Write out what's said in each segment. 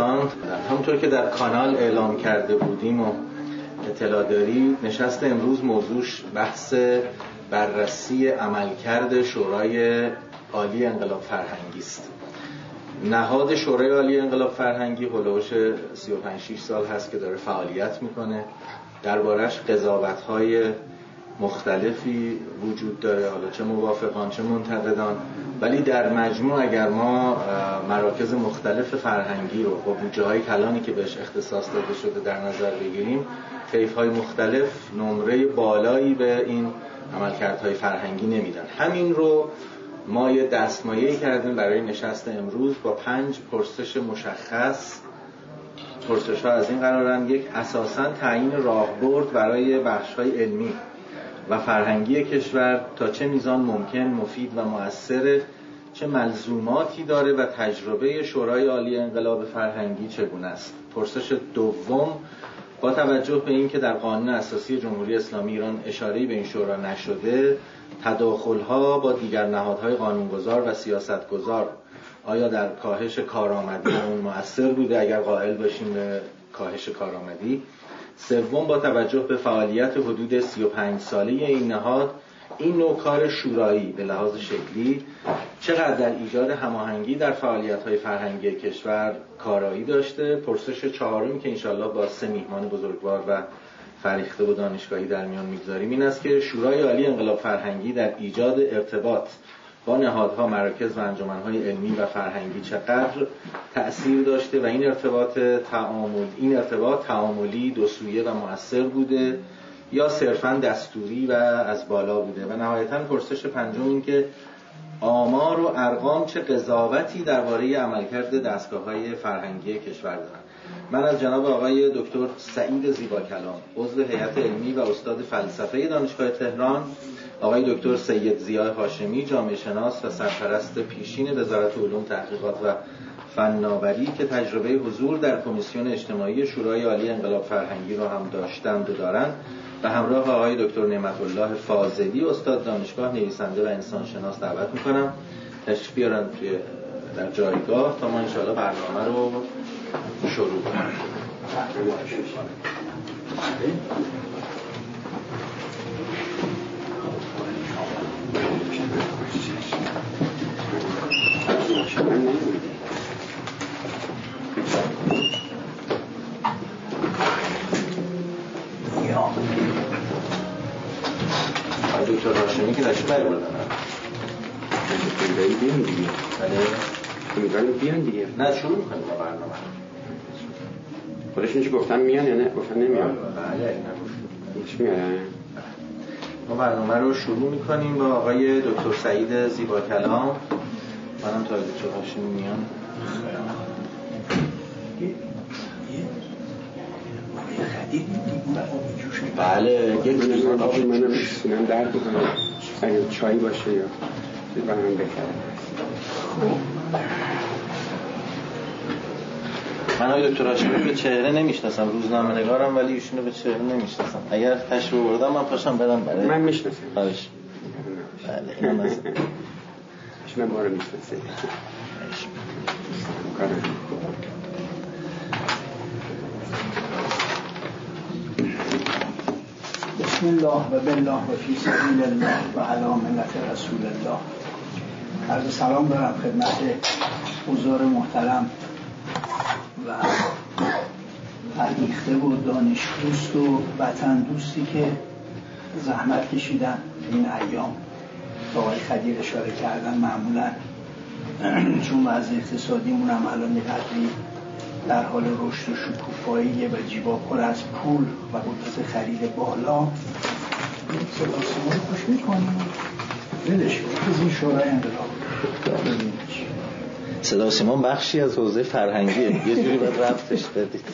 دوستان همونطور که در کانال اعلام کرده بودیم و اطلاع دارید نشست امروز موضوعش بحث بررسی عملکرد شورای عالی انقلاب فرهنگی است. نهاد شورای عالی انقلاب فرهنگی هلوش 35 6 سال هست که داره فعالیت می‌کنه. دربارش قضاوت های مختلفی وجود داره. حالا چه موافقان چه منتقدان. ولی در مجموع اگر ما مراکز مختلف فرهنگی رو با بودجه های کلانی که بهش اختصاص داده شده در نظر بگیریم طیف های مختلف نمره بالایی به این عملکردهای فرهنگی نمیدن. همین رو ما یه دستمایه کردیم برای نشست امروز با پنج پرسش مشخص. پرسش ها از این قرارن. یک اساسا تعیین راهبرد برای بخش های علمی. و فرهنگی کشور تا چه میزان ممکن مفید و مؤثر چه ملزوماتی داره و تجربه شورای عالی انقلاب فرهنگی چگونه است. پرسش دوم با توجه به اینکه در قانون اساسی جمهوری اسلامی ایران اشاره‌ای به این شورا نشده تداخل‌ها با دیگر نهادهای قانونگذار و سیاستگذار آیا در کاهش کارآمدی اون مؤثر بوده؟ اگر قائل باشیم به کاهش کارآمدی. سوم با توجه به فعالیت حدود 35 ساله این نهاد این نوع کار شورایی به لحاظ شکلی چقدر در ایجاد هماهنگی در فعالیت های فرهنگی کشور کارایی داشته؟ پرسش چهارمی که انشالله با سه میهمان بزرگوار و فریخته و دانشگاهی در میان می‌گذاریم این است که شورای عالی انقلاب فرهنگی در ایجاد ارتباط نهادها مراکز و انجمنهای علمی و فرهنگی چقدر تأثیر داشته و این ارتباط تعامل این ارتباط تعاملی دو سویه و مؤثر بوده یا صرفا دستوری و از بالا بوده؟ و نهایتا پرسش پنجم این که آمار و ارقام چه قضاوتی درباره عملکرد دستگاه های فرهنگی کشور دارند؟ من از جناب آقای دکتر سعید زیبا کلام عضو هیئت علمی و استاد فلسفه دانشگاه تهران آقای دکتر سید زیای هاشمی جامعه شناس و سرپرست پیشین وزارت علوم تحقیقات و فناوری که تجربه حضور در کمیسیون اجتماعی شورای عالی انقلاب فرهنگی را هم داشتند و دارند و همراه آقای دکتر نعمت الله فاضلی استاد دانشگاه نویسنده و انسانشناس دعوت می‌کنم. تشریف بیارن توی در جایگاه تا ما انشاءالله برنامه رو شروع کنیم. دکتر دیگه نه شروع می‌کنیم با برنامه گفتن میان یا نه گفتن نمیان بله هیچ ما برنامه رو شروع می‌کنیم با آقای دکتر سعید زیبا کلام منم تا دکتر هاشمی میان. بله یک من آب منم سینم درد بکنم اگه چایی باشه یا برم بکرم من آقای دکتر هاشمی به چهره نمی‌شناسم روزنامه نگارم ولی ایشونو به چهره نمی‌شناسم. اگر تشریف بردم من پاشم بدم برای من می‌شناسم. بله اینم کارم بسم الله و بالله و فی سبیل الله و علی ملت رسول الله. عرض سلام دارم خدمت حضور محترم و فرهیخته و دانش دوست و وطن دوستی که زحمت کشیدن این ایام. با آقای خدیر اشاره کردن معمولا چون وضع اقتصادیمون هم الان قدری در حال رشد و شکوفایی و جیبا پر از پول و قدرت خرید بالا رو خوش می‌کنیم. ولش از این شورای انقلاب. صدا سیمان بخشی از حوزه فرهنگیه. یه جوری باید رفتش بدید.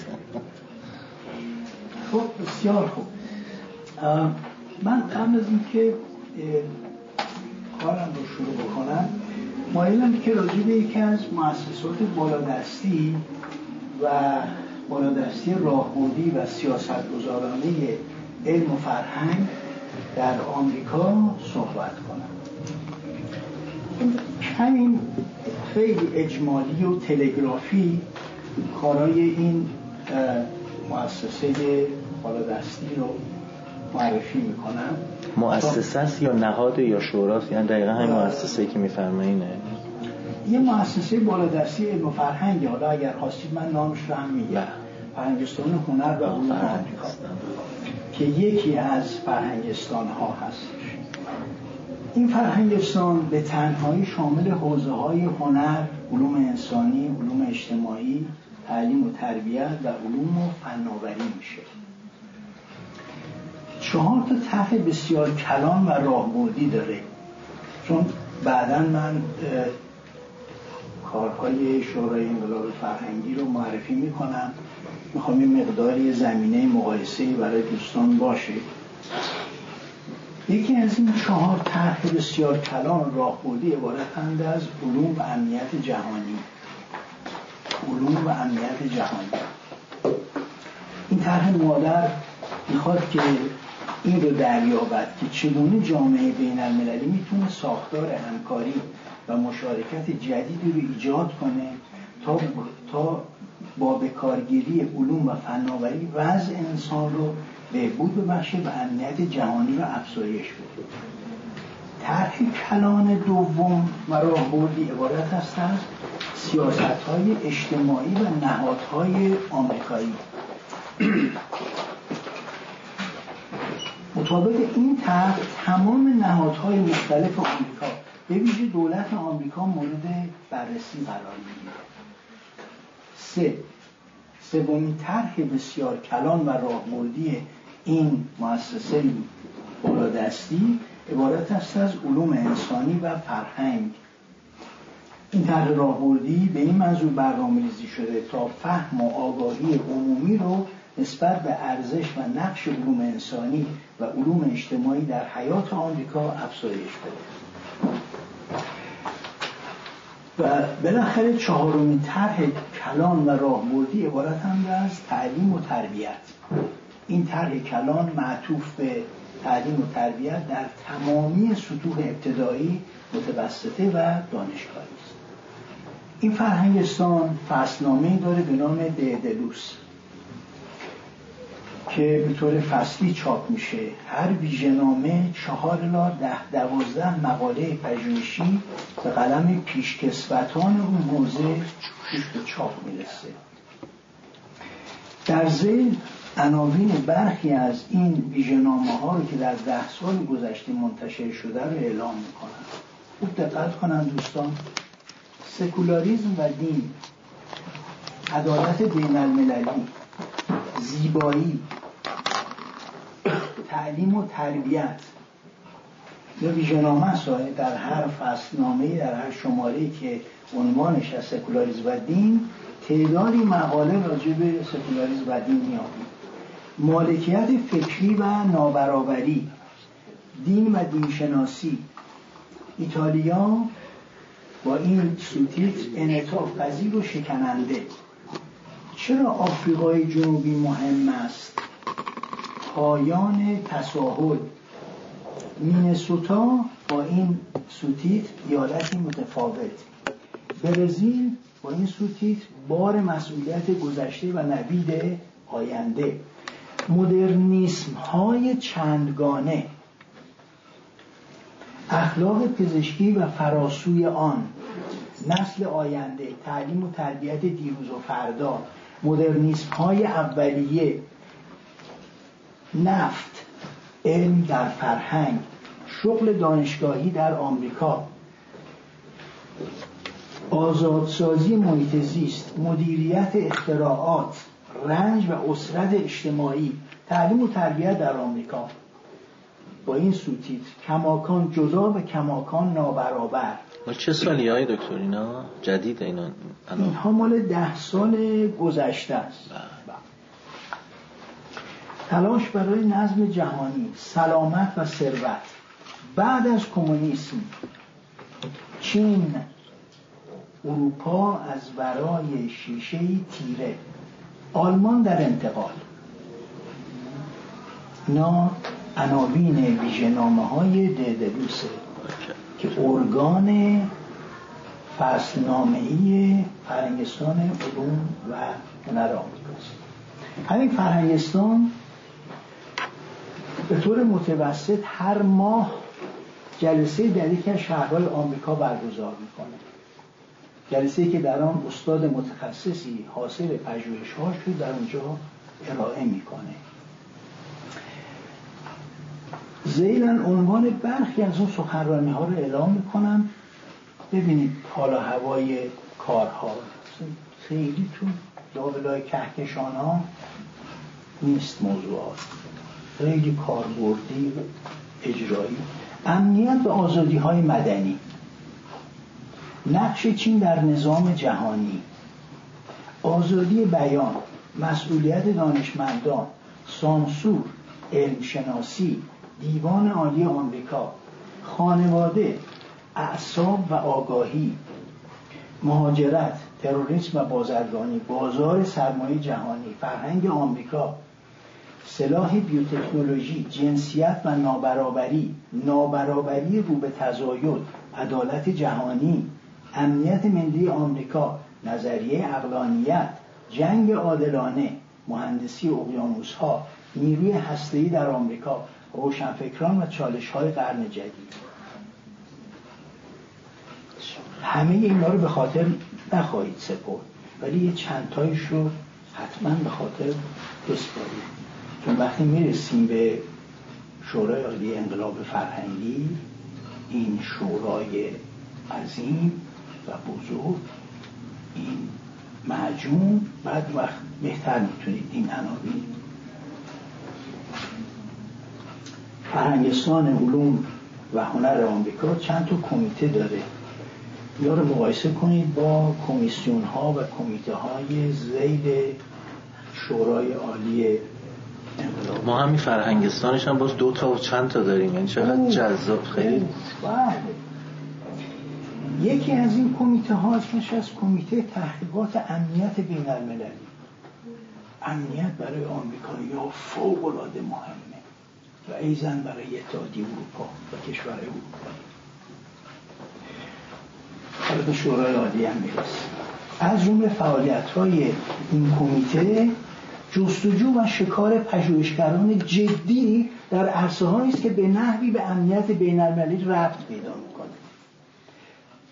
خب بسیار خوب. من قبل از اینکه کارم رو شروع بکنم مایلم که راجع به یکی از مؤسسات بالادستی و بالادستی راهبردی و سیاستگزارانه علم و فرهنگ در آمریکا صحبت کنم. همین خیلی اجمالی و تلگرافی کارای این مؤسسه بالادستی رو معرفی می‌کنم. مؤسسه است یا نهاد یا شوراست یعنی دقیقا همین مؤسسه که میفرمایینه. یه مؤسسه بالادستی علم و فرهنگ حالا اگر خواستید من نامش رو هم میگم. بله. فرهنگستان هنر و علوم آمریکا. که یکی از فرهنگستان ها هست. این فرهنگستان به تنهایی شامل حوزه های هنر، علوم انسانی، علوم اجتماعی، تعلیم و تربیت و علوم و فناوری میشه. چهار تا ته بسیار کلان و راهبردی داره. چون بعدا من کارهای شورای انقلاب فرهنگی رو معرفی می‌کنم. می‌خوام یه مقداری زمینه مقایسه برای دوستان باشه. یکی از این چهار طرح بسیار کلان راهبردی عبارتند از علوم و امنیت جهانی. علوم و امنیت جهانی. این طرح مادر می‌خواد که این رو دریابد که چگونه جامعه بین المللی می‌تونه ساختار همکاری و مشارکت جدیدی رو ایجاد کنه تا تا با بکارگیری علوم و فناوری وضع انسان رو بهبود ببخشه و امنیت جهانی رو افزایش بده. طرح کلان دوم و راهبردی عبارت هست از سیاست های اجتماعی و نهادهای آمریکایی. مطابق این طرح تمام نهادهای مختلف آمریکا به ویژه دولت آمریکا مورد بررسی قرار می‌گیره. سه سومین طرح بسیار کلان و راهبردی این مؤسسه بالادستی عبارت است از علوم انسانی و فرهنگ. این طرح راهبردی به این منظور برنامه‌ریزی شده تا فهم و آگاهی عمومی رو نسبت به ارزش و نقش علوم انسانی و علوم اجتماعی در حیات آمریکا افزایش بده. و بالاخره چهارمین طرح کلان و راهبردی عبارت هم از تعلیم و تربیت. این طرح کلان معطوف به تعلیم و تربیت در تمامی سطوح ابتدایی متوسطه و دانشگاهی است. این فرهنگستان فصلنامه داره به نام دلوس که به طور فصلی چاپ میشه. هر ویژنامه چهار لا ده دوازده مقاله پژوهشی به قلم پیشکسوتان اون حوزه به چاپ می‌رسه. در زیل عناوین برخی از این ویژنامه ها رو که در ده سال گذشته منتشر شده رو اعلام می‌کنن خوب دقت کنن دوستان. سکولاریزم و دین. عدالت بین المللی. زیبایی. تعلیم و تربیت. یا ویژنامه است در هر فصلنامه در هر شماره که عنوانش از سکولاریزم و دین تعدادی مقاله راجع به سکولاریزم و دین میابید مالکیت فکری و نابرابری دین و دینشناسی. ایتالیا با این سوتیت انعطاف پذیر و شکننده. چرا آفریقای جنوبی مهم است؟ پایان تساهل. مینسوتا با این سوتیت ایالتی متفاوت. برزیل با این سوتیت بار مسئولیت گذشته و نوید آینده. مدرنیسم های چندگانه. اخلاق پزشکی و فراسوی آن. نسل آینده تعلیم و تربیت دیروز و فردا. مدرنیسم های اولیه نفت علم در فرهنگ شغل دانشگاهی در آمریکا. آزادسازی محیط زیست مدیریت اختراعات رنج و اسرت اجتماعی تعلیم و تربیت در آمریکا. با این سوتیت کماکان جدا و کماکان نابرابر. چه سالی های دکتر اینا؟ جدید اینا؟ اینها مال ده سال گذشته است. بله. تلاش برای نظم جهانی سلامت و ثروت. بعد از کمونیسم چین اروپا از برای شیشه تیره. آلمان در انتقال. اینا عناوین ویژنامه های ددلوسه که ارگان فصلنامه‌ای فرنگستان علوم و هنر آمریکاست همین فرهنگستان به طور متوسط هر ماه جلسه در یکی از شهرهای آمریکا برگزار می‌کنه. جلسه که در آن استاد متخصصی حاصل پژوهش‌هاش رو در اونجا ارائه می‌کنه. زیلا عنوان برخی از اون سخنرانی ها رو اعلام می‌کنم ببینید حالا هوای کارها. خیلی تو لابلای کهکشان ها نیست موضوعات. خیلی کاربردی و اجرایی. امنیت و آزادی های مدنی. نقش چین در نظام جهانی. آزادی بیان مسئولیت دانشمندان سانسور علمشناسی دیوان عالی آمریکا خانواده اعصاب و آگاهی مهاجرت تروریسم و بازرگانی بازار سرمایه جهانی فرهنگ آمریکا سلاح بیوتکنولوژی جنسیت و نابرابری نابرابری رو به تزاید عدالت جهانی امنیت ملی آمریکا نظریه اقلانیت جنگ عادلانه مهندسی اقیانوس ها نیروی هسته‌ای در آمریکا روشنفکران و چالش های قرن جدید. همه اینا رو به خاطر نخواهید سپرد. ولی یه چند تایش رو حتما به خاطر بسپارید چون وقتی می‌رسیم به شورای عالی انقلاب فرهنگی این شورای عظیم و بزرگ این معجون بعد وقت بهتر می‌تونید این عناوین فرهنگستان علوم و هنر آمریکا چند تا کمیته داره. یا رو مقایسه کنید با کمیسیون ها و کمیته های زید شورای عالی انقلاب. ما همین فرهنگستانش هم باز دو تا و چند تا داریم. یعنی چقدر جذاب. خیلی. بله. یکی از این کمیته ها اسمش از کمیته تحقیقات امنیت بین المللی امنیت برای آمریکایی ها فوق العاده مهمه و ایزن برای اتحادیه اروپا و کشور اروپا. حالا به شورای عالی هم می‌رسه از جمله فعالیت های این کمیته جستجو و شکار پژوهشگران جدی در عرصه است که به نحوی به امنیت بین المللی ربط پیدا می‌کنه.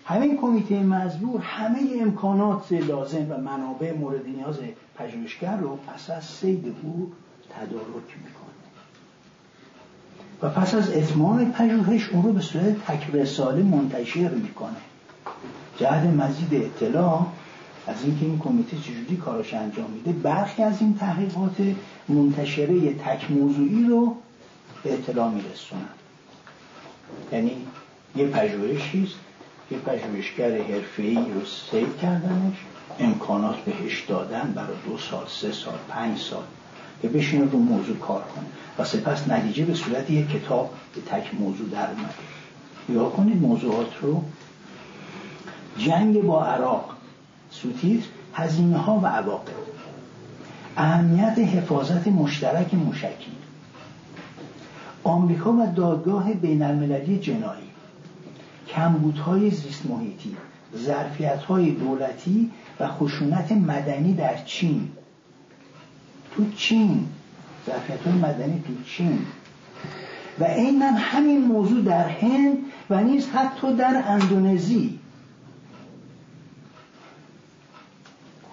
همین کمیته مزبور همه امکانات لازم و منابع مورد نیاز پژوهشگر رو پس از سید او تدارک می‌کنه. و پس از اتمام پژوهش اون رو به صورت تکرساله منتشر می‌کنه. جهد مزید اطلاع از اینکه این کمیته چجوری کارش انجام میده برخی از این تحقیقات منتشره تک موضوعی رو به اطلاع میرسونن. یعنی یه پژوهشی یه پژوهشگر حرفه‌ای رو سیو کردنش امکانات بهش دادن برای دو سال سه سال پنج سال که بشینه رو موضوع کار کنه. و سپس نتیجه به صورت یک کتاب به تک موضوع در اومده. یا کنید موضوعات رو. جنگ با عراق. سوتیتر هزینه ها و عواقب. اهمیت حفاظت مشترک موشکی. آمریکا و دادگاه بین المللی جنایی. کمبودهای زیست محیطی. ظرفیت های دولتی و خشونت مدنی در چین. تو چین ظرفیت مدنی تو چین. و عینا همین موضوع در هند و نیز حتی در اندونزی.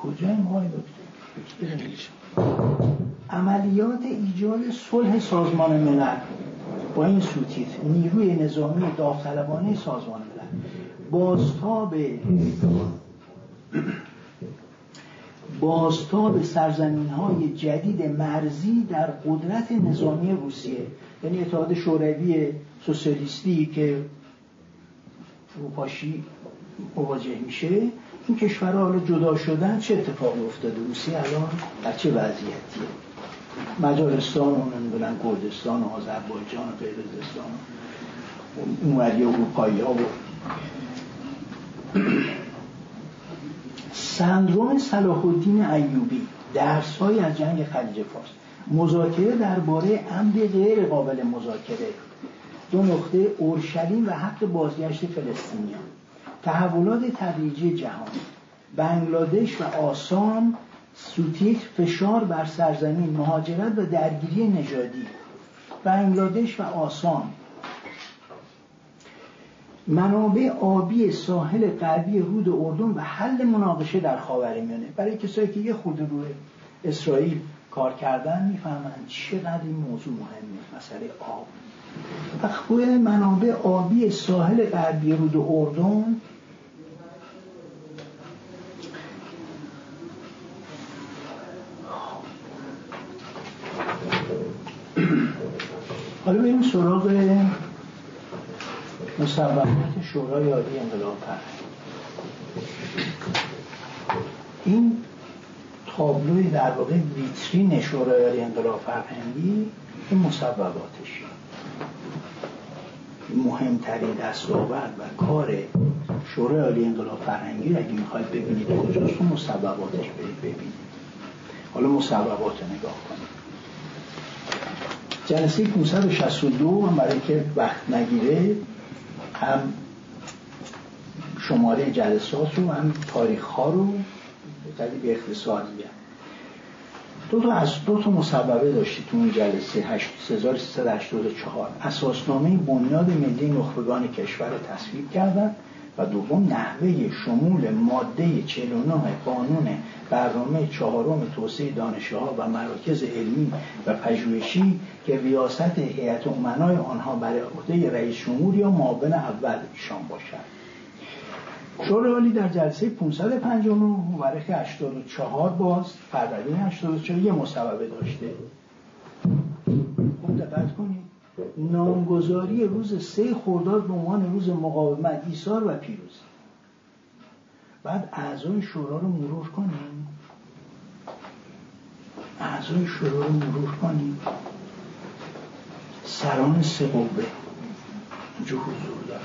کجای ما عملیات ایجاد صلح سازمان ملل. با این سوتیت نیروی نظامی داوطلبانه سازمان ملل. بازتاب بازتاب سرزمین های جدید مرزی در قدرت نظامی روسیه یعنی اتحاد شوروی سوسیالیستی که روپاشی مواجه میشه این کشورها حالا جدا شدن چه اتفاقی افتاده؟ روسیه الان در چه وضعیتیه؟ مجارستان و نمی‌دونن کردستان و آذربایجان و قرقیزستان اونوری اروپایی ها و سندروم صلاح الدین ایوبی درس های از جنگ خلیج فارس. مذاکره درباره امر غیر قابل مذاکره. دو نقطه اورشلیم و حق بازگشت فلسطینیان. تحولات تدریجی جهان. بنگلادش و آسام سوتیک فشار بر سرزمین مهاجرت و درگیری نژادی. بنگلادش و آسام منابع آبی ساحل غربی رود اردن و حل مناقشه در خاورمیانه برای کسایی که یه خود روی اسرائیل کار کردن می‌فهمند چقدر این موضوع مهمه مسئله آب. و منابع آبی ساحل غربی رود اردن حالا بریم سراغ مصوبات شورای عالی انقلاب این تابلوی در واقع ویترین شورای عالی انقلاب فرهنگی این مصوباتش. مهمترین دستاورد و کار شورای عالی انقلاب فرهنگی اگه می‌خواید ببینید کجاست تو مصوباتش برید ببینید. حالا مصوبات نگاه کنید. جلسه 562 هم برای که وقت نگیره هم شماره جلسات رو هم تاریخ ها رو به اختصار میگم دو تا از دو تا مصوبه داشتید تو اون جلسه 1384 اساسنامه بنیاد ملی نخبگان کشور تصویب کردند و دوم نحوه شمول ماده 49 قانون برنامه چهارم توسعه دانشگاه ها و مراکز علمی و پژوهشی که ریاست هیئت امنای آنها برای عهده رئیس جمهور یا معاون اول ایشان باشد. شورای در جلسه 559 مورخ 84 باز فروردین 84 یه مصوبه داشته. خوب دقت کنید. نامگذاری روز سه خرداد به عنوان روز مقاومت ایثار و پیروزی. بعد اعضای شورا رو مرور کنیم. اعضای شورا رو مرور کنیم. سران سه قوه اونجا حضور دارن.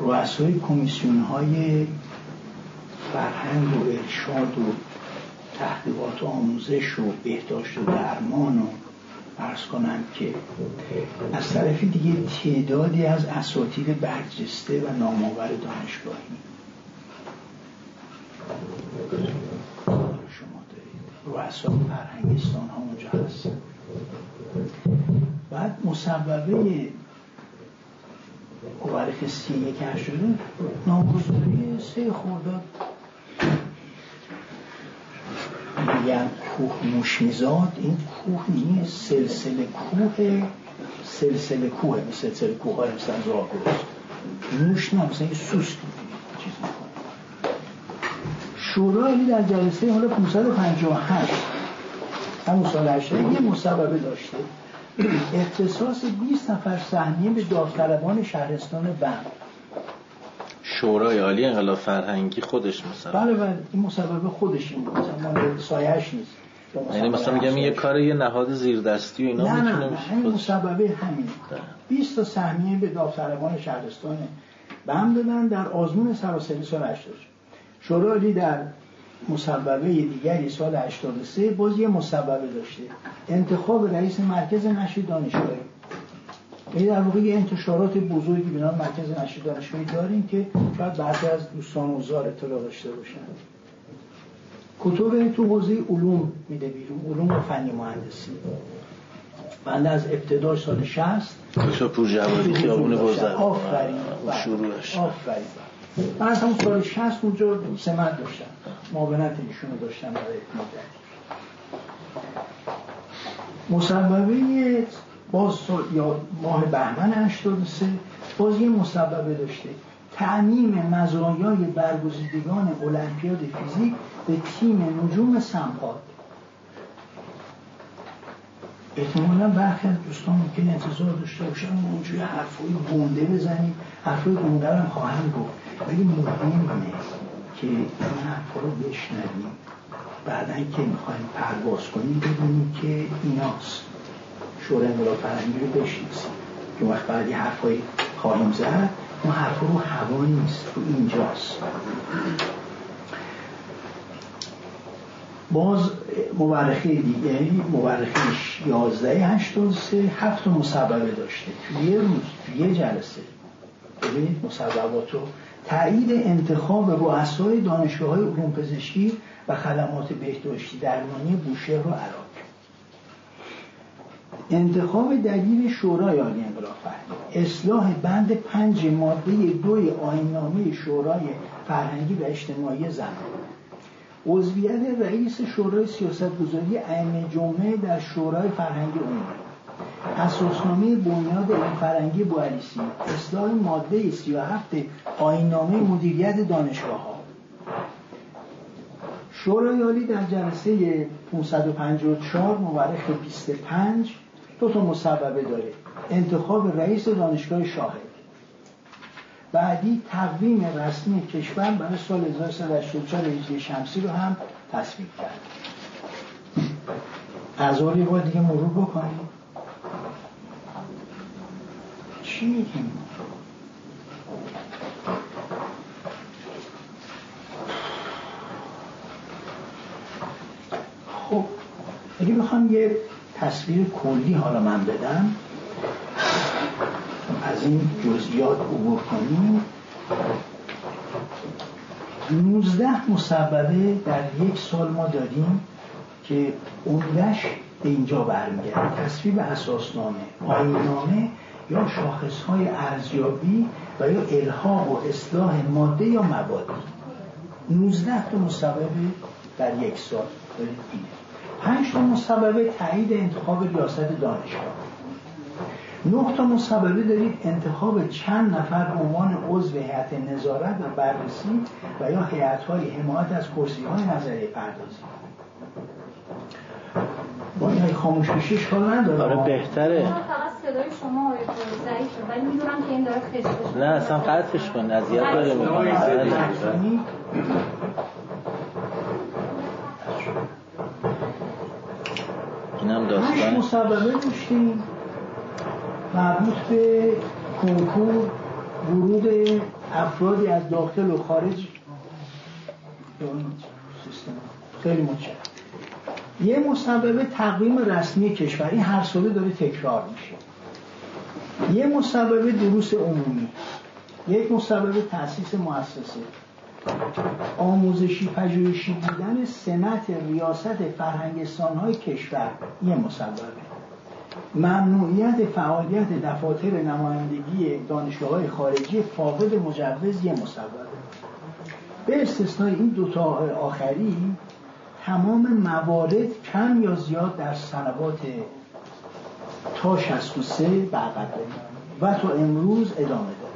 رؤسای کمیسیون های فرهنگ و ارشاد و تحقیقات و آموزش و بهداشت و درمان و ارز کنم که از طرف دیگه تعدادی از اساتید برجسته و نامآور دانشگاهی. شما دارید. رؤسا فرهنگستان ها اونجا هست بعد مصوبه سی یک شده نامگذاری سه خورداد میگن کوه موشیزاد این کوه نیست سلسله کوه سلسله کوه مثل سلسله کوه های مثل زاگرس موش نه مثل این سوست چیز شورای در جلسه حالا 558 همون سال 8 یه مصوبه داشته. اختصاص 20 نفر سهمیه به داوطلبان شهرستان بند شورای عالی انقلاب فرهنگی خودش مثلا. بله بله این مصوبه خودش این مثلا سایش نیست. یعنی مثلا میگم یه کار یه نهاد زیردستی و اینا نه نه نه همین مصوبه همین. 20 تا سهمیه به داوطلبان شهرستان بند دادن در آزمون سراسری سال 80 شورای در مصوبه دیگری سال 83 باز یه مصوبه داشته. انتخاب رئیس مرکز نشر دانشگاهی. این در واقع یه انتشارات بزرگی به نام مرکز نشر دانشگاهی داریم که شاید بعضی از دوستان اوزار اطلاع داشته باشن. کتب تو حوزه علوم میده بیرون علوم و فنی مهندسی. بنده از ابتدا سال 60 دکتر پور جوادی خیابون بازار آفرین. شروعش آفرین. من از همون سال 60 اونجا سمت داشتم معاونت ایشونو داشتم برای مدت مصوبه باز یا ماه بهمن 83 باز یه مصوبه داشته. تعمیم مزایای برگزیدگان المپیاد فیزیک به تیم نجوم سمپاد. احتمالا برخی از دوستان ممکن انتظار داشته باشن اونجوری حرفای گنده بزنیم. حرفای گنده هم خواهم گفت. ولی مهمه که این حرفا رو بشنویم. بعدا که می‌خوایم پرواز کنیم ببینیم که ایناست. شورای انقلاب فرهنگی رو بشناسیم. که وقت بعد یه حرفایی خواهیم زد اون حرف رو هوا نیست رو اینجاست. باز مورخه دیگری مورخه 11 83 هفت مصوبه داشته. توی یه روز توی یه جلسه. ببینید مصوبات رو. تایید انتخاب رؤسای دانشگاه های علوم پزشکی و خدمات بهداشتی درمانی بوشهر و عراق. انتخاب دلیل شورای عالی انقلاب فرهنگی اصلاح بند پنج ماده دوی آینامه شورای فرهنگی و اجتماعی زن عضویت رئیس شورای سیاستگذاری ائمه جمعه در شورای فرهنگی عمومی. اساسنامه بنیاد علم فرهنگی بوالیسی اصلاح ماده 37 آینامه مدیریت دانشگاه ها شورای عالی در جلسه 554 مورخ 25 دو تا مصوبه داره. انتخاب رئیس دانشگاه شاهد. بعدی تقویم رسمی کشور برای سال 1384 هجری شمسی رو هم تصویب کرد. از یه بار دیگه مرور بکنیم. چی میگیم؟ خب اگه بخوام یه تصویر کلی حالا من بدم. از این جزئیات عبور کنیم. 19 مصوبه در یک سال ما داریم که عمدش به اینجا برمیگرد تصویب اساسنامه آینامه یا شاخصهای ارزیابی و یا الحاق و اصلاح ماده یا مبادی. 19 تا مصوبه در یک سال. دارید اینه پنج تا مصوبه تایید انتخاب ریاست دانشگاه. نه تا مصوبه دارید انتخاب چند نفر به عنوان عضو هیئت نظارت و بررسی و یا هیئت های حمایت از کرسی های نظریه پردازی. با این خاموش بشه اشکال نداره. آره بهتره. فقط صدای شما ضعیفه ولی می‌دونم که این داره خشخش نه اصلا قطعش کن اذیت داره اینم داستان. مصوبه داشتیم. مربوط به کنکور ورود افرادی از داخل و خارج. خیلی متشکرم. یه مصوبه تقویم رسمی کشور. این هر ساله داره تکرار میشه. یه مصوبه دروس عمومی. یک مصوبه تاسیس مؤسسه. آموزشی پژوهشی بودن سمت ریاست فرهنگستان های کشور یه مصوبه ممنوعیت فعالیت دفاتر نمایندگی دانشگاه های خارجی فاقد مجوز یه مصوبه به استثنای این دوتا آخری تمام موارد کم یا زیاد در سنوات تا 63 برقرار و تا امروز ادامه داره.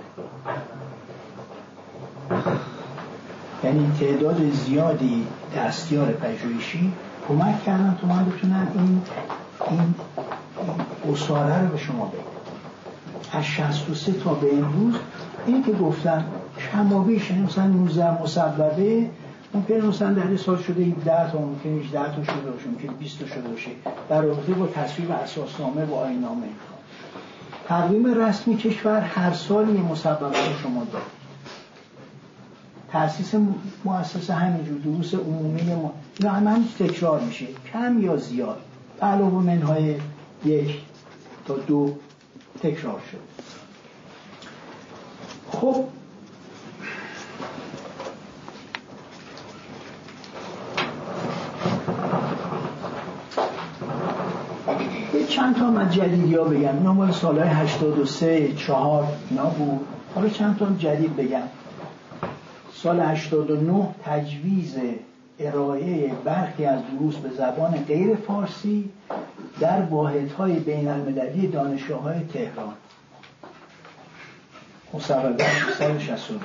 یعنی تعداد زیادی دستیار پژوهشی کمک کردن تو من بتونن این این اصاره رو به شما بگم از 63 تا به امروز این که گفتن کمابیش یعنی مثلا 19 مصوبه ممکن مثلا در این سال شده 17 تا ممکن 18 تا شده باشه ممکن 20 تا شده باشه. در رابطه با تصویب اساسنامه و آینامه تقویم رسمی کشور هر سال یه مصوبه شما داره تاسیس مؤسسه همینجور دروس عمومی ما. اینا هم تکرار میشه کم یا زیاد. علاوه منهای یک تا دو تکرار شد. خب چند تا من جدیدی ها بگم. اینا مال سالهای 83 4 اینا بود. حالا چند تا جدید بگم. سال 89 تجویز ارائه برخی از دروس به زبان غیر فارسی در واحدهای بین المللی دانشگاه های تهران مصوبه سال 62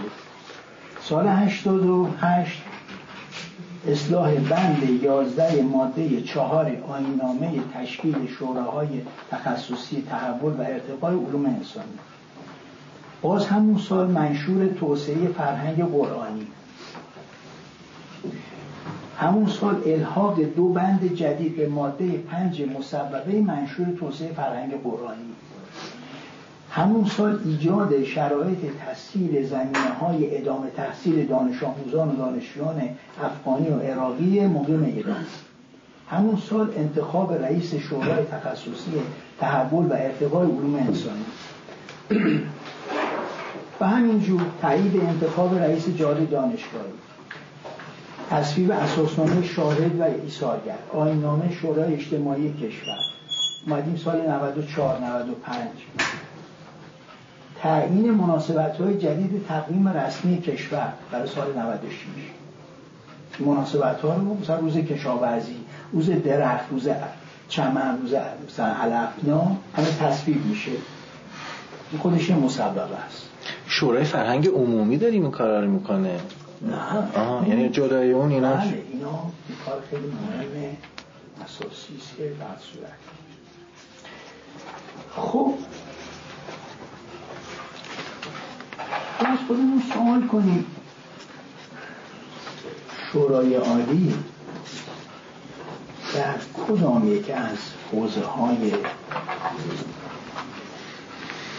سال 88 اصلاح بند 11 ماده 4 آینامه تشکیل شوراهای تخصصی تحول و ارتقای علوم انسانی. باز همون سال منشور توسعه فرهنگ قرآنی. همون سال الحاق دو بند جدید به ماده پنج مصوبه منشور توسعه فرهنگ قرآنی. همون سال ایجاد شرایط تسهیل زمینه های ادامه تحصیل دانش آموزان و دانشجویان افغانی و عراقی مقیم ایران. همون سال انتخاب رئیس شورای تخصصی تحول و ارتقای علوم انسانی. و همینجور تایید انتخاب رئیس جاری دانشگاهی. تصویب اساسنامه شاهد و ایثارگر. آینامه شورای اجتماعی کشور. اومدیم سال 94 95 تعیین مناسبت های جدید تقویم رسمی کشور برای سال 96 مناسبت ها رو مثلا روز کشاورزی روز درخت روز چمن روز مثلا همه تصویب میشه. خودش مسبب است. شورای فرهنگ عمومی داریم این کارا رو می‌کنه؟ نه. آها یعنی جدای اون اینا؟ بله اینا این کار خیلی مهم اساسی است که در صورت خب. از خودمون سوال کنیم. شورای عالی در کدام یک از حوزه های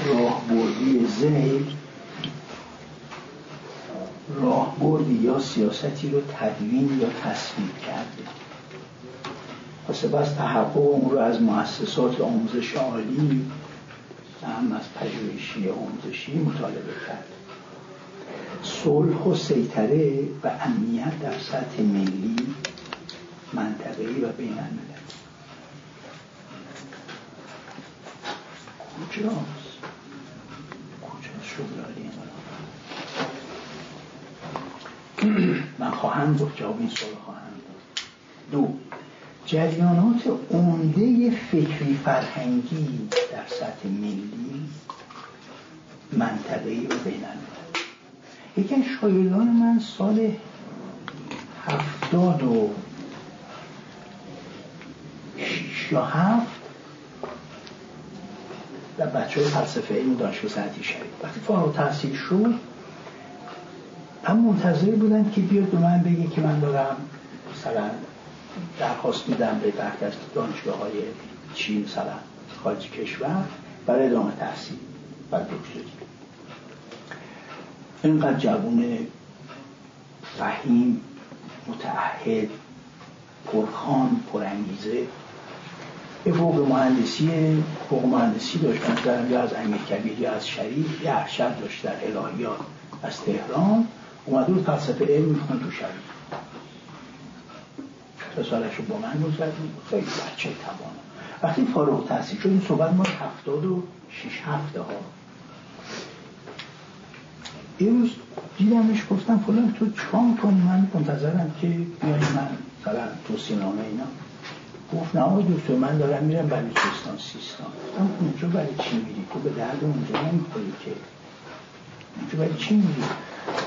راهبردی زیر راهبردی یا سیاستی رو تدوین یا تصویب کرده. و سپس تحقق اون رو از مؤسسات آموزش عالی هم از پژوهشی آموزشی مطالبه کرد. صلح و سیطره و امنیت در سطح ملی منطقه‌ای و بین الملل کجاست؟ کجاست شغلالی من خواهم گفت جواب این سوال خواهم داد. دو جریانات عمده فکری فرهنگی در سطح ملی منطقه‌ای و بین یکی از شاگردان من سال هفتاد و شیش یا هفت و بچه های فلسفه علم دانشگاه سنتی شریف وقتی فارغ تحصیل شد هم منتظر بودن که بیاد به من بگه که من دارم مثلا درخواست میدم به برخی از دانشگاه های چین مثلا خارج کشور برای ادامه تحصیل و دکتری اینقدر جوون فهیم متعهد پرخان پرانگیزه. یه فوق مهندسی فوق مهندسی داشت من یا از امیر کبیر یا از شریف یه ارشد داشت در الهیات از تهران. اومده بود فلسفه علم میخون تو شریف سالش رو با من گذرد خیلی بچه توانا وقتی فارغ تحصیل شد این صحبت ما هفتاد و شیش هفته ها. یه روز دیدمش گفتم فلان تو چون کنی من منتظرم که بیای من مثلا توصیه نامه اینا. گفت نه دکتر من دارم میرم بلوچستان سیستان. گفتم اونجا برای چی میری؟ تو به درد اونجا نمی‌خوری که. اونجا برای چی میری؟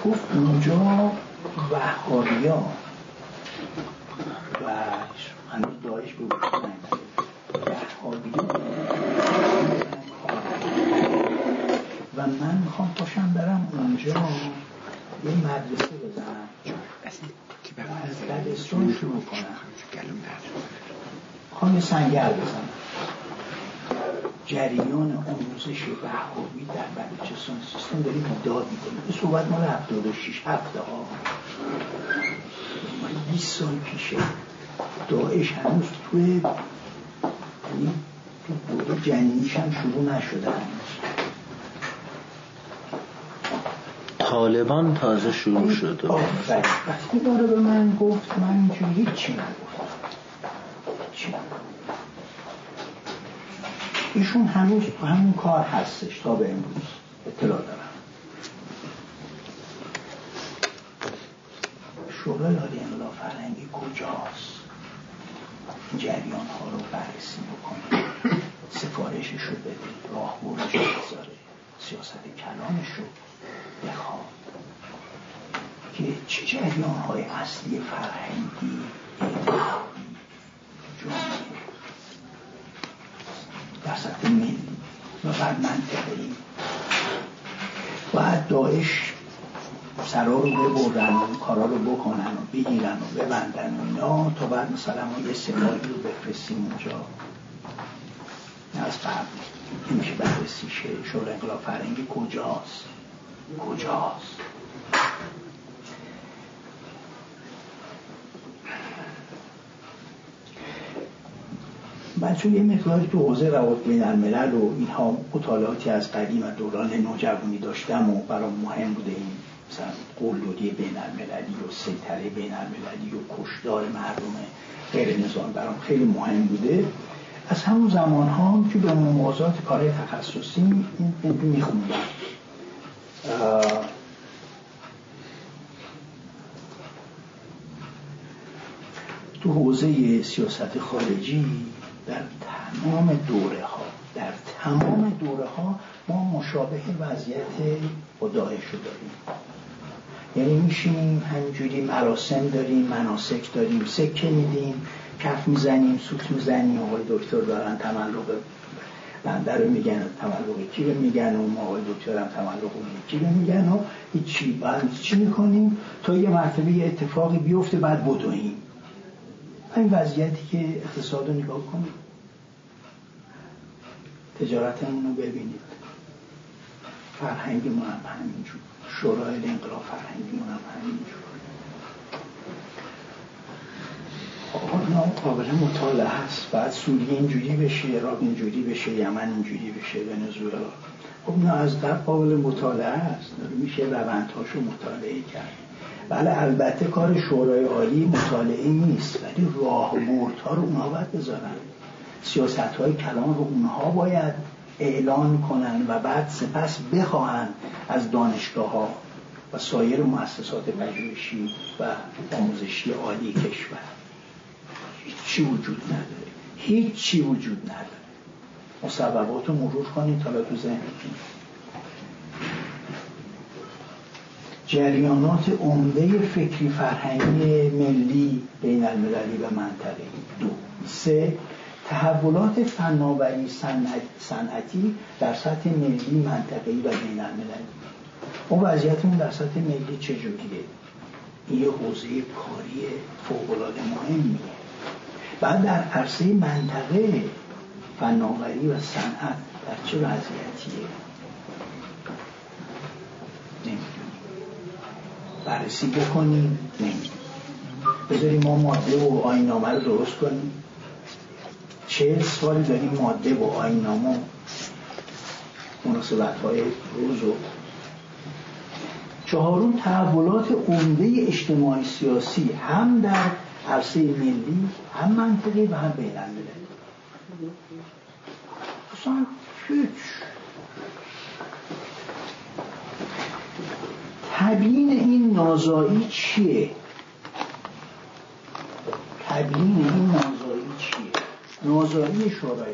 گفت اونجا وحابیا و هنوز دایش به وحابیا و من می‌خوام پاشم برم اونجا. یه مدرسه بزنم. از دبستان شروع کنم. خواهم یه سنگر بزنم. جریان آموزش وحابی در بلوچستان سیستم داریم داد می‌کنیم این صحبت مال 76 هفته ها 20 سال پیشه داعش هنوز توی یعنی تو دوره جنینیش هم شروع نشده طالبان تازه شروع شده. وقتی داره به من گفت من اینجوری هیچی نگفتم. چی ایشون هنوز همون کار هستش تا به امروز. اطلاع دارم. شورای عالی انقلاب فرهنگی کجاست؟ جریان ها رو بررسی بکنه سفارشش رو بده. راهبردش رو بذاره. سیاست کلامش رو بخواد. که چه جریان های اصلی فرهنگی؟ جامعه در سطح ملی بعد منطقه باید داعش سرا رو ببرن و کارا رو بکنن و بگیرن و ببندن و اینا تا بعد مثلا ما یه سپاهی رو بفرستیم اونجا. از قبل. نمیشه بررسی شه. شورای انقلاب فرهنگی کجاست؟ کجاست؟ من چون یه مقداری تو حوزه روابط بین الملل و اینها مطالعاتی از قدیم و دوران نوجوانی داشتم و برام مهم بوده این مثلا قلدودی بین المللی و سیطره بین المللی و کشدار مردم غیر نظام برام خیلی مهم بوده. از همون زمان ها که به موازات کار تخصصی این میخوندم. تو حوزه سیاست خارجی در تمام دوره ها در تمام دوره ها ما مشابه وضعیت با داعش رو داریم. یعنی میشینیم همینجوری مراسم داریم مناسک داریم سکه میدیم کف می‌زنیم سوت می‌زنیم. آقای دکتر دارن تملق بنده رو میگن تملق کی رو میگن و آقای دکتر هم تملق کی رو میگن و هیچی. بعد چی می‌کنیم؟ تا یه مرتبه یه اتفاقی بیفته بعد بدویم. این وضعیتی که اقتصاد رو نگاه کنید تجارتمون رو ببینید. فرهنگ ما هم همینجور. شورای انقلاب فرهنگی ما هم همینجور. اینا قابل مطالعه هست. بعد سوریه اینجوری بشه عراق اینجوری بشه یمن اینجوری بشه ونزوئلا. خب اینا از قبل قابل مطالعه است میشه روندهاشو مطالعه کرد. بله البته کار شورای عالی مطالعه نیست ولی راه ها رو اونها باید بذارن. سیاست های کلان رو اونها باید اعلان کنن و بعد سپس بخواهند از دانشگاه ها و سایر مؤسسات پژوهشی و آموزشی عالی کشور. هیچی وجود نداره. هیچی وجود نداره. مصوبات رو مرور کنید تا تو ذهنتون. جریانات عمده فکری فرهنگی ملی بین المللی و منطقه. دو. سه. تحولات فناوری صنعتی در سطح ملی منطقه‌ای و بین المللی اون وضعیتمون در سطح ملی چجوریه این یه حوزه کاری فوق‌العاده مهمیه. بعد در عرصه منطقه فناوری و صنعت در چه وضعیتیه؟ بررسی بکنیم. نمی‌دونیم بذاریم ما ماده و آینامه رو درست کنیم. چه سال داریم ماده و آینامه مناسبت های روز و چهارون تحولات عمده اجتماعی سیاسی هم در عرصه ملی هم منطقی و هم بین المللی اصلا هیچ تبیین این نازایی چیه؟ تبیین این نازایی چیه؟ نازایی شورای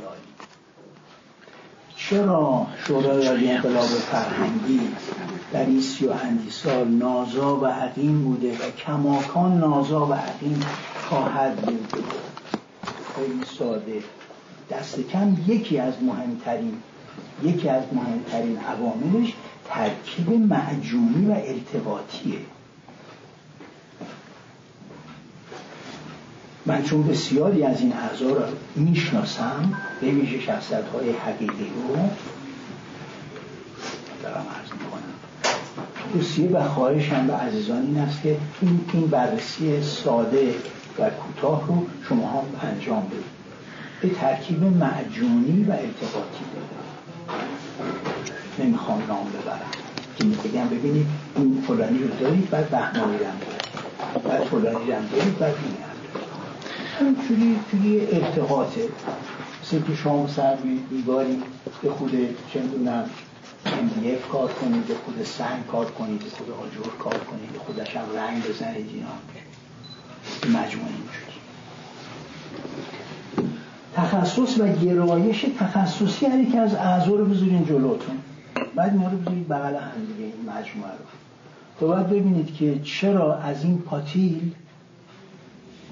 چرا شورای عالی انقلاب فرهنگی در این سی و اندی سال نازا و عقیم بوده و کماکان نازا و عقیم خواهد بود؟ خیلی ساده. دست کم یکی از مهمترین یکی از مهمترین عواملش ترکیب معجونی و ارتباطیه. من چون بسیاری از این اعضا را می‌شناسم به ویژه شخصیت های حقیقی رو دارم عرض می‌کنم. توصیه و خواهشم به عزیزان این است که این, این بررسی ساده و کوتاه رو شما هم انجام بدید. به ترکیب معجونی و ارتباطی داره نمی‌خوام نام ببرم. که بگم ببینید این فلانی رو دارید بعد بهمانی رو دارید. بعد فلانی رو دارید بعد این چوری توی ارتقاطه مثل که شما سر دیواری به خود چه می‌دونم MDF کار کنید به خود سنگ کار کنید به خود آجور کار کنید به خودش هم رنگ بزنید اینا مجموعه اینجوری. تخصص و گرایش تخصصی هر که از اعضا رو بذارین جلوتون. بعد اینا رو بذارید بغل هم دیگه این مجموعه رو. تو باید ببینید که چرا از این پاتیل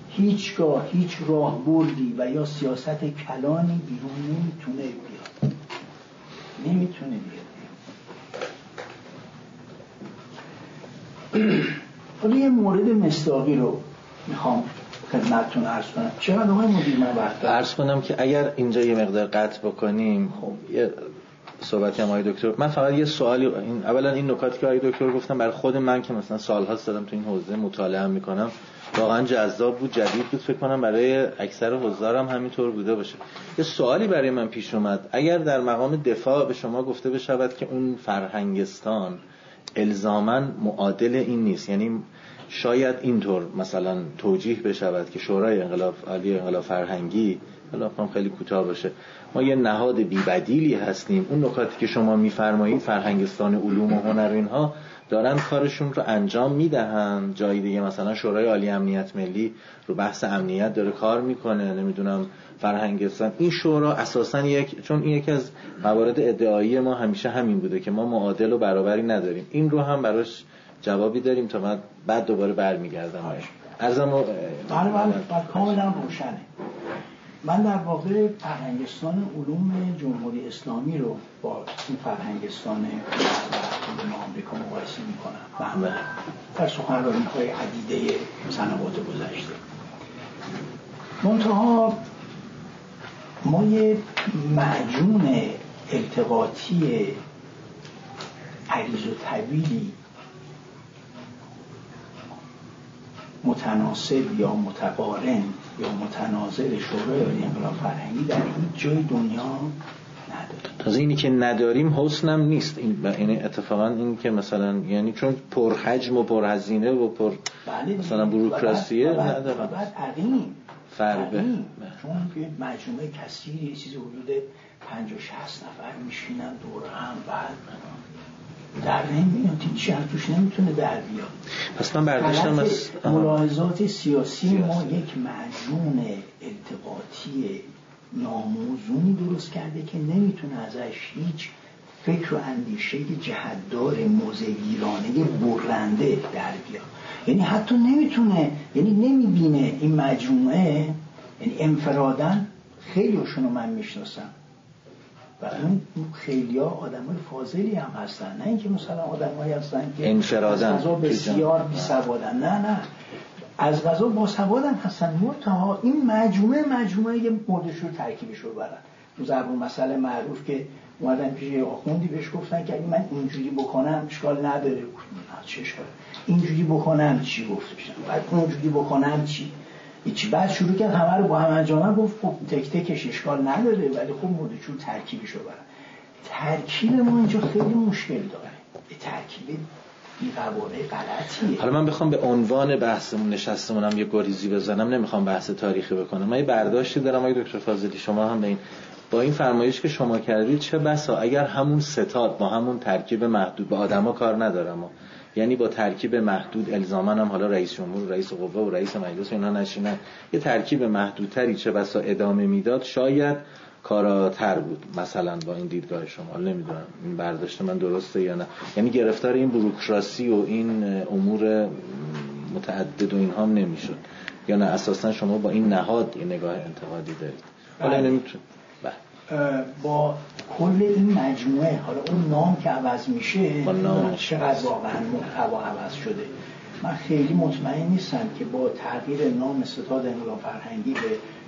هیچگاه هیچ راه بردی و یا سیاست کلانی بیرون نمی‌تونه بیاد. نمی‌تونه بیاد. حالا یه مورد مستاقی رو می‌خوام خدمتتون عرض کنم. چرا آقای مدیر من وقت کنم که اگر اینجا یه مقدار قطع بکنیم خب یه صحبتی هم دکتر. من فقط یه سوالی این اولا این نکاتی که آقای دکتر گفتم برای خود من که مثلا سالها دادم تو این حوزه مطالعه می‌کنم واقعا جذاب بود جدید بود فکر کنم برای اکثر حضارم همینطور بوده باشه. یه سوالی برای من پیش اومد. اگر در مقام دفاع به شما گفته بشود که اون فرهنگستان الزاما معادل این نیست یعنی شاید اینطور مثلا توجیه بشود که شورای انقلاب عالی انقلاب فرهنگی حالا خیلی کوتاه باشه ما یه نهاد بیبدیلی هستیم. اون نکاتی که شما میفرمایید فرهنگستان علوم و هنر اینها دارن کارشون رو انجام می‌دهن. جایی دیگه مثلا شورای عالی امنیت ملی رو بحث امنیت داره کار می‌کنه. نمی‌دونم فرهنگستان. این شورا اساسا یک چون این یکی از موارد ادعایی ما همیشه همین بوده که ما معادل و برابری نداریم. این رو هم براش جوابی داریم تا من بعد دوباره برمیگردم. ارزم بله بله. کاملا روشنه. من در واقع فرهنگستان علوم جمهوری اسلامی رو با این فرهنگستان علوم آمریکا مقایسه می‌کنم. و در سخنرانی های عدیده سنوات گذشته. منتها ما یه معجون التقاطی عریض و طویلی متناسب یا متقارن یا متناظر شورای عالی انقلاب فرهنگی در هیچ جای دنیا نداریم. تازه اینی که نداریم حسنم نیست. این یعنی اتفاقا این که مثلا یعنی چون پرحجم و پرهزینه و پر بله مثلا بروکراسیه بعد عقیم فربه چون که مجموعه کثیری چیزی حدود 50 60 نفر میشینن دور هم بعد در نمیاد هیچ توش نمی‌تونه در بیاد. پس من برداشتم از ملاحظات سیاسی ما یک مجموع التقاطی ناموزونی درست کرده که نمی‌تونه ازش هیچ فکر و اندیشه جهتدار موزگیرانه برنده در بیاد. یعنی حتی نمی‌تونه یعنی نمی‌بینه این مجموعه یعنی انفرادن خیلی رو من می‌شناسم. و اون خیلی ها آدم های فاضلی هم هستن. نه اینکه مثلا آدم های هستن که انفرادن از غذا بسیار بی سوادن نه نه. از غذا با سوادن هستن. مرتها این مجموعه مجموعه یه مردش رو ترکیبش رو برن تو زبون مسئله معروف که اومدن پیش یه آخوندی بهش گفتن که من اینجوری بکنم اشکال نداره. چه اشکال اینجوری بکنم چی؟ گفتشن بعد اونجوری بکنم چی؟ هیچی بعد شروع کرد همه رو با هم انجام گفت خب تک تکش اشکال نداره ولی خب چون ترکیبش رو برن. ترکیب ما اینجا خیلی مشکل داره. ترکیب بی غلطیه. حالا من بخوام به عنوان بحثمون نشستمونم یه گریزی بزنم نمی‌خوام بحث تاریخی بکنم. من یه برداشتی دارم آقای دکتر فاضلی شما هم به این با این فرمایش که شما کردید چه بسا؟ اگر همون ستاد با همون ترکیب محدود به آدما کار ندارم. یعنی با ترکیب محدود الزامن هم حالا رئیس جمهور رئیس قوه و رئیس مجلس اینا نشینن. یه ترکیب محدودتری چه بسا ادامه می‌داد؟ شاید کاراتر بود مثلا با این دیدگاه شما. نمی‌دونم این برداشت من درسته یا نه. یعنی گرفتار این بروکراسی و این امور متعدد و اینها هم نمی‌شد. یا نه اساسا شما با این نهاد یه نگاه انتقادی دارید. حالا بله. نمیتون بله. با کل این مجموعه حالا اون نام که عوض میشه چقدر واقعا محتوا عوض شده. من خیلی مطمئن نیستم که با تغییر نام ستاد انقلاب فرهنگی به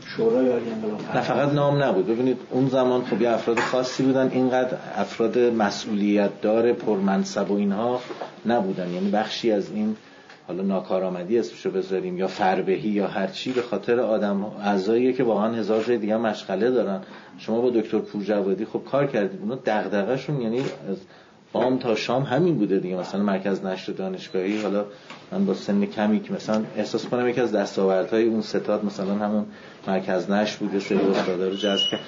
شورای عالی انقلاب نه فقط نام نبود. ببینید اون زمان خب یه افراد خاصی بودن اینقدر افراد مسئولیت دار پرمنصب و اینها نبودن. یعنی بخشی از این حالا ناکارآمدی اسمشو بذاریم یا فربهی یا هر چی به خاطر آدم اعضایی که واقعا هزار جای دیگه مشغله دارن. شما با دکتر پورجوادی خب کار کردید. اونا دغدغه‌شون یعنی از بام تا شام همین بوده دیگه. مثلا مرکز نشر دانشگاهی حالا من با سن کمی که مثلا احساس کنم یکی از دستاوردهای اون ستاد مثلا همون مرکز نشر بوده سه استادا رو جذب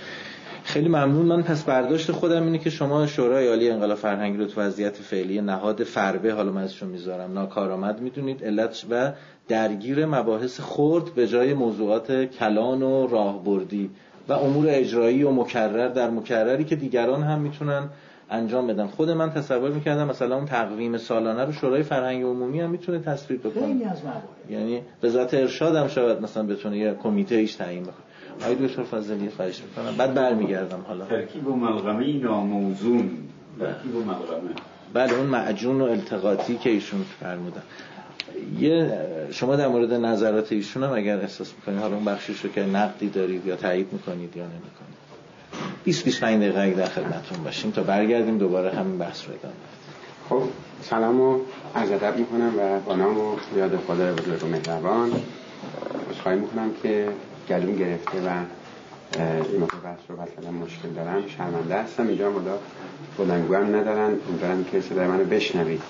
خیلی ممنون. من پس برداشت خودم اینه که شما شورای عالی انقلاب فرهنگی رو تو وضعیت فعلی نهاد فربه حالا من ازشون می‌ذارم ناکارآمد می‌دونید. علت و درگیر مباحث خرد به جای موضوعات کلان و راهبردی و امور اجرایی و مکرر در مکرری که دیگران هم می‌تونن انجام بدن. خود من تصور می‌کردم مثلا اون تقویم سالانه رو شورای فرهنگ عمومی هم می‌تونه تصویب بکنه. خیلی از یعنی ذات ارشاد هم شاید مثلا بتونه یه کمیته ایش تعیین بکنه. آقای دکتر فضلی خواهش می‌کنم. بعد برمیگردم حالا. ترکیب و ملغمه ناموزون. ترکیب و ملغمه. بله اون معجون و التقاطی که ایشون فرمودن. یه شما در مورد نظرات ایشون هم اگر احساس می‌کنید حالا اون بخشش رو که نقدی دارید یا تایید می‌کنید یا نمی‌کنید. 20 25 دقیقه اگه در خدمتتون باشیم تا برگردیم دوباره همین بحث رو ادامه خب سلام و عرض ادب می‌کنم و با نام و یاد خدا بزرگ و مهربان. خواهی می‌کنم که گلوم گرفته و این موقع بحث رو مثلا مشکل دارم شرمنده هستم اینجا مدا بلنگو هم ندارن. امیدوارم که صدای منو بشنوید.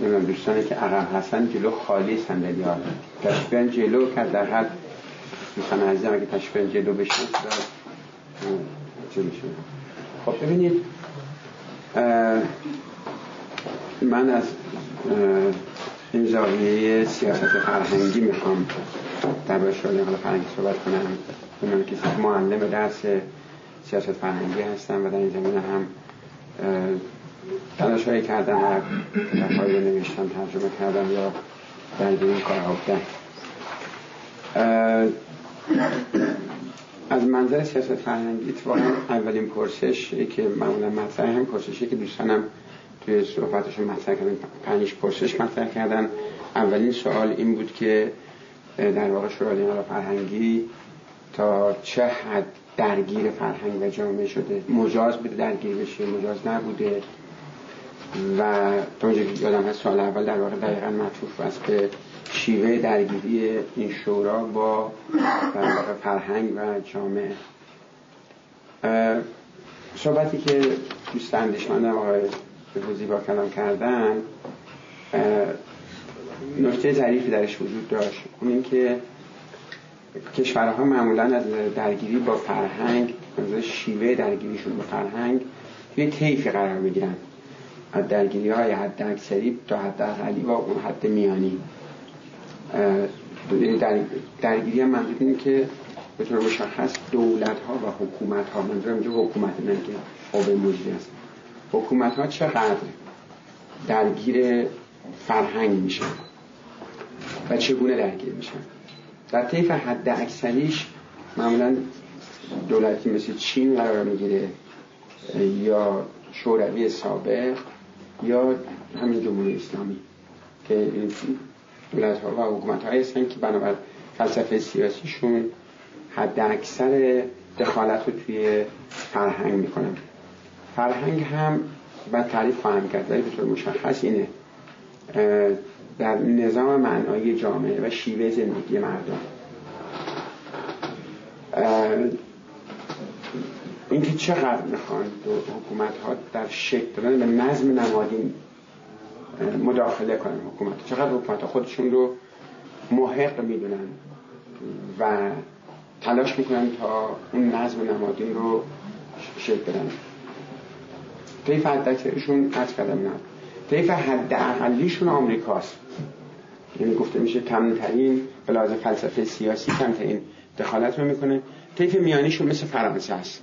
نمی‌دونم دوستانی که عقب هستن جلو خالی صندلی ها تشبیه جلو که در حد. دوستان عزیزم اگه تشبیه جلو بشن جلو شد خب ببینید من از این زاویه سیاست فرهنگی می‌خوام در باید شغل فرهنگی صحبت کنم. من که معلم درس سیاست فرهنگی هستم و در این زمینه هم تلاش هایی کردم و رو نوشتم ترجمه کردم یا در این کار بودم از منظر سیاست فرهنگی اتفاقا اولین پرسش که معمولا مطرح هم پرسشی که دوستانم توی صحبتشون مطرح کردن پنج پرسش مطرح کردن. اولین سوال این بود که در واقع شورای فرهنگی تا چه حد درگیر فرهنگ و جامعه شده. مجاز بوده درگیر بشه مجاز نبوده. و تا اونجا یادم هست سال اول در واقع دقیقا معطوف است به شیوه درگیری این شورا با فرهنگ و جامعه. صحبتی که دوست اندیشمندم آقای با کلام کردن نکته ظریفی درش وجود داشت. اون اینکه کشورها معمولا از درگیری با فرهنگ از شیوه درگیریشون با فرهنگ توی طیفی قرار بگیرن از درگیری های حد اکثری تا حد اقلی با اون حد میانی. درگیری هم منظور این که به طور مشخص دولت ها و حکومت ها منظور اینجا حکومت نه که قوه مجری است. حکومت ها چقدر درگیر فرهنگ میشن؟ و چگونه درگیر میشن. در طیف حد اکثریش معمولا دولتی مثل چین قرار می‌گیره یا شوروی سابق یا همین جمهوری اسلامی که این دولت ها و حکومت های هستن که بنابر فلسفه سیاسیشون حد اکثر دخالت رو توی فرهنگ می‌کنن. فرهنگ هم باید تعریف خواهم کرد ولی به طور مشخص اینه. در نظام معنایی جامعه و شیوه زندگی مردم. اینکه چقدر می‌خوان حکومت ها در شکل دادن به نظم نمادین مداخله کنن حکومت. چقدر حکومت خودشون رو محق می‌دونن و تلاش می‌کنن تا اون نظم نمادین رو شکل بدن. طیف حد اکثرشون از کردم نه طیف حد اقلیشون آمریکاست. یعنی گفته میشه کمترین به لحاظ فلسفه سیاسی کمترین دخالت رو می‌کنه. طیف میانیشون مثل فرانسه است.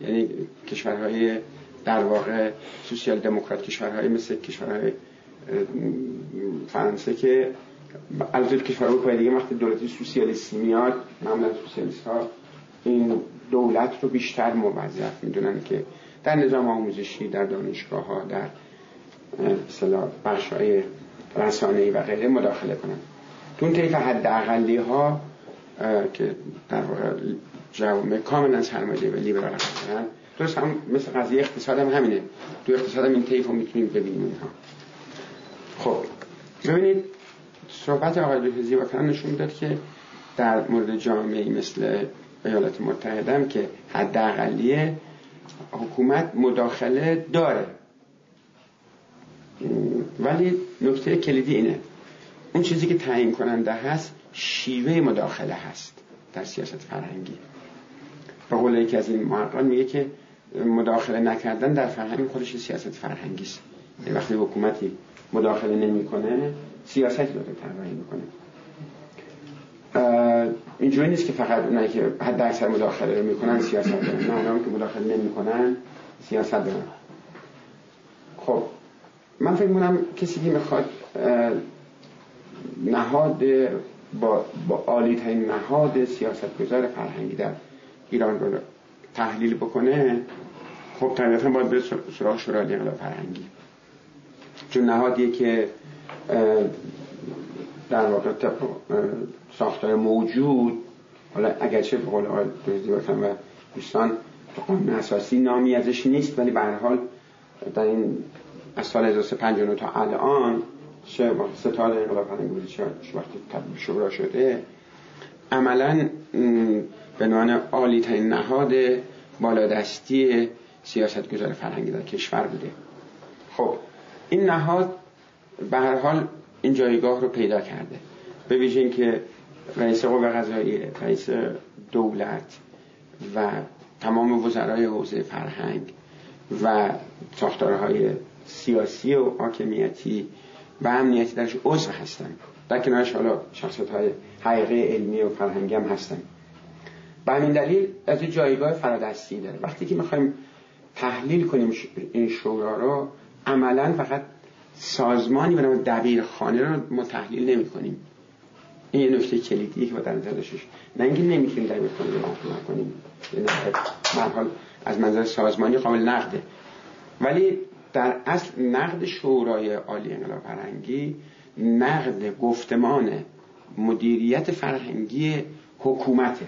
یعنی کشورهای در واقع سوسیال دموکرات کشورهای مثل کشورهای فرانسه که البته کشور اروپای دیگه وقتی دولت سوسیالیستی میاد معمولا سوسیالیست ها این دولت رو بیشتر موظف می‌دونن که در نظام آموزشی در دانشگاه ها در بخش های رسانه و غیره مداخله کنن. اون طیف حد اقلی ها که در واقع جوامع کاملا سرمایه و لیبرال هستن درست هم مثل قضیه اقتصاد هم همینه. تو اقتصاد هم این طیف رو می‌تونیم ببینیم اینها. خب ببینید صحبت آقای دکتر زیبا نشون داد که در مورد جامعه مثل ایالات متحده هم که حداقلیه حکومت مداخله داره. ولی نکته کلیدی اینه. اون چیزی که تعیین کننده هست شیوه مداخله هست در سیاست فرهنگی. به قول یکی از این محققان میگه که مداخله نکردن در فرهنگ خودش سیاست فرهنگی است. یعنی وقتی حکومتی مداخله نمی‌کنه سیاست داره طراحی می‌کنه. اینجوری نیست که فقط اونایی که حد اکثر مداخله رو می‌کنن سیاست دارن. نه اونایی که مداخله نمی‌کنن سیاست دارن. من فکر می‌کنم کسی که می‌خواد نهاد با, با عالی نهاد سیاست گذار فرهنگی در ایران رو تحلیل بکنه خب طبیعتا باید به سراغ شورای انقلاب فرهنگی. چون نهادیه که در واقع ساختار موجود حالا اگرچه به قول آقای و دوستان قانون اساسی نامی ازش نیست ولی به هر حال در این از سال 1359 تا الان ستاد انقلاب فرهنگی وقتی تبدیل شورا شده. عملا به عنوان عالی ترین نهاد بالادستی سیاست گذار فرهنگی در کشور بوده. خب این نهاد به هر حال این جایگاه رو پیدا کرده. به ویژه اینکه رئیس قوه قضاییه رئیس دولت و تمام وزرای حوزه فرهنگ و ساختارهای سیاسی و حاکمیتی و امنیتی درش عضو هستن. در کنارش حالا شخصیت های حقیقی علمی و فرهنگی هم هستن. به همین دلیل از جایگاه فرادستی داره. وقتی که می‌خوایم تحلیل کنیم این شورا رو عملا فقط سازمانی به نام دبیر خانه رو ما تحلیل نمی کنیم این یه نکته کلیدیه که با در نظر نه اینکه نمی‌تونیم دبیر خانه رو کنیم حال از منظر سازمانی قابل نقده. ولی در اصل نقد شورای عالی انقلاب فرهنگی نقد گفتمان مدیریت فرهنگی حکومته.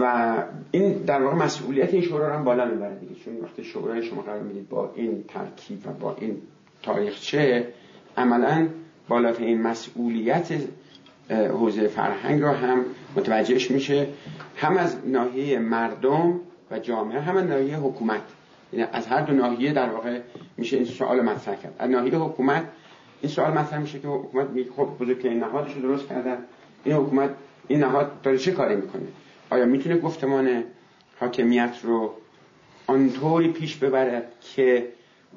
و این در واقع مسئولیت این شورا رو هم بالا می‌بره دیگه چون وقتی شورای شما قرار می‌دید با این ترکیب و با این تاریخچه عملا بالاترین مسئولیت حوزه فرهنگ رو هم متوجهش میشه. هم از ناحیه مردم و جامعه هم از ناحیه حکومت. یعنی از هر دو ناحیه در واقع میشه این سوال مطرح کرد. از ناحیه حکومت این سوال مطرح میشه که حکومت میگه خب بزرگترین نهادش رو درست کردن. این حکومت این نهاد داره چه کاری می‌کنه؟ آیا می‌تونه گفتمان حاکمیت رو آنطوری پیش ببرد که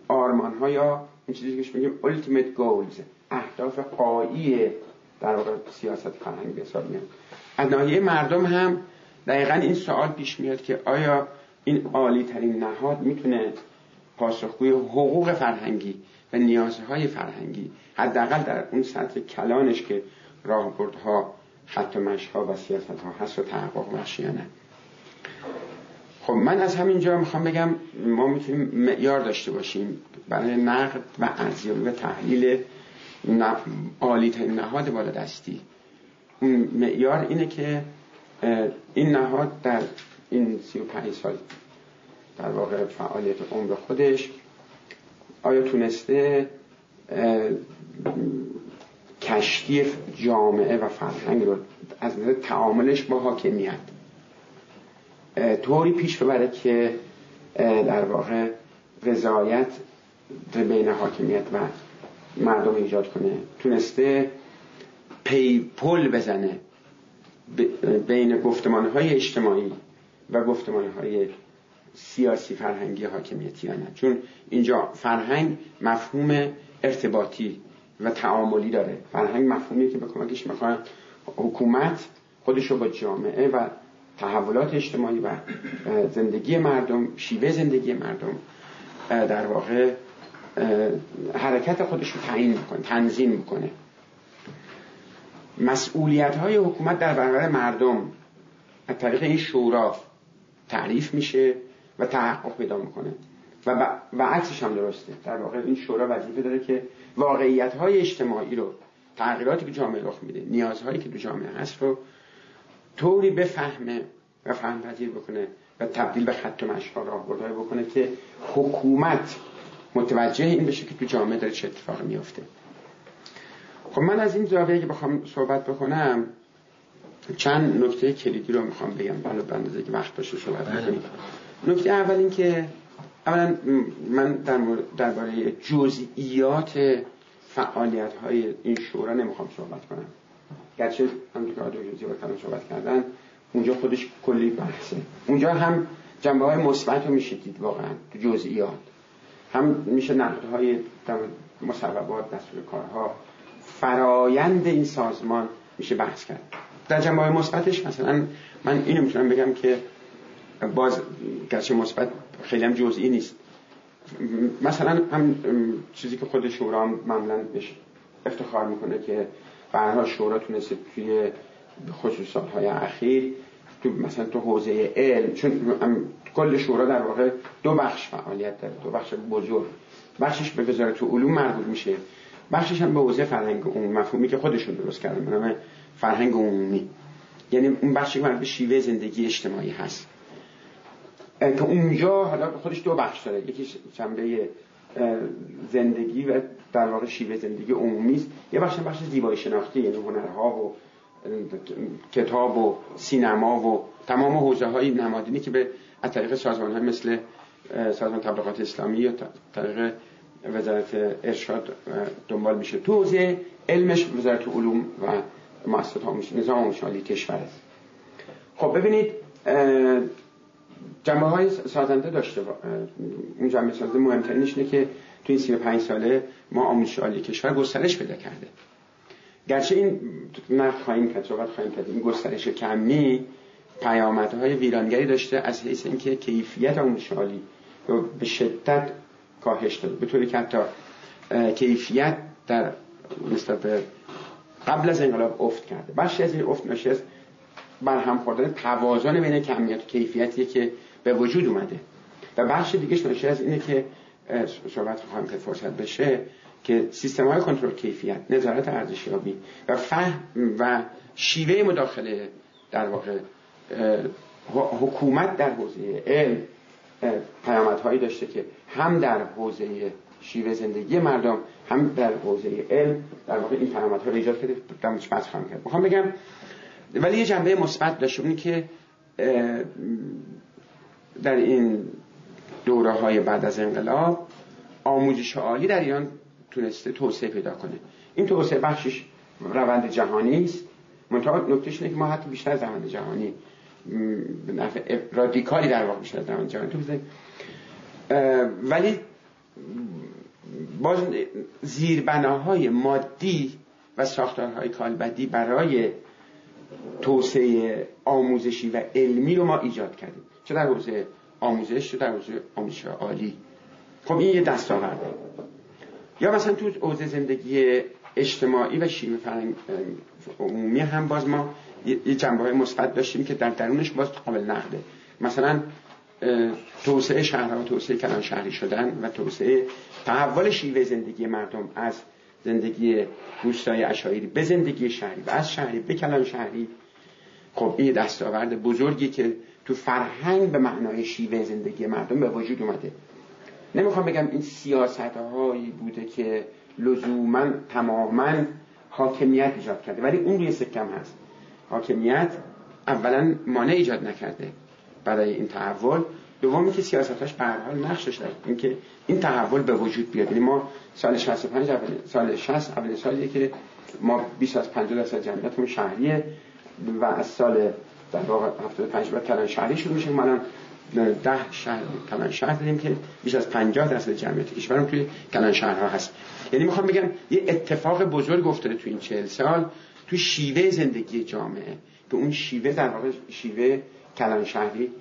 آرمان ها یا این چیزی که میگیم ultimate goals اهداف قایی در واقع سیاست فرهنگ به حساب میاد از ناحیه مردم هم دقیقا این سوال پیش میاد که آیا این عالی ترین نهاد می‌تونه پاسخگوی حقوق فرهنگی و نیازهای فرهنگی حداقل در اون سطح کلانش که راهبردها خط ها و سیاست ها هست و تحقق نه. خب من از همینجا می‌خوام بگم ما می‌تونیم معیار داشته باشیم برای نقد و ارزیابی و تحلیل عالی ترین نهاد بالا دستی اون معیار اینه که این نهاد در این سی و پنج سال در واقع فعالیت عمر خودش آیا تونسته کشتی جامعه و فرهنگ رو از نظر تعاملش با حاکمیت طوری پیش ببره که در واقع رضایت بین حاکمیت و مردم ایجاد کنه؟ تونسته پی پل بزنه بین گفتمان های اجتماعی و گفتمان های سیاسی فرهنگی حاکمیتی نه. چون اینجا فرهنگ مفهوم ارتباطی و تعاملی داره. فرهنگ مفهومی که به کمکش می‌خواد حکومت خودش رو با جامعه و تحولات اجتماعی و زندگی مردم شیوه زندگی مردم در واقع حرکت خودش رو تعیین می‌کنه تنظیم می‌کنه. مسئولیت های حکومت در برابر مردم از طریق این شورا تعریف میشه و تحقق پیدا می‌کنه. و, و عکسش هم درسته. در واقع این شورا وظیفه داره که واقعیت های اجتماعی رو تغییراتی که جامعه رخ میده نیازهایی که تو جامعه هست رو طوری بفهمه و فهم پذیر بکنه و تبدیل به خط و راهبردهای بکنه که حکومت متوجه این بشه که تو جامعه داره چه اتفاقی میفته خب من از این زاویه که بخوام صحبت بکنم چند نکته کلیدی رو می‌خوام بگم. بالا بندازه که وقت باشه صحبت بله. بکنیم. نکته اول این که اولا من در درباره جزئیات فعالیت های این شورا نمی‌خوام صحبت کنم. گرچه هم که آدو جزئی با صحبت کردن اونجا خودش کلی بحثه. اونجا هم جنبه های مثبت رو میشه دید واقعا تو جزئیات. هم میشه نقد های مصوبات دستور کارها فرایند این سازمان میشه بحث کرد. در جنبه مثبتش مثلا من اینو می‌تونم بگم که باز گرچه مثبت خیلی هم جزئی نیست. مثلا هم چیزی که خود شورا هم معمولا افتخار می‌کنه که برها شورا تونسته توی خصوصات های اخیر تو مثلا تو حوزه علم چون کل شورا در واقع دو بخش فعالیت داره دو بخش بزرگ. بخشش به وزارت علوم مربوط میشه. بخشش هم به حوزه فرهنگ عمومی مفهومی که خودشون درست کردن به فرهنگ عمومی. یعنی اون بخشی که به شیوه زندگی اجتماعی هست. که اونجا حالا خودش دو بخش داره. یکی شنبه زندگی و در واقع شیوه زندگی عمومی است. یه بخش بخش زیبایی شناختی یعنی هنرها و کتاب و سینما و تمام حوزه های نمادینی که به طریق سازمان های مثل سازمان تبلیغات اسلامی یا طریق وزارت ارشاد دنبال میشه. تو علمش وزارت علوم و مؤسسات نظام آموزش کشور. است خب ببینید جنبه های سازنده داشته اون جنبه سازنده مهمترینش اینه که تو این 35 ساله ما آموزش عالی کشور گسترش پیدا کرده. گرچه این نقد خواهیم کرد صحبت خواهیم کرد این گسترش کمی پیامدهای ویرانگری داشته از حیث اینکه کیفیت آموزش عالی به شدت کاهش داده. به طوری که حتی کیفیت در نسبت قبل از انقلاب افت کرده. از این افت ناشی از برهم خوردن توازن بین کمیت و کیفیتیه که به وجود اومده. و بخش دیگه ناشی از اینه که صحبت خواهم که فرصت بشه که سیستم های کنترل کیفیت نظارت ارزشیابی و فهم و شیوه مداخله در واقع حکومت در حوزه علم پیامدهایی داشته که هم در حوزه شیوه زندگی مردم هم در حوزه علم در واقع این پیامدها رو ایجاد کرده بحث خواهم کرد. می‌خوام بگم ولی یه جنبه مثبت داشت اونی که در این دوره های بعد از انقلاب آموزش عالی در ایران تونسته توسعه پیدا کنه. این توسعه بخشش روند جهانی است. منتها نکتهش اینه که ما حتی بیشتر از روند جهانی نفع رادیکالی در واقع بیشتر از جهانی تو ولی باز زیربناهای مادی و ساختارهای کالبدی برای توسعه آموزشی و علمی رو ما ایجاد کردیم. چه در حوزه آموزش چه در حوزه آموزش عالی. خب این یه دستاورده. یا مثلا تو حوزه زندگی اجتماعی و شیوه فرهنگ عمومی هم باز ما یه جنبه های مثبت داشتیم که در درونش باز قابل نقده. مثلا توسعه شهرها و توسعه کلان شهری شدن و توسعه تحول شیوه زندگی مردم از زندگی روستای اشایری به زندگی شهری و از شهری به کلان شهری. خب این دستاورد بزرگی که تو فرهنگ به معنای شیوه زندگی مردم به وجود اومده. نمی‌خوام بگم این سیاست هایی بوده که لزوما تماما حاکمیت ایجاد کرده ولی اون روی سکم هست. حاکمیت اولا مانع ایجاد نکرده. برای این تحول. دومی که سیاستاش به هر حال نقشش داره اینکه این تحول به وجود بیاد. یعنی ما سال 65 اول سال 60 اول سالیه که ما 20 از 50 درصد جمعیتمون شهریه و از سال در واقع 75 بعد کلان شهری شروع میشه. ما الان ده شهر کلان شهر داریم که بیش از 50 درصد جمعیت کشورم توی کلان شهرها هست. یعنی می‌خوام بگم یه اتفاق بزرگ افتاده توی این 40 سال تو شیوه زندگی جامعه. که اون شیوه در واقع شیوه کلان شهری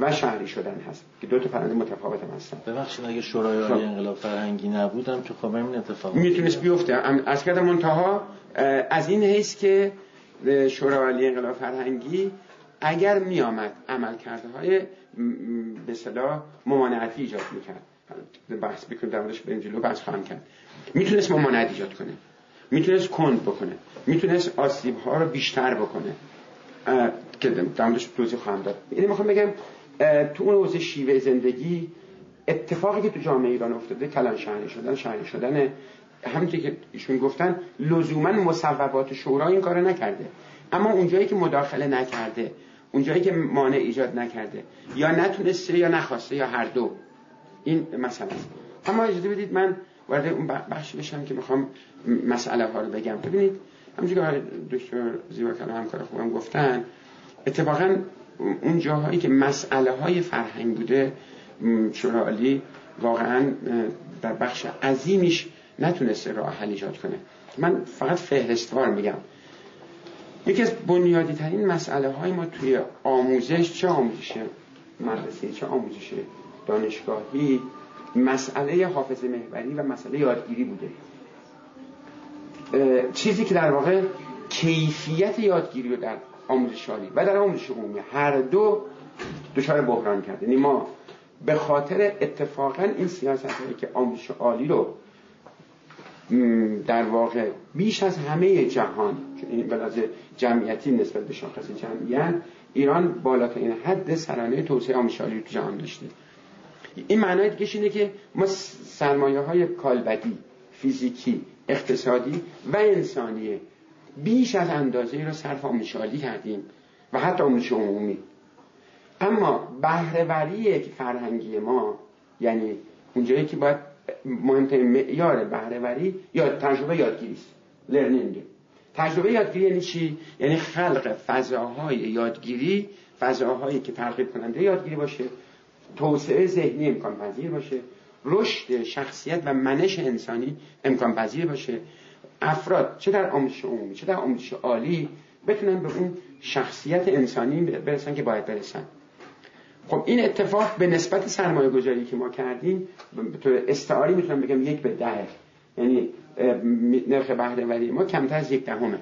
و شهری شدن هست. که دو تا پرنده متفاوت هم هستن. ببخشید اگه شورای عالی خب. انقلاب فرهنگی نبودم که خب این اتفاق می‌تونست بیفته. از کردم منتها از این حیث که شورای عالی انقلاب فرهنگی اگر میآمد عمل کرده های به صلاح ممانعتی ایجاد می‌کرد. بحث بکنم در موردش بریم جلو بحث خواهم کرد. می‌تونست ممانعت ایجاد کنه. می‌تونست کند بکنه. می‌تونست آسیب ها رو بیشتر بکنه. که در موردش توضیح خواهم داد. یعنی می‌خوام بگم تو اون حوزه شیوه زندگی اتفاقی که تو جامعه ایران افتاده کلان شهری شدن شهری شدن همونطور که ایشون گفتن لزوما مصوبات شورا این کارو نکرده. اما اونجایی که مداخله نکرده اونجایی که مانع ایجاد نکرده یا نتونسته یا نخواسته یا هر دو این مسئله اما اجازه بدید من وارد اون بخش بشم که می‌خوام مسئله ها رو بگم. ببینید همونجوری که دکتر زیبا کلام همکار خوبم گفتن اتفاقا اون جاهایی که مسئله های فرهنگ بوده شورالی واقعا در بخش عظیمیش نتونسته راه حل ایجاد کنه. من فقط فهرستوار میگم. یکی از بنیادی ترین مسئله های ما توی آموزش چه آموزش مدرسه چه آموزش دانشگاهی مسئله حافظ محوری و مسئله یادگیری بوده. چیزی که در واقع کیفیت یادگیری رو در آموزش عالی و در آموزش عمومی هر دو دچار بحران کرده یعنی ما به خاطر اتفاقا این سیاست هایی که آموزش عالی رو در واقع بیش از همه جهان این بلاز جمعیتی نسبت به شاخص جمعیت ایران بالاترین حد سرانه توسعه آموزشی تو جهان داشته. این معنای دیگه اینه که ما سرمایه های کالبدی فیزیکی اقتصادی و انسانی بیش از اندازه را صرف آموزشی کردیم و حتی آموزش عمومی. اما بهرهوری فرهنگی ما یعنی اونجایی که باید مهمترین معیار بهرهوری یا تجربه یادگیری است لرنینگ تجربه یادگیری یعنی چی؟ یعنی خلق فضاهای یادگیری فضاهایی که ترغیب کننده یادگیری باشه توسعه ذهنی امکان پذیر باشه رشد شخصیت و منش انسانی امکان پذیر باشه. افراد چه در آموزش عمومی چه در آموزش عالی بتونن به اون شخصیت انسانی برسن که باید برسن. خب این اتفاق به نسبت سرمایه گذاری که ما کردیم به طور استعاری می‌تونم بگم یک به ده. یعنی نرخ بهره ما کمتر از یک دهمه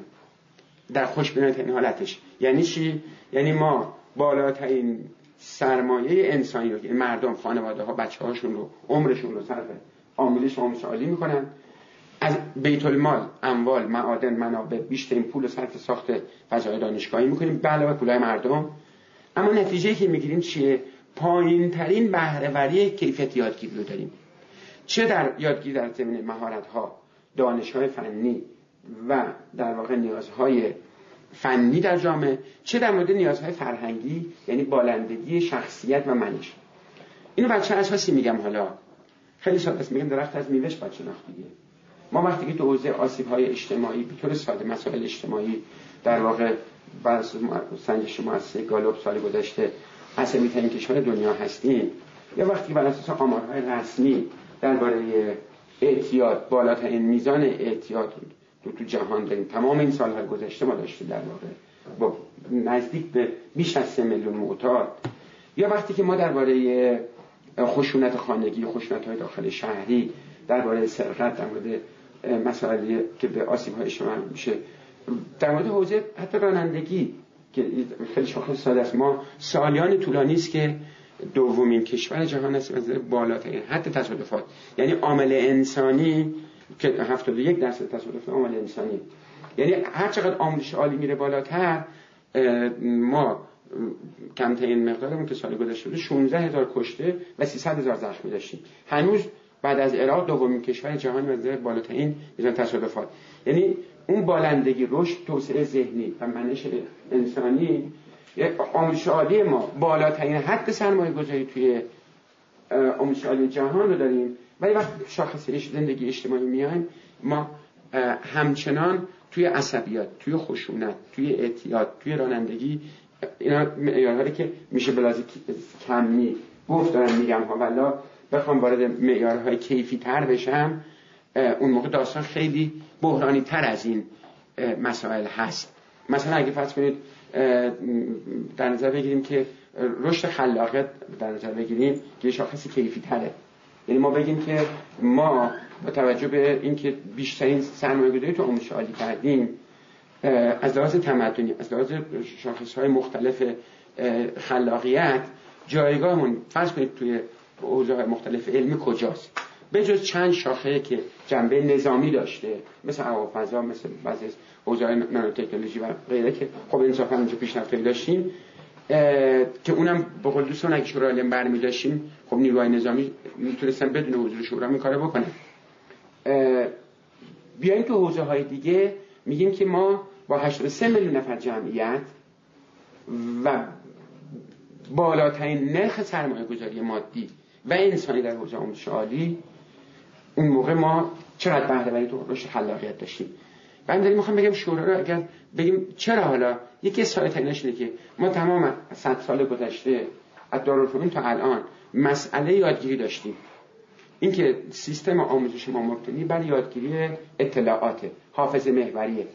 در خوشبینانه حالتش. یعنی چی؟ یعنی ما بالاترین سرمایه انسانی رو مردم خانواده ها بچه هاشون رو عمرشون رو صرف آموزش آموزش عالی می‌کنن. از بیت المال اموال معادن منابع بیشترین پول صرف ساخت فضای دانشگاهی می‌کنیم. به علاوه پولای مردم. اما نتیجه که می‌گیریم چیه؟ پایین ترین بهرهوری کیفیت یادگیری رو داریم. چه در یادگیری در زمینه مهارت ها دانش های فنی و در واقع نیازهای فنی در جامعه. چه در مورد نیازهای فرهنگی؟ یعنی بالندگی شخصیت و منش. اینو بچه اساسی میگم حالا؟ خیلی ساده است. میگم درخت از میوهش باید دیگه. ما وقتی که تو حوزه آسیب های اجتماعی به طور ساده مسائل اجتماعی در واقع بر سنجش مؤسسه گالوب سال گذشته عصبی ترین کشور دنیا هستیم. یا وقتی بر اساس آمارهای رسمی درباره اعتیاد بالاترین میزان اعتیاد تو تو جهان داریم. تمام این سالهای گذشته ما داشتیم در واقع با نزدیک به بیش از سه میلیون معتاد. یا وقتی که ما درباره خشونت خانگی خشونت های داخل شهری درباره سرقت در مورد مسائلی که به آسیب های شما میشه. در مورد حوزه حتی رانندگی که خیلی شاخص ساده است. ما سالیان طولانی است که دومین کشور جهان است از بالاترین حد تصادفات. یعنی عامل انسانی که 71 درصد تصادف عامل انسانی. یعنی هر چقدر آموزش عالی میره بالاتر ما کمترین مقدارمون که سال گذشته بوده 16 هزار کشته و 300 هزار زخمی داشتیم هنوز بعد از عراق دومین کشور جهانی و بالاترین میزان تصادفات یعنی اون بالندگی رشد توسعه ذهنی و منش انسانی آموزش عالی ما بالاترین حد سرمایه گذاری توی آموزش عالی جهان رو داریم. ولی وقتی شاخص زندگی اجتماعی میایم ما همچنان توی عصبیات توی خشونت توی اعتیاد توی رانندگی اینا معیارهایی که میشه بلازی کمی گفت دارم میگم ها. ولی بخوام وارد معیارهای کیفی تر بشم اون موقع داستان خیلی بحرانی تر از این مسائل هست. مثلا اگه فرض کنید در نظر بگیریم که رشد خلاقیت در نظر بگیریم که شاخصی کیفی تره. یعنی ما بگیم که ما با توجه به اینکه بیشترین سرمایه گذاری تو آموزش عالی کردیم از لحاظ تمدنی از لحاظ شاخص های مختلف خلاقیت جایگاهمون فرض کنید توی حوزه مختلف. علمی کجاست؟ به جز چند شاخه که جنبه نظامی داشته مثل فضا مثل بعضی حوزه نانوتکنولوژی و غیره که خب انصافا اونجا پیشرفت داشتیم که اونم به قول دوستان اگه شورای علم برمی داشتیم خب نیروهای نظامی می‌تونستن بدون حضور شورا این کارو بکنن. بیایم تو حوزه های دیگه میگیم که ما با 83 میلیون نفر جمعیت و بالاترین نرخ سرمایه گذاری مادی و انسانی در حوزه آموزش عالی اون موقع ما چقدر بهره تو رشد خلاقیت داشتیم؟ من داریم می‌خوام بگم شورا رو اگر بگیم چرا حالا؟ یکی سایه اینه که ما تمام صد سال گذشته از دارالفنون تا الان مسئله یادگیری داشتیم. اینکه سیستم آموزش ما مبتنی بر یادگیری اطلاعات حافظه محوریه.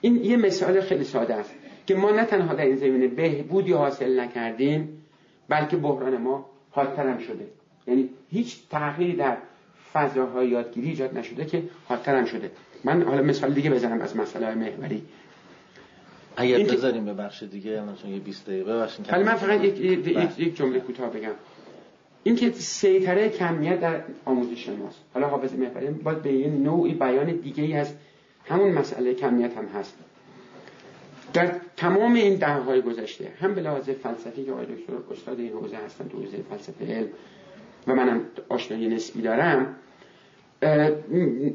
این یه مثال خیلی ساده است که ما نه تنها در این زمینه بهبودی حاصل نکردیم بلکه بحران ما حادتر هم شده. یعنی هیچ تغییری در فضاهای یادگیری ایجاد نشده که حادتر هم شده. من حالا مثال دیگه بزنم از مسئله محوری. اگر بذاریم به بخش دیگه چون یه 20 دقیقه ببخشید ولی من فقط یک, یک, یک جمله کوتاه بگم. اینکه سیطره کمیت در آموزش ماست حالا حافظ محوری باید به یه نوعی بیان دیگه ای از همون مسئله کمیت هم هست. در تمام این دهه های گذشته هم به لحاظ فلسفی که آقای دکتر استاد این حوزه هستن تو حوزه فلسفه علم و منم آشنایی نسبی دارم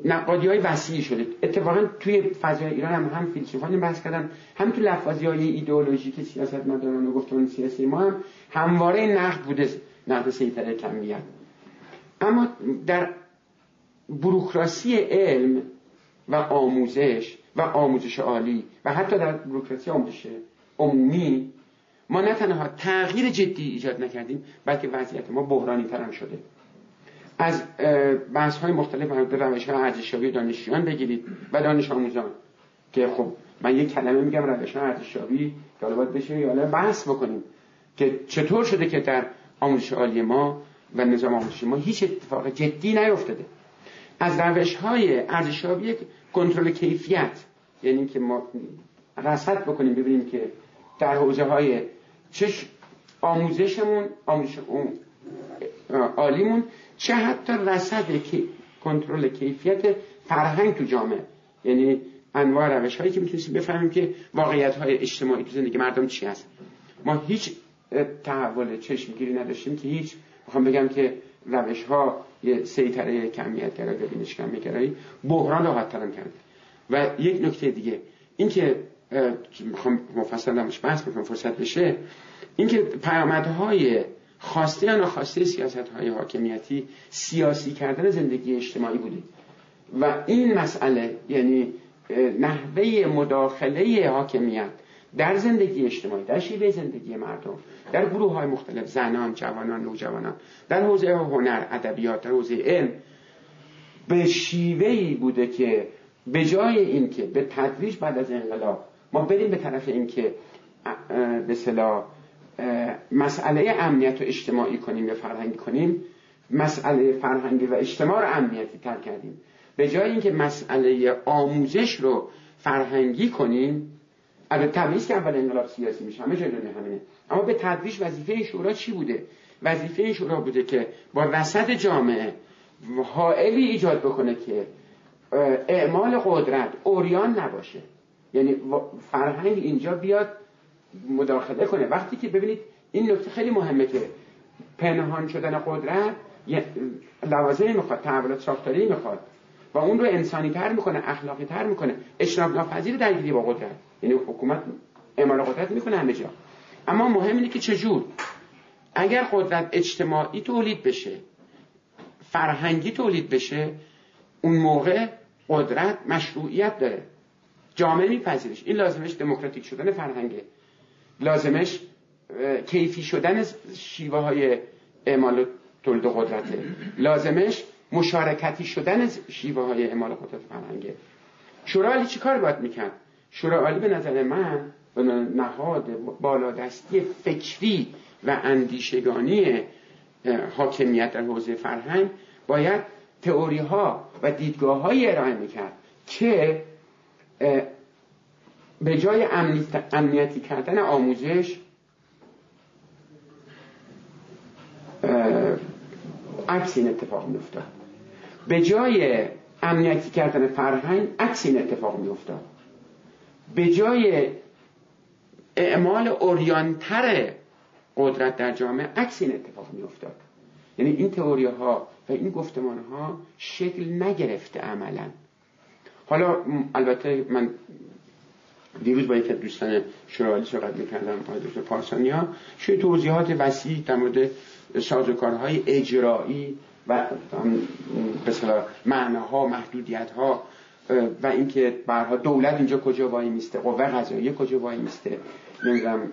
نقادی های وسیعی شده. اتفاقا توی فضای ایران هم هم فیلسوفان بحث کردن هم تو لفظی های ایدئولوژیک سیاست مداران و گفتمان سیاسی ما هم همواره نقد بوده نقد سیطره کمیت اما در بروکراسی علم و آموزش و آموزش عالی و حتی در بروکراسی آموزش عمومی ما نه تنها تغییر جدی ایجاد نکردیم بلکه وضعیت ما بحرانی تر شده. از بحث های مختلف مربوط روش های ارزشیابی دانشجویان بگیرید و دانش آموزان. که خب من یک کلمه میگم روش های ارزشیابی که حالا باید بشه حالا بحث بکنیم که چطور شده که در آموزش عالی ما و نظام آموزشی ما هیچ اتفاق جدی نیفتاده. از روش های ارزشیابی کنترل کیفیت. یعنی که ما رصد بکنیم ببینیم که در حوزه های چه آموزشمون آموزش اون عالیمون چه حتی رصد کنترل کیفیت فرهنگ تو جامعه. یعنی انواع روش هایی که می‌تونستیم بفهمیم که واقعیت های اجتماعی تو زندگی مردم چی هست. ما هیچ تحول چشمگیری نداشتیم که هیچ. می‌خوام بگم که روش ها یه سیطره کمیت گرایی یا بینش بحران رو هم کرده و یک نکته دیگه این که می‌خوام مفصل نمش بحث بکنم فرصت بشه. این که پیامدهای خواسته یا ناخواسته سیاست های حاکمیتی سیاسی کردن زندگی اجتماعی بوده. و این مسئله یعنی نحوه مداخله حاکمیت در زندگی اجتماعی در شیوه زندگی مردم در گروه های مختلف زنان جوانان نوجوانان در حوزه هنر ادبیات در حوزه علم به شیوهی بوده که به جای اینکه به تدریج بعد از انقلاب ما بریم به طرف اینکه به صلاح مسئله امنیت و اجتماعی کنیم یا فرهنگی کنیم مسئله فرهنگی و اجتماع رو امنیتی تر کردیم. به جای اینکه مسئله آموزش رو فرهنگی کنیم اگر تمیز که اول انقلاب سیاسی میشه همه جای همینه. اما به تدریج وظیفه شورا چی بوده؟ وظیفه شورا بوده که با رصد جامعه حائلی ایجاد بکنه که اعمال قدرت اوریان نباشه. یعنی فرهنگ اینجا بیاد مداخله کنه. وقتی که ببینید این نکته خیلی مهمه که پنهان شدن قدرت لوازمی می‌خواد تحولات ساختاری می‌خواد. و اون رو انسانی تر می‌کنه اخلاقی تر می‌کنه. اشناب ناپذیر درگیری با قدرت. یعنی حکومت اعمال قدرت می‌کنه همه جا. اما مهم اینه که چجور؟ اگر قدرت اجتماعی تولید بشه فرهنگی تولید بشه اون موقع قدرت مشروعیت داره. جامعه میپذیرش. این لازمش دموکراتیک شدن فرهنگه. لازمش کیفی شدن شیوه های اعمال تولید قدرته. لازمش مشارکتی شدن شیوه های اعمال قدرت فرهنگه. شورا عالی چی کار باید می‌کرد؟ شورا عالی به نظر من نهاد بالادستی فکری و اندیشگانی حاکمیت در حوزه فرهنگ باید تئوری ها و دیدگاه های ارائه می‌کرد که به جای امنیتی کردن آموزش عکس این اتفاق میافتاد. به جای امنیتی کردن فرهنگ عکس این اتفاق میافتاد. به جای اعمال اوریانتر قدرت در جامعه عکس این اتفاق میافتاد. یعنی این تئوری ها و این گفتمان ها شکل نگرفته عملا. حالا البته من دیروز با یکی دوستان شرالی صحبت می‌کردم آقای دکتر پارسانی ها شوی توضیحات وسیع در مورد سازوکارهای اجرایی و به معناها محدودیت ها و اینکه برها دولت اینجا کجا وای میسته قوه قضاییه کجا وای میسته نمی‌دونم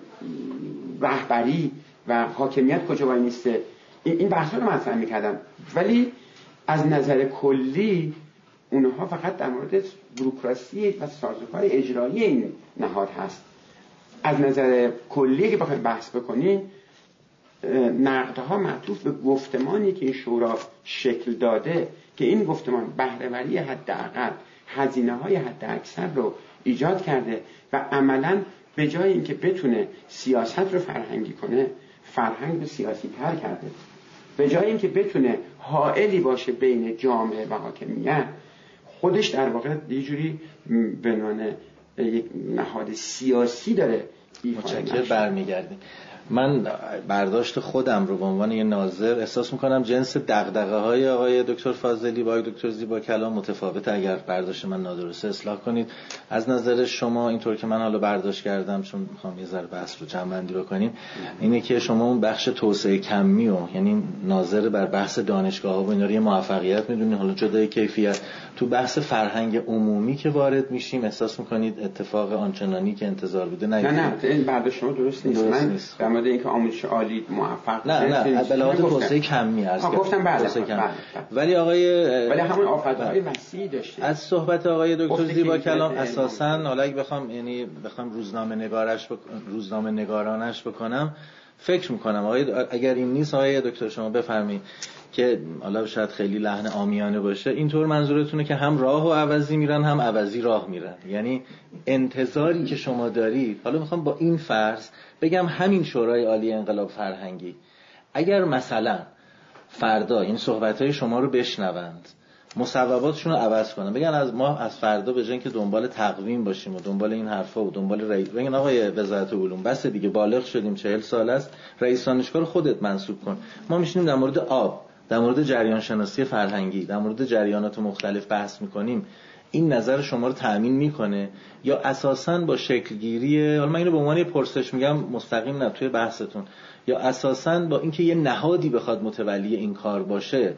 رهبری و حاکمیت کجا وای میسته. این بحث رو مطرح می‌کردم. ولی از نظر کلی اونها فقط در مورد بروکراسی و سازوکار اجرایی این نهاد هست. از نظر کلی که بخوایم بحث بکنیم نقدها معطوف به گفتمانی که این شورا شکل داده که این گفتمان بهرهوری حداقل هزینه های حد اکثر رو ایجاد کرده و عملا به جای اینکه بتونه سیاست رو فرهنگی کنه فرهنگ رو سیاسی تر کرده. به جای اینکه بتونه حائلی باشه بین جامعه و حاکمیت خودش در واقع یه جوری بنانه یک نهاد سیاسی داره متشکر برمیگردیم. من برداشت خودم رو به عنوان یه ناظر احساس می‌کنم جنس دغدغه های آقای دکتر فاضلی با دکتر زیبا کلام متفاوت. اگر برداشت من نادرسته اصلاح کنید. از نظر شما اینطور که من حالا برداشت کردم چون می‌خوام یه ذره بحث رو جمع بندی رو کنیم اینه که شما اون بخش توسعه کمی و یعنی ناظر بر بحث دانشگاه ها و اینا رو معفقیت می‌دونید حالا جدای کیفیت. تو بحث فرهنگ عمومی که وارد میشیم احساس می‌کنید اتفاق آنچنانی که انتظار بوده نه نه. این برداشت شما درست نیست. درست من نیست. در مورد اینکه آموزش عالی موفق نه نه به لحاظ توسعه کمی از گفتم بله, بله،, بله،, بله. ولی آقای ولی همون آفادهای وسیعی داشته. از صحبت آقای دکتر زیبا کلام اساسا حالا اگه بخوام یعنی بخوام روزنامه نگارش بک... روزنامه نگارانش بکنم فکر می‌کنم آقای اگر این نیست آقای دکتر شما بفرمایید که حالا شاید خیلی لحن آمیانه باشه. اینطور منظورتونه که هم راه و عوضی میرن هم عوضی راه میرن. یعنی انتظاری که شما دارید حالا می‌خوام با این فرض بگم همین شورای عالی انقلاب فرهنگی اگر مثلا فردا این صحبت های شما رو بشنوند مصوباتشون رو عوض کنن. بگن از ما از فردا به جای که دنبال تقویم باشیم و دنبال این حرفا و دنبال رئیس بگن آقای وزارت علوم بس دیگه بالغ شدیم چهل سال است رئیس دانشگاه خودت منصوب کن. ما میشینیم در مورد آب در مورد جریان شناسی فرهنگی در مورد جریانات مختلف بحث می‌کنیم. این نظر شما رو تأمین می‌کنه یا اساسا با شکلگیری حالا من اینو به عنوان پرسش میگم مستقیم نه توی بحثتون. یا اساسا با اینکه یه نهادی بخواد متولی این کار باشه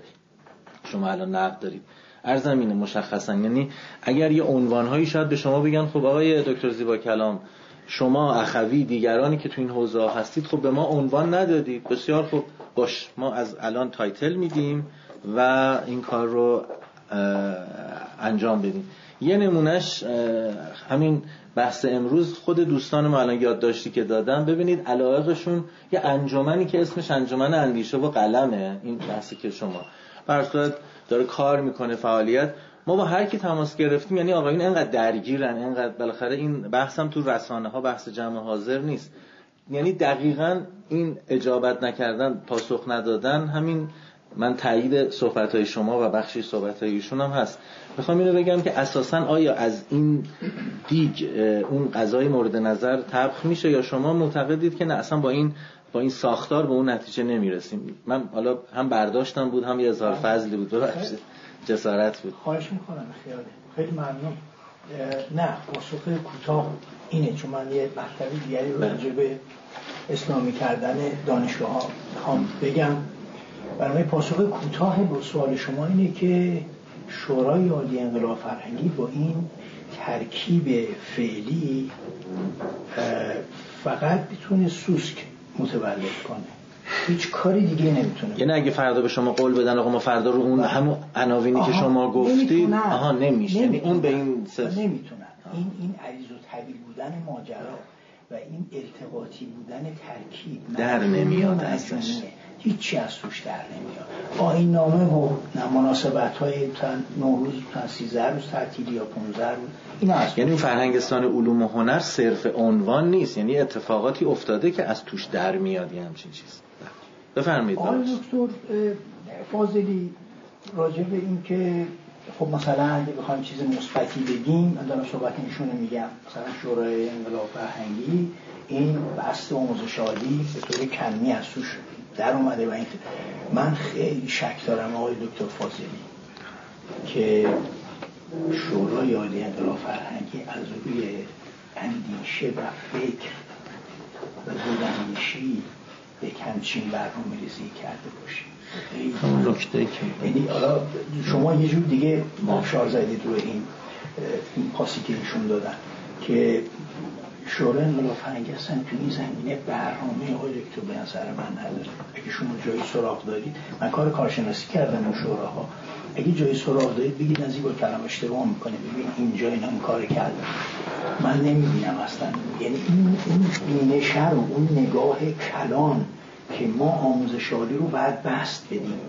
شما الان نقد دارید. ارزم اینه مشخصا. یعنی اگر یه عنوانهایی شاید به شما بگن خب آقای دکتر زیبا کلام شما اخوی دیگرانی که تو این حوزه هستید خب به ما عنوان ندادید. بسیار خوب. باش ما از الان تایتل میدیم و این کار رو انجام بدیم. یه نمونهش همین بحث امروز خود دوستان ما الان یادداشتی که دادم ببینید علاقشون یه انجمنی که اسمش انجمن اندیشه و قلمه این بحثی که شما. برصورت داره کار می‌کنه فعالیت. ما با هر کی تماس گرفتیم یعنی آقایون اینقدر درگیرن اینقدر بالاخره این بحثم تو رسانه ها بحث جمع حاضر نیست. یعنی دقیقا این اجابت نکردن پاسخ ندادن همین من تایید صحبت های شما و بخشی صحبت های ایشون هم هست. می‌خوام اینو بگم که اساسا آیا از این دیگ اون غذای مورد نظر طبخ میشه یا شما معتقدید که نه اصلا با این با این ساختار به اون نتیجه نمی‌رسیم؟ من حالا هم برداشتم بود هم یه اظهار فضلی بود. ببخشید. جسارت بود. خواهش می‌کنم. خیلی خیلی ممنون. نه پاسخ کوتاه اینه چون من یه مطلبی دیگری بله. به اسلامی کردن دانشگاه ها بگم. برای پاسخ کوتاه با سوال شما اینه که شورای عالی انقلاب فرهنگی با این ترکیب فعلی فقط می‌تونه سوسک متولد کنه. هیچ کاری دیگه نمی‌تونه. یعنی اگه فردا به شما قول بدن آقا ما فردا رو اون همون عناوینی که شما گفتید آها نمیشه. یعنی اون به این نمی‌تونن. این این عریض و طویل بودن ماجرا و این التقاطی بودن ترکیب در نمیاد ازش. هیچی از توش در نمیاد. آین نامه و مناسبت های تن نوروز تن سیزه روز تعطیلی یا 15 روز این یعنی فرهنگستان علوم و هنر صرف عنوان نیست. یعنی اتفاقاتی افتاده که از توش در میاد. یه همچین چیز. بفرمایید. آقای دکتر فاضلی راجع به این که خب مثلا اگه بخوایم چیز مثبتی بگیم من دارم صحبت ایشونه میگم. مثلا شورای انقلاب فرهنگی این بست آموزش عالی به طور کمی از توش در اومده و این من خیلی شک دارم آقای دکتر فاضلی که شورای عالی انقلاب فرهنگی از روی اندیشه و فکر و زوداندیشی به کمچین برنامه ریزی کرده باشیم نکته که یعنی حالا شما یه جور دیگه مافشار زدید روی این این پاسی که ایشون دادن که شورای انقلاب اصلا تو این زمینه برنامه آقای به نظر من نداره. اگه شما جایی سراغ دارید من کار کارشناسی کردم اون شوراها. اگه جایی سراغ دارید بگید از با کلام اشتباه می‌کنه ببین اینجا اینا این کار کردن. من نمی‌بینم اصلا. یعنی این این بینشه رو اون نگاه کلان که ما آموزش رو باید بست بدیم.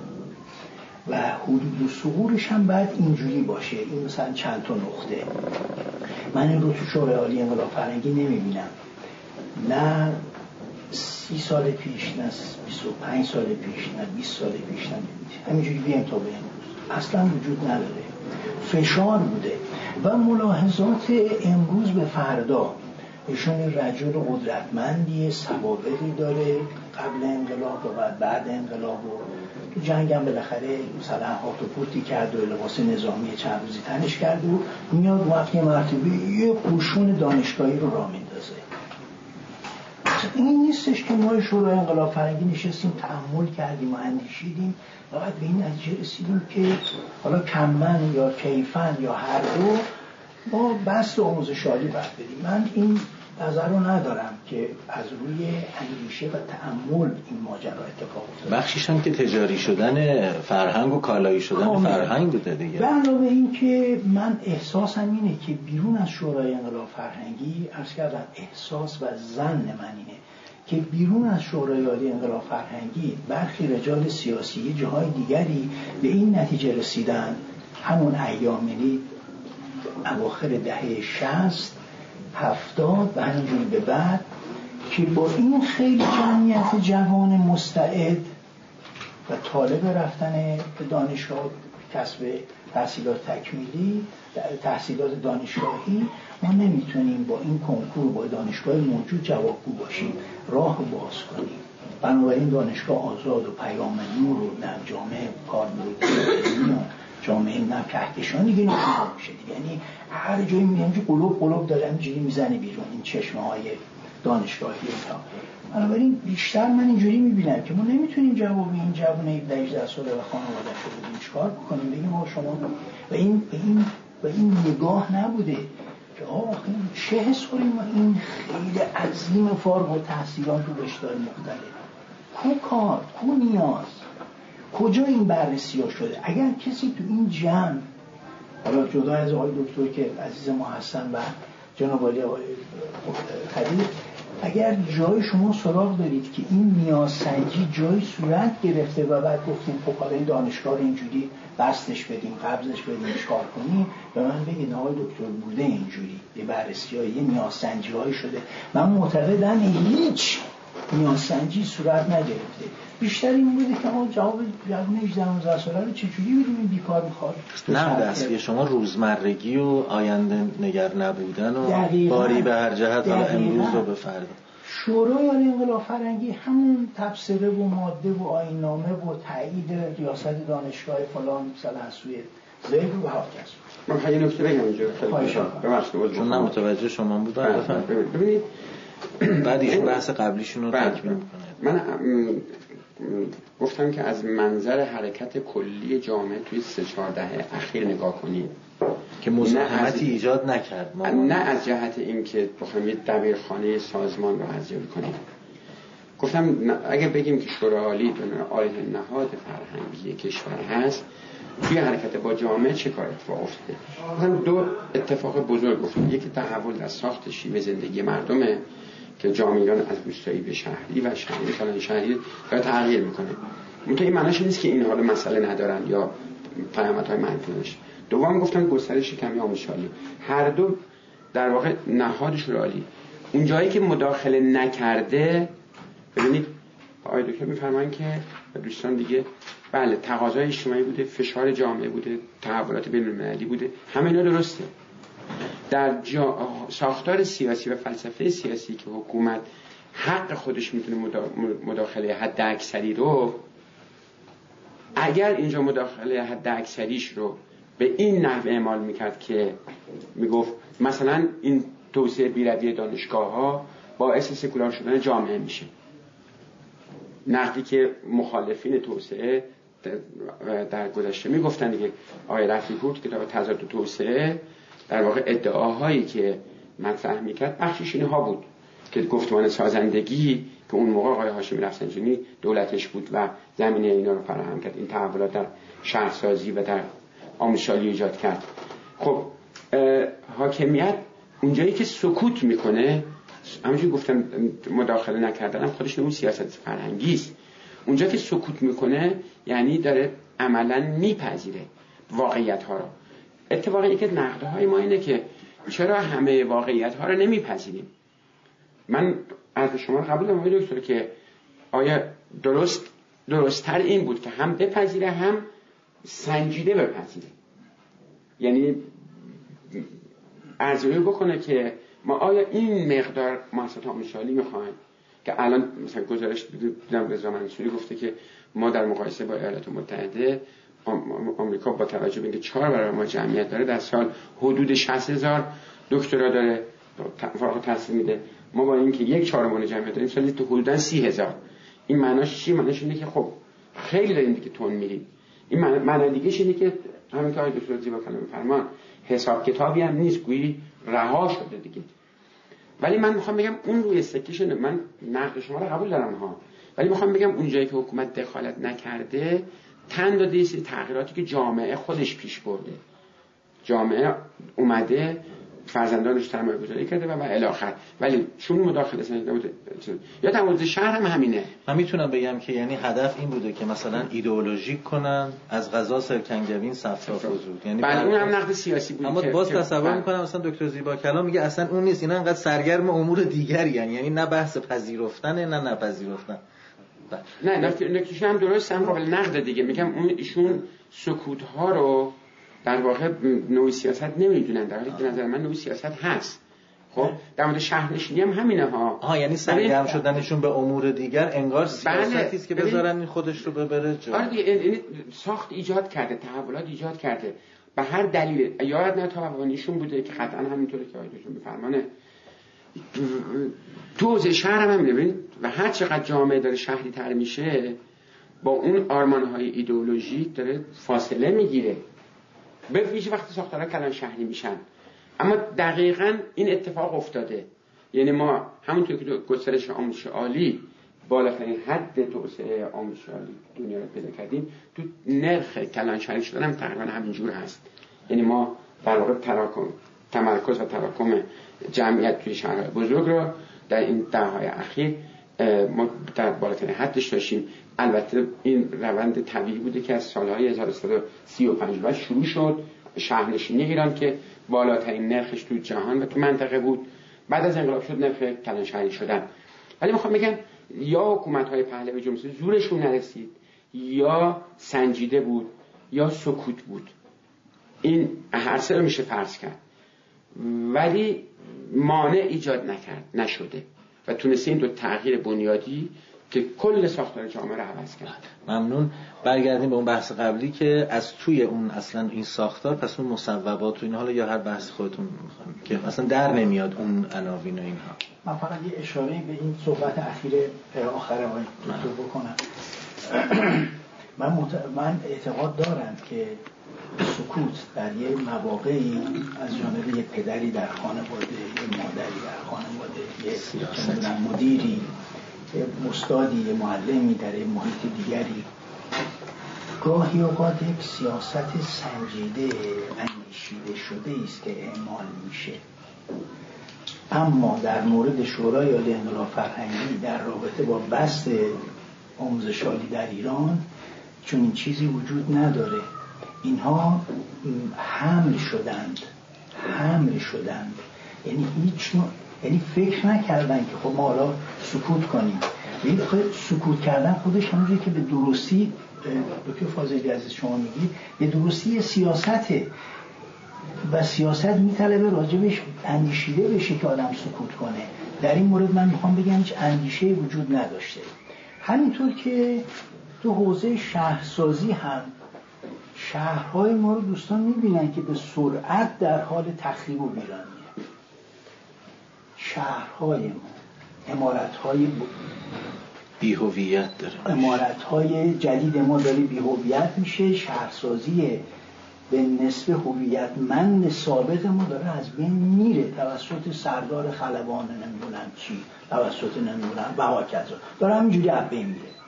و حدود و سهورش هم باید اینجوری باشه. این مثلا چند تا نقطه. من این رو تو شورای عالی انقلاب فرنگی نمی‌بینم. نه سی سال پیش نه 25 سال پیش نه 20 سال پیش نه همینجوری بیایم تا به امروز. اصلا وجود نداره. فشار بوده. و ملاحظات امروز به فردا. ایشون رجل قدرتمندی سوابقی داره. قبل انقلاب و بعد انقلاب و تو جنگ هم بالاخره مثلا هاتو پورتی کرد و لباس نظامی چند روزی تنش کرد و میاد وقتی مرتبه یه قوشون دانشگاهی رو را میندازه. این نیستش که ما شورای انقلاب فرنگی نشستیم تحمل کردیم و اندیشیدیم. و بعد به این نتیجه رسیدیم که حالا کمن یا کیفن یا هر دو با بست آموزشاری باید بدیم. من این نظر رو ندارم که از روی اندیشه و تعمل این ماجرا اتفاق افتاده. بخشیش هم که تجاری شدن فرهنگ و کالایی شدن فرهنگ بوده دیگه. به علاوه این که من احساسم اینه که بیرون از شورای انقلاب فرهنگی ارز کردم احساس و زن من اینه که بیرون از شورای عالی انقلاب فرهنگی برخی رجال سیاسی جاهای دیگری به این نتیجه رسیدن. همون ایام یعنی اواخر دهه شست هفتاد و به بعد که با این خیلی جمعیت جوان مستعد و طالب رفتن به دانشگاه کسب تحصیلات تکمیلی تحصیلات دانشگاهی ما نمی‌تونیم با این کنکور با دانشگاه موجود جوابگو باشیم. راه باز کنیم. بنابراین دانشگاه آزاد و پیام نور و نه جامعه کار جامعه نه کهکشان دیگه میشه یعنی هر جایی میگن که قلوب قلوب داره اینجوری می‌زنه بیرون این چشمه های دانشگاهی تا بنابراین بیشتر من اینجوری می‌بینم که ما نمی‌تونیم جواب این جوان 17 18 ساله و خانواده شده بدیم چیکار بکنیم؟ بگیم ما شما و این به این و این نگاه نبوده که آه چه حسوری ما این خیلی عظیم فارغ و تحصیلات رو رشته مختلف. کو کار؟ کو نیاز؟ کجا این بررسی ها شده؟ اگر کسی تو این جمع حالا جدا از آقای دکتر که عزیز ما هستن و جناب آقای خدیر اگر جای شما سراغ دارید که این نیازسنجی جای صورت گرفته و بعد گفتیم خب حالا این دانشگاه رو اینجوری بستش بدیم قبضش بدیم کار کنیم به من بگید آقای دکتر بوده اینجوری یه بررسی های یه نیازسنجی های شده. من معتقدم هیچ نیازسنجی صورت نگرفته. بیشتر این بوده که ما جواب جوان 18 19 ساله رو چجوری بدونیم بیکار می‌خواد؟ نه دستی شما روزمرگی و آینده نگر نبودن و باری به هر جهت حالا امروز رو به فردا شورای عالی انقلاب فرنگی همون تبصره و ماده و آینامه و تایید ریاست دانشگاه فلان مثلا از سوی زید و هاکس من یه نکته بگم اینجا. چون متوجه شما بودم. بله، ببینید بعد ایشون بحث قبلیشون رو بله. تکمیل می‌کنه. من گفتم که از منظر حرکت کلی جامعه توی سه چهار دهه اخیر نگاه کنید. که مزاحمتی ایجاد نکرد. ما نه از جهت اینکه بخوایم یه دبیرخانه سازمان رو ارزیابی کنیم. گفتم اگه بگیم که شورای عالی آیه نهاد فرهنگی کشور هست توی حرکت با جامعه چه کار اتفاق افتاده؟ گفتم دو اتفاق بزرگ گفتم یکی تحول در ساخت شیوه زندگی مردمه. که جامعیان از روستایی به شهری و شهری کلان شهری داره تغییر می‌کنه. منتها این معناش نیست که این حال مسئله ندارن یا پیامدهای منفی دوم گفتم گسترش کمی آموزشالی هر دو در واقع نهاد شورالی اون جایی که مداخله نکرده ببینید آقای دکتر میفرمایند که دوستان دیگه بله تقاضای اجتماعی بوده فشار جامعه بوده تحولات بین المللی بوده همه اینا درسته. در جا... ساختار سیاسی و فلسفه سیاسی که حکومت حق خودش می‌تونه مداخله حد اکثری رو اگر اینجا مداخله حد اکثریش رو به این نحو اعمال می‌کرد که می‌گفت مثلا این توسعه بیروی دانشگاه ها باعث سکولار شدن جامعه میشه. نقدی که مخالفین توسعه در گذشته می‌گفتن دیگه. آقای رفیقی کتاب تضاد توسعه در واقع ادعاهایی که مطرح می‌کرد بخشش اینها بود که گفتمان سازندگی که اون موقع آقای هاشمی رفسنجانی دولتش بود و زمینه اینا رو فراهم کرد این تحولات در شهرسازی و در آموزشالی ایجاد کرد. خب حاکمیت اونجایی که سکوت می‌کنه همونجوری گفتم مداخله نکردنم خودش اون سیاست فرهنگی است. اونجا که سکوت می‌کنه یعنی داره عملا میپذیره واقعیت ها رو. اتفاقا یکی نقده های ما اینه که چرا همه واقعیت ها رو نمیپذیریم؟ من از شما قبول دارم دکتر که آیا درست درستتر این بود که هم بپذیره هم سنجیده بپذیره؟ یعنی ارزیابی بکنه که ما آیا این مقدار مؤسسات آموزشی می‌خوایم که الان مثلا گزارش دیدم رضا منصوری گفته که ما در مقایسه با ایالات متحده آمریکا با توجه به اینکه چهار برابر ما جمعیت داره در سال حدود 60 هزار دکترا داره فارغ تحصیل میده. ما با اینکه یک چهارم جمعیت داریم سالی تو حدودا سی هزار. این معناش چی؟ معناش اینه که خب خیلی داریم دیگه تون میریم. این معنی دیگه اینه که همین که دکتر زیبا کلام فرمان حساب کتابی هم نیست گویی رها شده دیگه. ولی من می‌خوام بگم اون روی سکیشن من نقد شما رو قبول دارم ها. ولی می‌خوام بگم اونجایی که حکومت دخالت نکرده تن داده تغییراتی که جامعه خودش پیش برده. جامعه اومده فرزندانش سرمایه گذاری کرده و الاخر ولی چون مداخله یا در مورد شهر هم همینه. من می‌تونم بگم که یعنی هدف این بوده که مثلا ایدئولوژیک کنن از غذا سرکنگبین صفصاف وجود یعنی بله اون هم نقد سیاسی بود اما باز تصور بله. می‌کنم مثلا دکتر زیبا کلام میگه اصلا اون نیست اینا انقدر سرگرم امور دیگری یعنی, یعنی نه بحث پذیرفتن نه نپذیرفتن. نه نکتیش هم درست هم قابل نقد دیگه. میگم اون ایشون سکوت ها رو در واقع نوع سیاست نمی‌دونن. در حالی که نظر من نوع سیاست هست. خب در مورد شهرنشینی هم همینه ها. آها یعنی سرگرم شدنشون به امور دیگر انگار سیاستی بله. است که بذارن این خودش رو ببره جا. آره یعنی ساخت ایجاد کرده تحولات ایجاد کرده. به هر دلیل یاد نه تا بوده که قطعا همینطوره که آیدشون بفرمانه تو حوزه شهر هم همینه و هر چقدر جامعه داره شهری تر میشه با اون آرمان های ایدئولوژیک داره فاصله می‌گیره. به ویژه وقتی ساختارها کلان شهری میشن. اما دقیقا این اتفاق افتاده. یعنی ما همونطور که گسترش آموزش عالی بالاترین حد توسعه آموزش عالی دنیا رو پیدا کردیم تو نرخ کلان شهری شدن هم تقریبا همینجور هست. یعنی ما در واقع تمرکز و تراکم جمعیت توی شهرهای بزرگ رو در این دههای اخیر ما در بالاترین حدش داشتیم. البته این روند طبیعی بوده که از سالهای 1335 بعد شروع شد. شهرنشینی ایران که بالاترین نرخش تو جهان و تو منطقه بود. بعد از انقلاب شد نرخ کلانشهری شدن. ولی می‌خوام بگم یا حکومت های پهلوی جمهوری زورشون نرسید یا سنجیده بود یا سکوت بود. این هر سه رو میشه فرض کرد. ولی مانع ایجاد نکرد نشده. و تونسته این دو تغییر بنیادی که کل ساختار جامعه رو عوض کرد. ممنون. برگردیم به اون بحث قبلی که از توی اون اصلا این ساختار پس اون مصوبات و این حالا یا هر بحث خودتون می‌خوایم که اصلا در نمیاد اون عناوین و اینها. من فقط یه اشاره به این صحبت اخیر آخر آقای دکتر بکنم. من, من اعتقاد دارم که سکوت در یه مواقعی از جانب یه پدری در خانواده یه مادری در خانواده یه مدیری یه استادی یه معلمی در یه محیط دیگری. گاهی اوقات یک سیاست سنجیده اندیشیده شده است که اعمال میشه. اما در مورد شورای عالی انقلاب فرهنگی در رابطه با بست آموزشالی در ایران چون این چیزی وجود نداره. اینها حمل شدند. حمل شدند. یعنی هیچ نوع یعنی فکر نکردن که خب ما حالا سکوت کنیم. یعنی سکوت کردن خودش همونجوری که به درستی دکتر فاضلی از شما میگید به درستی سیاسته و سیاست میطلبه راجبش اندیشیده بشه که آدم سکوت کنه. در این مورد من می‌خوام بگم هیچ اندیشه وجود نداشته. همینطور که تو حوزه شهرسازی هم شهرهای ما رو دوستان می‌بینن که به سرعت در حال تخریب و ویرانیه شهرهای ما. امارتهای بیهویت داره. امارتهای جدید ما داره بیهویت میشه. شهرسازی به نسبه هویتمند سابق ما داره از بین میره. توسط سردار خلبان نمی‌دونم چی. توسط نمی‌دونم و داره همینجوری از بین میره.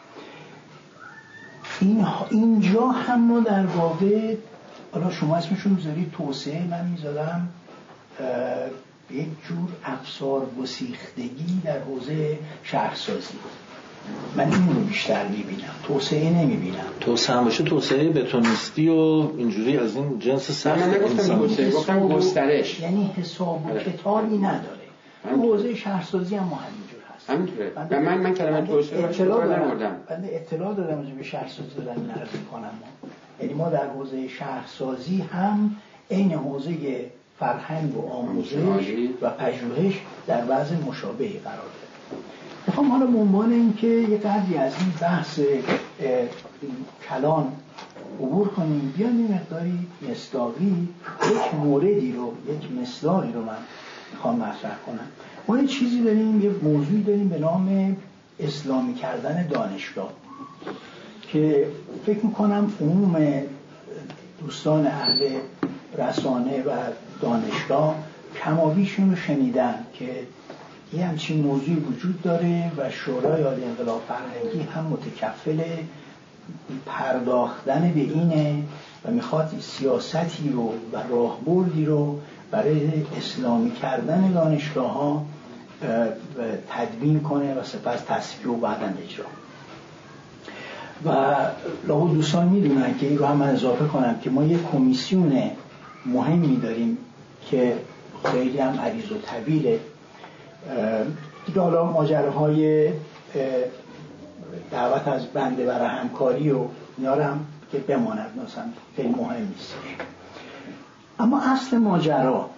این اینجا هم ما در واقع حالا شما اسمشون می‌ذارید توسعه من می‌ذارم. یک جور افسار وسیختگی در حوزه شهرسازی. من این رو بیشتر می‌بینم. توسعه نمی‌بینم. توسعه هم باشه توسعه بتونیستی و اینجوری از این جنس سخت انسان گفتم گسترش. یعنی حساب و کتابی نداره. حوزه شهرسازی هم هست همینطوره. و من من کلمه توسعه اطلاع دارم. نمردم بنده اطلاع دارم راجع به شهرسازی دارم می‌کنم. ما یعنی ما در حوزه شهرسازی هم عین حوزه فرهنگ و آموزش و پژوهش در وضع مشابهی قرار داره می‌خوام حالا به عنوان اینکه یه قدری از این بحث کلان عبور کنیم بیان این مقداری مصداقی یک موردی رو یک مصداقی رو من می‌خوام مطرح کنم. ما یه چیزی داریم یه موضوعی داریم به نام اسلامی کردن دانشگاه که فکر می‌کنم عموم دوستان اهل رسانه و دانشگاه کمابیشون رو شنیدن که یه همچین موضوعی وجود داره و شورای عالی انقلاب فرهنگی هم متکفل پرداختن به اینه و می‌خواد سیاستی رو و راهبردی رو برای اسلامی کردن دانشگاه ها تدوین کنه و سپس تصفیه و بعدا اجرا. و لاغو دوستان می‌دونن که این رو هم من اضافه کنم که ما یه کمیسیون مهمی داریم که خیلی هم عریض و طویله دیگه حالا ماجراهای دعوت از بنده برای همکاری و اینا که بماند مثلا خیلی مهم نیست. اما اصل ماجرا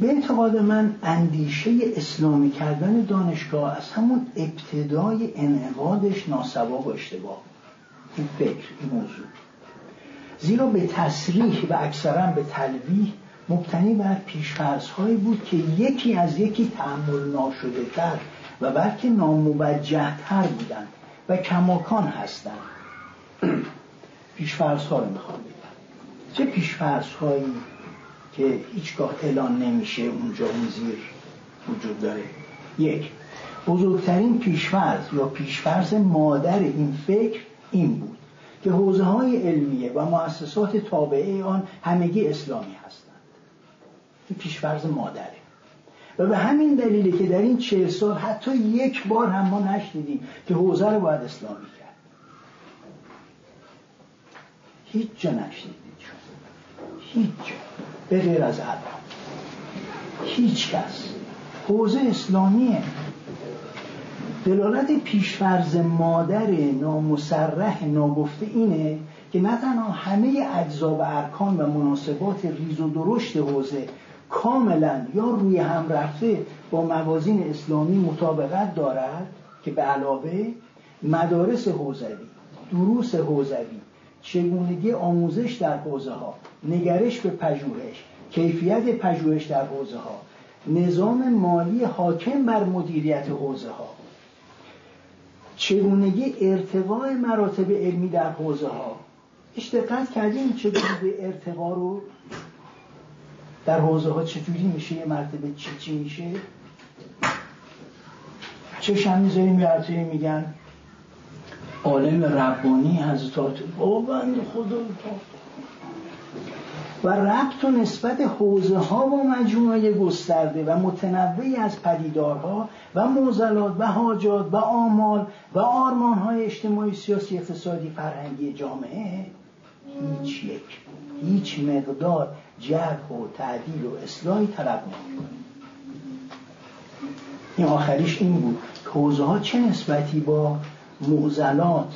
به اعتقاد من اندیشه اسلامی کردن دانشگاه از همون ابتدای انعقادش ناسواب و اشتباه این فکر این موضوع. زیرا به تصریح و اکثرا به تلویح مبتنی بر پیشفرض هایی بود که یکی از یکی تحمل ناشده تر و بلکه ناموجه تر بودند و کماکان هستند. پیشفرض ها رو می‌خوام چه پیشفرض هایی که هیچگاه اعلان نمیشه اونجا اون زیر وجود داره. یک بزرگترین پیشفرض یا پیشفرض مادر این فکر این بود که حوزه های علمیه و مؤسسات تابعه آن همگی اسلامی هستند. این پیشفرض مادره. و به همین دلیله که در این چه سال حتی یک بار هم ما نشنیدیم که حوزه رو باید اسلامی کرد. هیچ جا نشنیدید هیچ جا. به غیر از الان هیچ کس. حوزه اسلامیه. دلالت پیشفرز مادر نامسرح ناگفته اینه که نه تنها همه اجزا و ارکان و مناسبات ریز و درشت حوزه کاملا یا روی هم رفته با موازین اسلامی مطابقت دارد که به علاوه مدارس حوزوی دروس حوزوی چگونگی آموزش در حوزه ها نگرش به پژوهش کیفیت پژوهش در حوزه ها نظام مالی حاکم بر مدیریت حوزه ها چگونگی ارتقاء مراتب علمی در حوزه ها دقت کردیم چگونه به ارتقا رو؟ در حوزه ها چجوری میشه؟ یه مرتبه چی چی میشه؟ می‌ذاریم یه میگن؟ عالم ربانی حضرت با بند خدا و ربط و نسبت حوزه ها و مجموعه گسترده و متنوعی از پدیدارها و موزلات و حاجات و آمال و آرمان های اجتماعی سیاسی اقتصادی فرهنگی جامعه هیچ یک هیچ مقدار جرح و تعدیل و اصلاحی طلب نمی‌کنه این آخریش این بود حوزه ها چه نسبتی با معضلات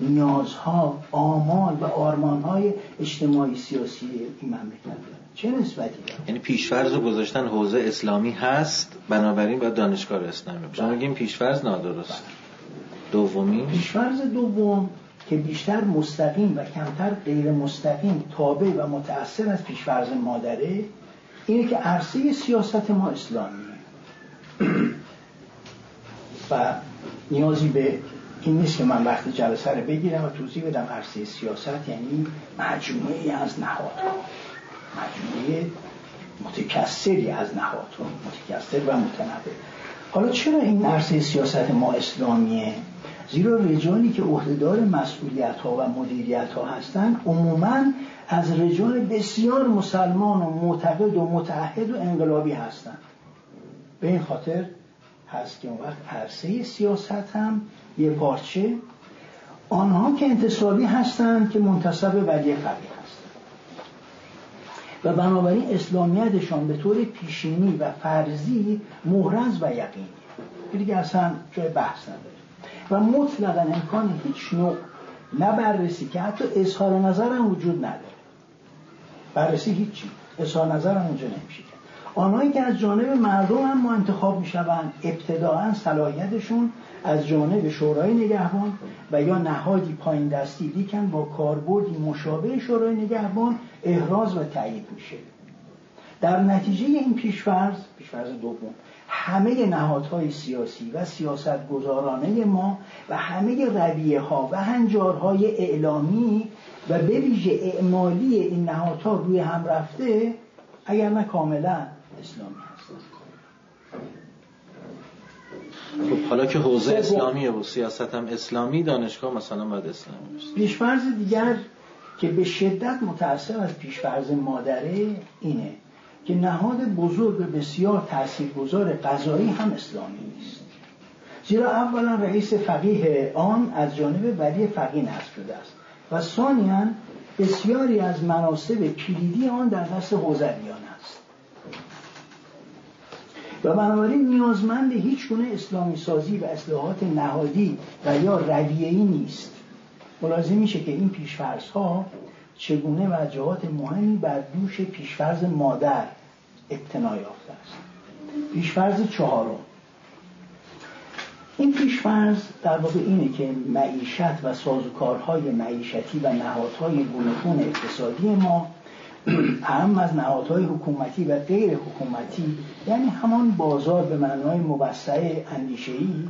نیازها آمال و آرمانهای اجتماعی سیاسی این مملکت داره چه نسبتی داره یعنی پیشفرض رو گذاشتن حوزه اسلامی هست بنابراین باید دانشگاه اسلامی بله. میگیم پیشفرض نادرست بله. دومی؟ پیشفرض دوم که بیشتر مستقیم و کمتر غیر مستقیم تابع و متأثر از پیشفرض مادره اینه که عرصه سیاست ما اسلامیه. و نیازی به این نیست که من وقتی جلسه رو بگیرم و توضیح بدم عرصه سیاست یعنی مجموعه از نهادها. مجموعه متکثری از نهادها متکثر و متنوع. حالا چرا این عرصه سیاست ما اسلامیه؟ زیرا رجالی که عهدهدار مسئولیت ها و مدیریت ها هستند عموما از رجال بسیار مسلمان و معتقد و متحد و انقلابی هستند به این خاطر هست که اون وقت عرصه سیاست هم یه پارچه. آنها که انتصابی هستند که منتصب ولی قوی هستند. و بنابراین اسلامیتشان به طور پیشینی و فرضی محرز و یقینی. دیگه اصلا جای بحث نداره. و مطلقا امکان هیچ نوع نه بررسی که حتی اظهار نظر هم وجود نداره. بررسی هیچی. اظهار نظر هم اونجا نمیشه. آنهایی که از جانب مردم هم ما انتخاب می‌شوند ابتداعا صلاحیتشون از جانب شورای نگهبان و یا نهادی پایین دستی لیکن با کاربردی مشابه شورای نگهبان احراز و تایید میشه. در نتیجه این پیشفرض پیشفرض دوم همه نهادهای سیاسی و سیاست گذارانه ما و همه رویه ها و هنجارهای اعلامی و به ویژه اعمالی این نهادها روی هم رفته اگر نه کاملا اسلامی هست خب حالا که حوزه اسلامیه و سیاست هم اسلامی دانشگاه مثلا باید اسلامی باشه. پیشفرض دیگر که به شدت متأثر از پیشفرض مادره اینه که نهاد بزرگ و بسیار تاثیرگذار قضایی هم اسلامی نیست. زیرا اولا رئیس فقیه آن از جانب ولی فقیه نصب شده است. و ثانیا بسیاری از مناسب کلیدی آن در دست حوزویان و بنابراین نیازمند هیچ گونه اسلامی سازی و اصلاحات نهادی و یا رویه‌ای نیست. ملاحظه میشه که این پیشفرض ها چگونه و جهات مهمی بر دوش پیشفرض مادر ابتنا یافته است. پیشفرض چهارم. این پیشفرض در واقع اینه که معیشت و سازوکارهای معیشتی و نهادهای گوناگون اقتصادی ما هم از نهادهای حکومتی و غیر حکومتی یعنی همان بازار به معنای موسع اندیشه‌ای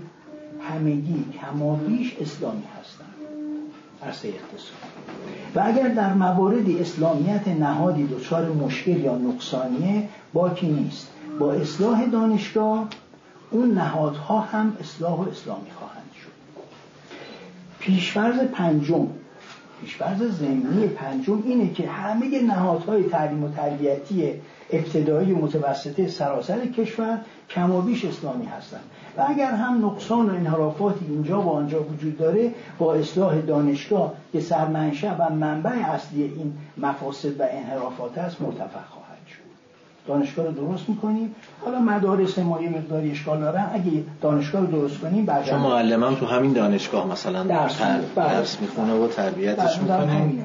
همگی کمابیش اسلامی هستند. عرصه اقتصاد. و اگر در موارد اسلامیت نهادی دچار مشکل یا نقصانیه باکی نیست. با اصلاح دانشگاه اون نهادها هم اصلاح و اسلامی خواهند شد. پیشفرض پنجم پیشفرض زمینی پنجم اینه که همه نهادهای تعلیم و تربیتی ابتدایی و متوسطه سراسر کشور کم و بیش اسلامی هستند. و اگر هم نقصان و انحرافاتی اینجا و آنجا وجود داره با اصلاح دانشگاه که سرمنشأ و منبع اصلی این مفاسد و انحرافات است مرتفع خواهد دانشگاه رو درست می‌کنیم. حالا مدارس ما یه مقداری اشکال دارن اگه دانشگاه رو درست کنیم بعد شما معلم تو همین دانشگاه مثلا درس, بله. درس می‌خونه و تربیتش بله، می‌کنه.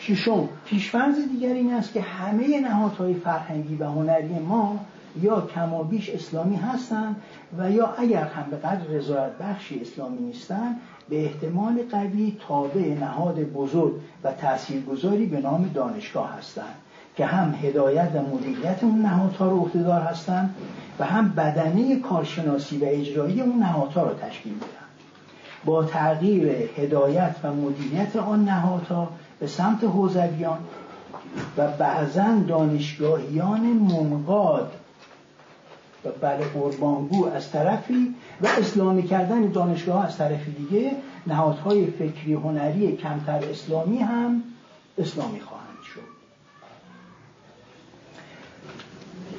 ششم پیشفرض دیگر این است که همه نهادهای فرهنگی و هنری ما یا کمابیش اسلامی هستند و یا اگر هم به قدر رضایت بخشی اسلامی نیستند به احتمال قوی تابع نهاد بزرگ و تاثیرگذاری به نام دانشگاه هستند. که هم هدایت و مدیریت اون نهادها رو عهدهدار هستند و هم بدنه کارشناسی و اجرایی اون نهادها رو تشکیل میدن. با تغییر هدایت و مدیریت آن نهادها به سمت حوزویان و بعضا دانشگاهیان منقاد و بله قربانگو از طرفی و اسلامی کردن دانشگاه از طرف دیگه نهادهای فکری هنری کمتر اسلامی هم اسلامی خواهند شد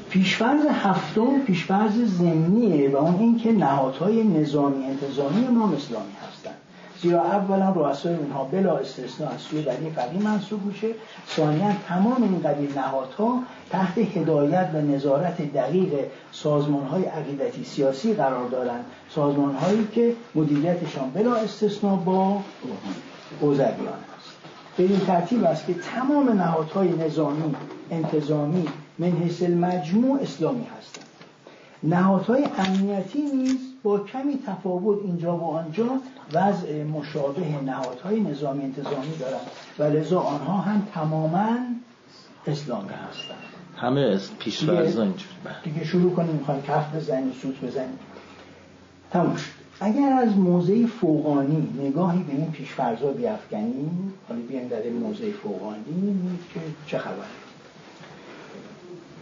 پیشفرز هفتم پیشفرز زمینیه و اون اینکه نهادهای نظامی انتظامی ما اسلامی هستند زیرا اولا رؤسای اونها بلا استثناء از سوی ولی فقیه منصوب میشه. ثانیا تمام این قبیل نهادها تحت هدایت و نظارت دقیق سازمان های عقیدتی سیاسی قرار دارند سازمان هایی که مدیریتشان بلا استثناء با اوزویان است. به این ترتیب است که تمام نهادهای نظامی انتظامی من حیث المجموع اسلامی هستند. نهادهای امنیتی نیز با کمی تفاوت اینجا و آنجا وضع مشابه نهادهای نظامی انتظامی دارند. و لذا آنها هم تماما اسلامی هستند. همه پیشورزا اینجوری. بله. دیگه شروع کنیم. می‌خوایم کف بزنیم سوت بزنیم. تموم اگر از موضع فوقانی نگاهی به این پیشفرزا بیافکنیم حالا بیایم در موضع فوقانی که چه خبره.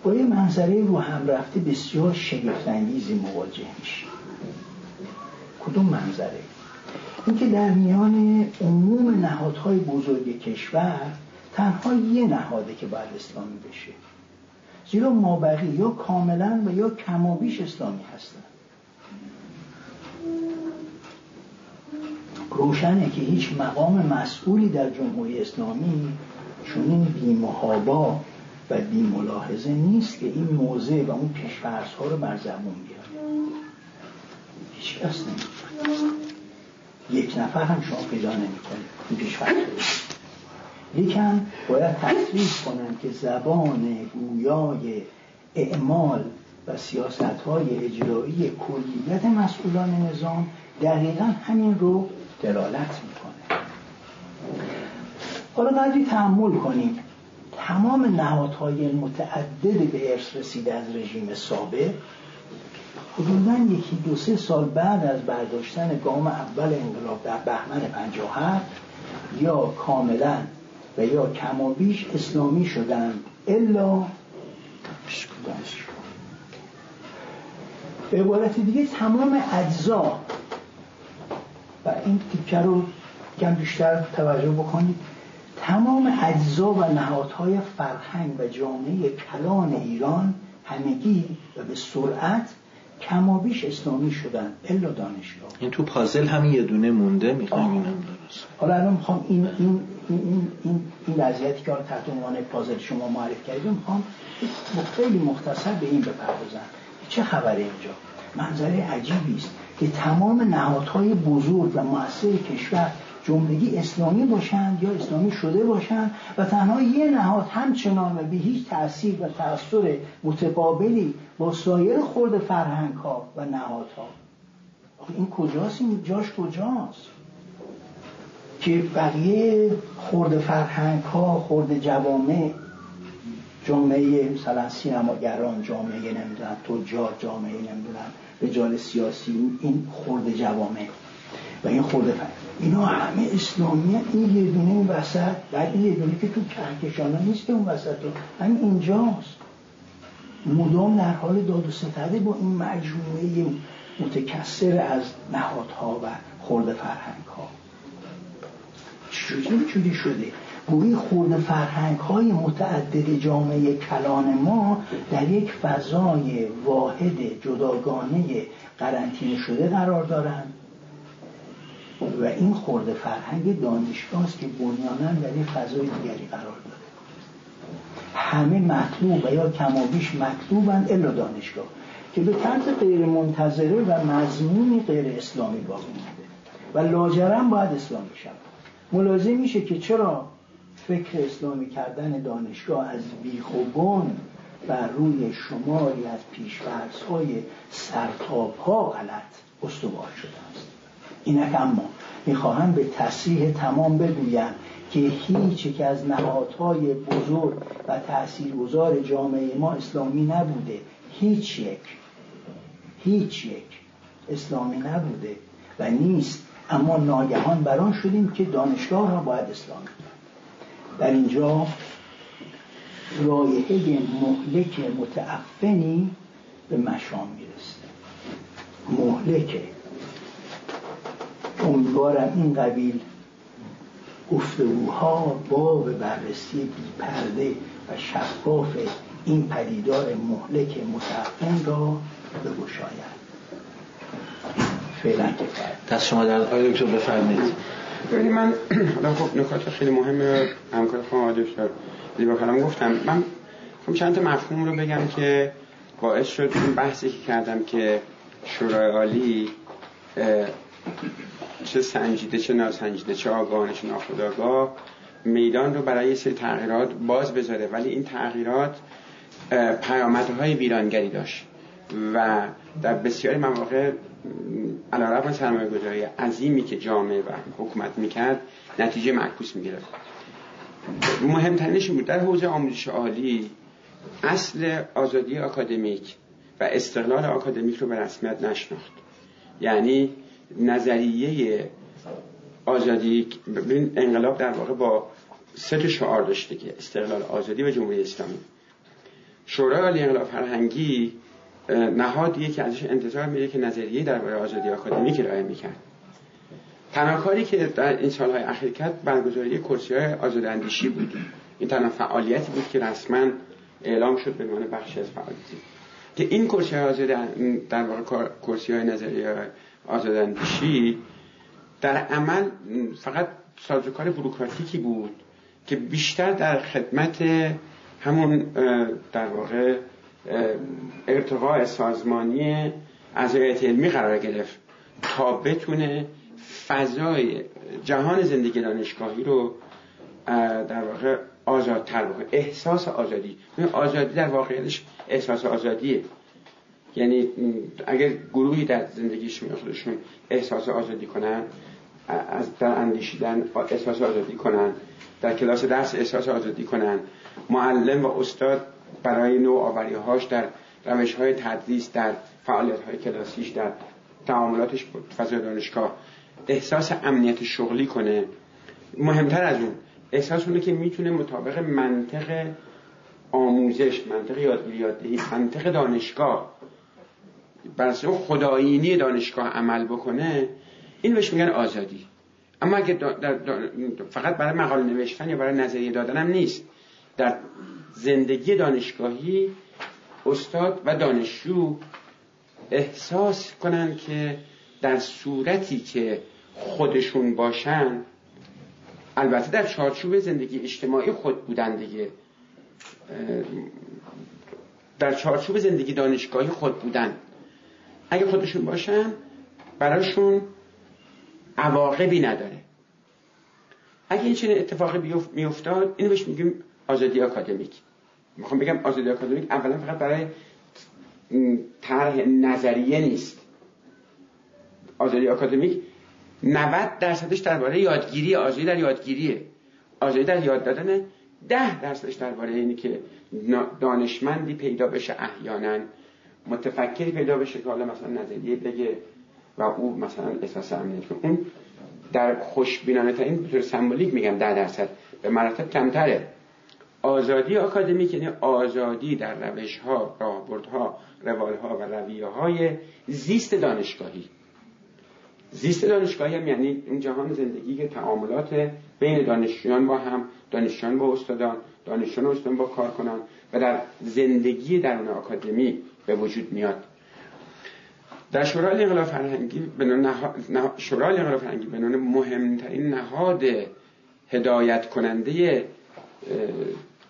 با یه منظره رو هم رفته بسیار شگفتانگیزی مواجه میشیم کدوم منظره؟ اینکه در میان عموم نهادهای بزرگ کشور تنها یه نهاده که باید اسلامی بشه. زیرا مابقی یا کاملا و یا کمابیش اسلامی هستن روشنه که هیچ مقام مسئولی در جمهوری اسلامی چون این بیمحابا و بیملاحظه نیست که این موضع و اون پیشفرس ها رو بر زبون بیاره. هیچ کس یک نفر هم شما پیدا نمی‌کنید. این پیشفرس لیکن باید تصریح کنم که زبان گویای اعمال و سیاست های اجرایی کلیت مسئولان نظام دقیقا همین رو دلالت می‌کنه. حالا قدری تحمل کنیم. تمام نهادهای متعدد به ارث رسیده از رژیم سابق حدودا یکی دو سه سال بعد از برداشتن گام اول انقلاب در بهمن 57 یا کاملا و یا کمابیش اسلامی شدند الا به عبارت دیگه تمام اجزا. و این تیکه رو کم بیشتر توجه بکنید. تمام اجزا و نهادهای فرهنگ و جامعه کلان ایران همگی و به سرعت کمابیش اسلامی شدن الا دانشگاه. این تو پازل هم یه دونه مونده می‌خوایم اینم درست. حالا الان می‌خوام این این این این این وضعیتی که تحت عنوان پازل شما معرف کردیم می‌خوام خیلی مختصر به این بپردازم. چه خبره اینجا؟ منظره عجیبی است که تمام نهادهای بزرگ و مؤثر کشور جملگی اسلامی باشند یا اسلامی شده باشند و تنها یه نهاد همچنان و به هیچ تأثیر و تأثیر متقابلی با سایر خورد فرهنگ ها و نهادها این کجاست؟ این جاش کجاست؟ که بقیه خورد فرهنگ ها خورد جوامع جامعه مثلا سینماگران جامعه نمی‌دونم تجار جامعه نمی‌دونم رجال سیاسی این خورد جوامع و این خورده فرهنگ. اینا همه اسلامی این یه دونه این وسط بعد این یه دونه که تو کهکشان نیست که اون وسط رو. همین اینجاست. مدام در حال داد و ستده با این مجموعه متکسر از نهادها و خورده فرهنگ ها چجوری جوری شده؟ گویی خورده فرهنگ های متعدد جامعه کلان ما در یک فضای واحد جداگانه قرنطینه شده قرار دارند و این خورده فرهنگ دانشگاه است که بنیانا در یک فضای دیگری قرار داره همه مطلوب و یا کمابیش مطلوبند الا دانشگاه که به طرز غیر منتظره و مضمونی غیر اسلامی باقی مونده. و لاجرم باید اسلامی شود. ملاحظه میشه که چرا فکر اسلامی کردن دانشگاه از بیخ و بر روی شماری از پیشورس های سرتاب ها غلط استوار است اینک اما می‌خواهم به تصریح تمام بگویم که هیچ یک از نهادهای بزرگ و تاثیرگذار جامعه ما اسلامی نبوده. هیچ یک. هیچ یک اسلامی نبوده و نیست. اما ناگهان بران شدیم که دانشگاه را باید اسلامی در اینجا رایحه مهلک متعفنی به مشام می‌رسه. مهلکه امیدوارم این قبیل گفتگوها باب بررسی بیپرده و شفاف این پدیدار مهلک متعفن را بگشاید. فعلا دست شما در آقای دکتر بفرمایید. ببینید من خب نکات خیلی مهم همکار خانم دکتر زیبا کلام گفتم. من خب چند تا مفهوم رو بگم که باعث شد این بحثی که کردم که شورای عالی چه سنجیده چه ناسنجیده چه آگاهانه چه ناخودآگاه میدان رو برای سری تغییرات باز بذاره. ولی این تغییرات پیامدهای ویرانگری داشت و در بسیاری مواقع علیرغم سرمایه گذاری عظیمی که جامعه و حکومت می‌کرد نتیجه معکوس می‌گرفت. مهمترینش بود در حوزه آموزش عالی اصل آزادی آکادمیک و استقلال آکادمیک رو به رسمیت نشناخت. یعنی نظریه آزادی انقلاب در واقع با سه شعار داشته که استقلال آزادی و جمهوری اسلامی. شورای عالی انقلاب فرهنگی نهادیه که ازش انتظار میره که نظریه درباره آزادی آکادمیک ارائه می‌کرد. تنها کاری که در این سالهای اخیر کرد برگزاری کرسی های آزاداندیشی بود. این تنها فعالیتی بود که رسما اعلام شد به عنوان بخشی از فعالیتی. که این کرسی های آزاد در واقع کرسی های نظریه آزاداندیشی در عمل فقط سازوکار بروکراتیکی بود که بیشتر در خدمت همون در واقع ارتقاء سازمانی از علمی قرار گرفت تا بتونه فضای جهان زندگی دانشگاهی رو در واقع آزادتر بکنه. احساس آزادی. آزادی در واقعیتش احساس آزادیه. یعنی اگر گروهی در زندگیشون خودشون احساس آزادی کنن از در اندیشیدن احساس آزادی کنن در کلاس درس احساس آزادی کنن. معلم و استاد برای نوع هاش در روش های تدریس در فعالیت های کلاسیش در تعاملاتش فضای دانشگاه احساس امنیت شغلی کنه. مهمتر از اون احساس اونه که می‌تونه مطابق منطق آموزش منطق یادگیری یاددهی منطق دانشگاه بر خدایینی دانشگاه عمل بکنه این بهش میگن آزادی. اما اگه فقط برای مقاله نوشتن یا برای نظریه دادن هم نیست. در زندگی دانشگاهی استاد و دانشجو احساس کنن که در صورتی که خودشون باشن البته در چارچوب زندگی اجتماعی خود بودن دیگه. در چارچوب زندگی دانشگاهی خود بودن. اگه خودشون باشن براشون عواقبی نداره. اگه این چنین اتفاقی میافتاد اینو بهش میگیم آزادی اکادمیک می‌خوام بگم آزادی اکادمیک اولا فقط برای طرح نظریه نیست. آزادی اکادمیک 90 درصدش درباره یادگیری آزادی در یادگیریه. آزادی در یاد دادن 10 درصدش درباره اینه که دانشمندی پیدا بشه احیانا. متفکری پیدا بشه که حالا مثلا نظریه بگه و او مثلا احساس امنیت اون در خوشبینانه ترین به طور سمبولیک میگم ده درصد. به مراتب کمتره. آزادی اکادمیک یعنی آزادی در روش ها راهبردها و رویه های زیست دانشگاهی. زیست دانشگاهی هم یعنی اون جهان زندگی که تعاملات بین دانشجویان با هم دانشجویان با استادان دانشجویان استادان با کار کنن و در زندگی درون آکادمی به وجود میاد. در شورای انقلاب فرهنگی به شورای انقلاب فرهنگی به مهمترین نهاد هدایت کننده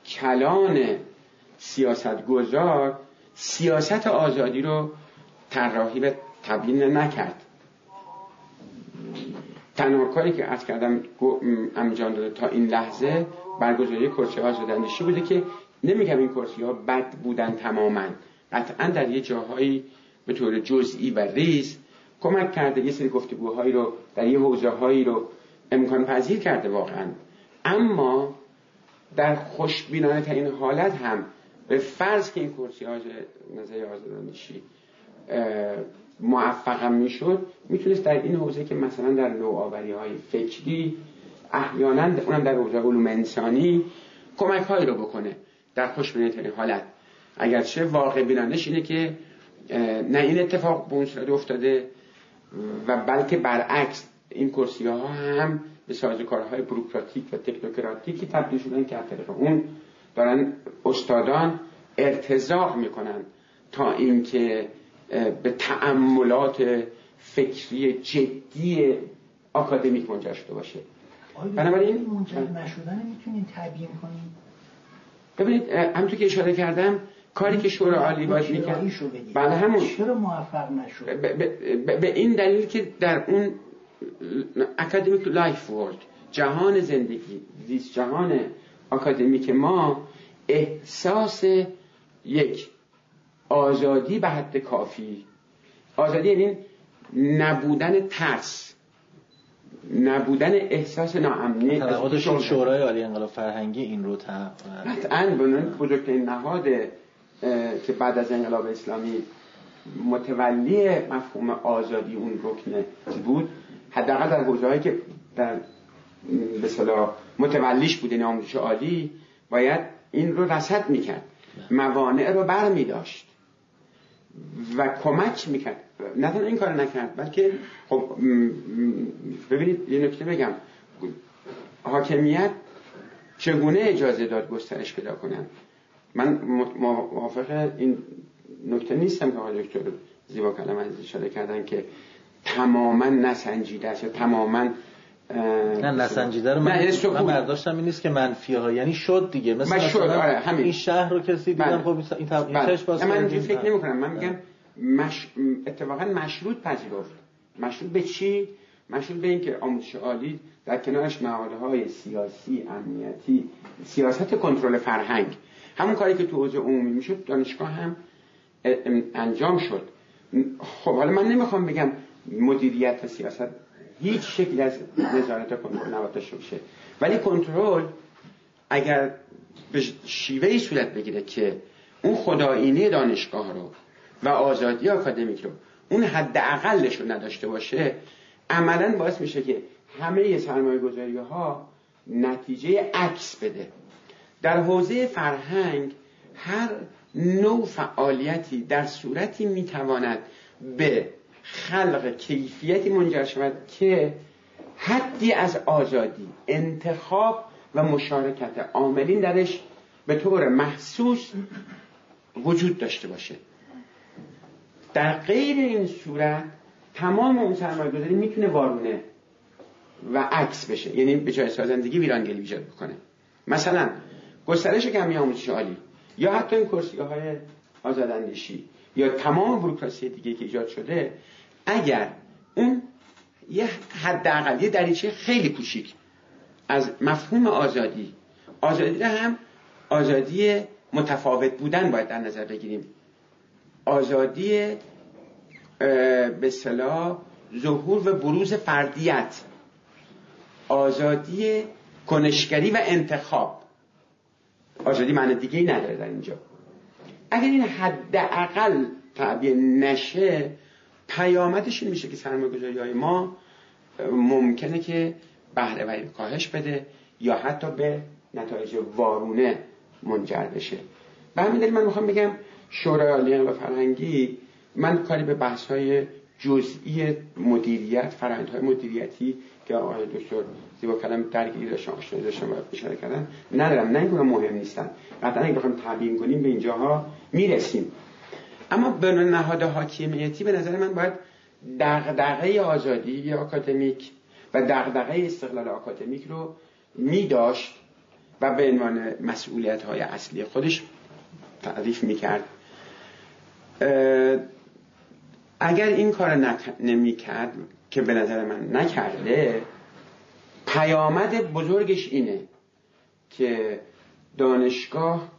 کلان سیاست گذار سیاست آزادی رو طراحی و تبیین نکرد. تنها کاری که از کردم انجام داده تا این لحظه برگزاری کرسی آزاداندیشی بوده که نمیگم این کرسی ها بد بودن تماما. قطعا در یه جاهایی به طور جزئی و ریز کمک کرده یه سری گفتگوهایی رو در یه حوزه هایی رو امکان پذیر کرده واقعا. اما در خوشبینانه ترین حالت هم به فرض که این کرسی های نظر آزادانشی موفقم می‌شد می‌تونست در این حوزه که مثلا در نوآوری های فکری احیانا اونم در حوزه علوم انسانی کمک هایی رو بکنه. در خوشبینانه ترین حالت. اگرچه واقع بینانش اینه که نه این اتفاق به اون صورت افتاده و بلکه برعکس این کرسی ها هم به سازوکارهای بروکراتیک و تکنوکراتیکی تبدیل شدن که طریق اون دارن استادان ارتزاق می‌کنن تا اینکه به تعملات فکری جدی آکادمیک منجر شده باشه. بنابراین منجر نشدن می‌تونین تبیین کنیم ببینید همونطور که اشاره کردم کاری که شورای عالی باید می‌کرد. بله همون. چرا موفق نشد؟ به این دلیل که در اون academic life world جهان زندگی زیست جهان اکادمیک ما احساس یک آزادی به حد کافی. آزادی یعنی نبودن ترس نبودن احساس ناامنی. شورای عالی انقلاب فرهنگی این رو قطعا بزرگترین نهاد که بعد از انقلاب اسلامی متولی مفهوم آزادی اون رکن بود حداقل در حوزه که در به متولیش بود آموزش عالی باید این رو رصد می‌کرد. موانع رو بر می داشت و کمک می‌کرد. نه تنها این کار نکرد بلکه خب ببینید یه نکته بگم. حاکمیت چگونه اجازه داد گسترش پیدا کنند؟ من موافق این نکته نیستم که آقای دکتر زیبا کلم از اشاره کردن که تماما نسنجیده است یا تماما نه نسنجیده رو من, من برداشتم این نیست که منفی ها یعنی شد دیگه مثلا شد آره همین. این شهر رو کسی دیدم خب این این باز من فکر نمی کنم. من میگم مش... اتفاقا مشروط پذیرفت. مشروط به چی؟ مشروط به اینکه آموزش عالی در کنارش مقاله های سیاسی امنیتی سیاست کنترل فرهنگ همون کاری که تو حوزه عمومی می‌شد دانشگاه هم انجام شد. خب حالا من نمی‌خوام بگم مدیریت و سیاست هیچ شکلی از نظارت کنترل نباید داشته باشه. ولی کنترل اگر به شیوهی صورت بگیره که اون خداینی دانشگاه رو و آزادی آکادمیک رو اون حد اقلش رو نداشته باشه عملا باعث میشه که همه سرمایه گذاری ها نتیجه عکس بده. در حوزه فرهنگ هر نوع فعالیتی در صورتی می‌تواند به خلق کیفیتی منجر شود که حدی از آزادی انتخاب و مشارکت عاملین درش به طور محسوس وجود داشته باشه. در غیر این صورت تمام اون سرمایه گذاری می‌تونه وارونه و عکس بشه یعنی به جای سازندگی ویرانگری ایجاد بکنه. مثلا گسترش کمی آموزش عالی. یا حتی این کرسی های آزاداندیشی. یا تمام بروکراسی دیگه که ایجاد شده اگر اون یه حداقل یه دریچه خیلی کوچیک از مفهوم آزادی آزادی هم آزادی متفاوت بودن باید در نظر بگیریم. آزادی به صلاح ظهور و بروز فردیت. آزادی کنشگری و انتخاب. آزادی معنی دیگه ای نداره در اینجا. اگر این حداقل تعبیه نشه پیامدش این میشه که سرمایه‌گذاری های ما ممکنه که بهره کاهش بده یا حتی به نتایج وارونه منجر بشه. به همین من می‌خوام بگم شورای عالی و فرهنگی من کاری به بحث های جزئی مدیریت فرهنگ های مدیریتی که آقای دکتر زیبا کلم آشنایی داشتن و اشاره کردن ندارم. نه مهم نیستن. قطعا اگه بخوایم تبیین کنیم به اینجاها می‌رسیم. اما بین نهاد حاکمیتی به نظر من باید دغدغه آزادی آکادمیک و دغدغه استقلال آکادمیک رو می داشت و به عنوان مسئولیت های اصلی خودش تعریف می کرد اگر این کار نمی کرد که به نظر من نکرده پیامد بزرگش اینه که دانشگاه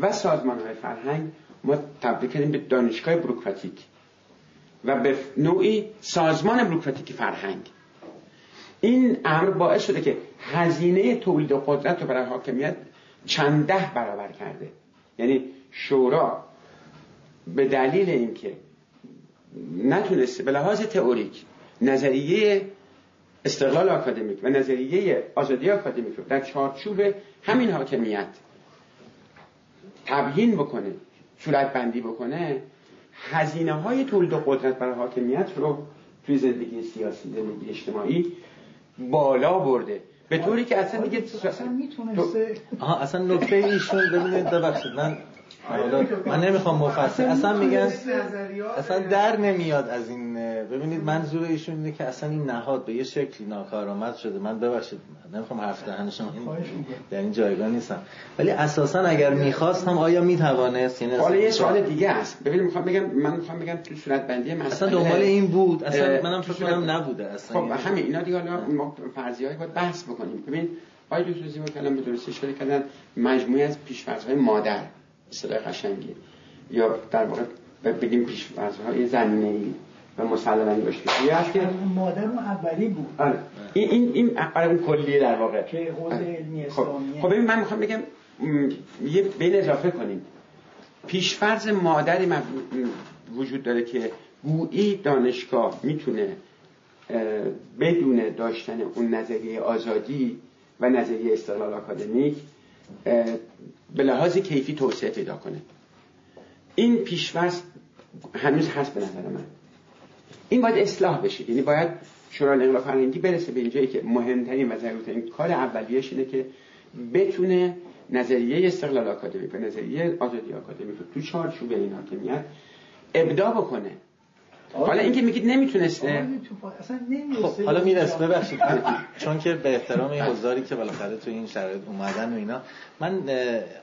و سازمان های فرهنگ ما تبدیل کردیم به دانشگاه بروکراتیک و به نوعی سازمان بروکراتیک فرهنگ. این امر باعث شده که هزینه تولید قدرت رو برای حاکمیت چند ده برابر کرده. یعنی شورا به دلیل اینکه نتونسته به لحاظ تئوریک نظریه استقلال آکادمیک و نظریه آزادی آکادمیک رو در چارچوب همین حاکمیت تبیین بکنه صورت بندی بکنه هزینه های تولید و قدرت برای حاکمیت رو توی زندگی سیاسی زندگی اجتماعی بالا برده. به طوری که اصلا دیگه اصلا می‌تونسته. آها اصلا نکته ایشون ببینید ببخشید من من نمی‌خوام مفصل. اصلا میگن اصلا در نمیاد از این ببینید منظور ایشون اینه که اصلا این نهاد به یه شکلی ناکارآمد شده. من ببخشید نمی‌خوام حرف دهنشم این در این جایگاه نیستم. ولی اساسا اگر می‌خواست هم آیا می‌توانست؟ یعنی حالا یه سوال دیگه است. ببینید می‌خوام بگم من می‌خوام بگم تو صورت بندی مسئله اصلا دنبال این بود. اصلا منم فکر کنم نبوده اصلا. خب همین اینا دیگه حالا ما فرضیه‌ای باید بحث بکنیم. ببین آقای دکتر زیبا کلام به درستی اشاره کردن مجموعه از پیش‌فرض‌های مادر. اصطلاح قشنگی. یا در واقع بگیم پیش‌فرض‌های زمینه‌ای و مسلمانی باشه. یا که مادر اون اولی بود. آره. این این این اون کلیه در واقع. که حوزه آره. علمی خب. خب ببین من می‌خوام بگم یه بین اضافه کنیم. پیشفرض مادری وجود داره که گویی دانشگاه می‌تونه بدون داشتن اون نظریه آزادی و نظریه استقلال آکادمیک به لحاظ کیفی توسعه پیدا کنه. این پیشفرض هنوز هست به نظر من. این باید اصلاح بشه. یعنی باید شورای انقلاب فرهنگی برسه به اینجایی که مهمترین و ضرورترین کار اولیش اینه که بتونه نظریه استقلال آکادمیک و نظریه آزادی آکادمیک تو چارچوب این حاکمیت ابدا بکنه. حالا اینکه میگید نمی‌تونسته خب حالا میرس ببخشید. چون که به احترام این حضاری که بالاخره تو این شرایط اومدن و اینا من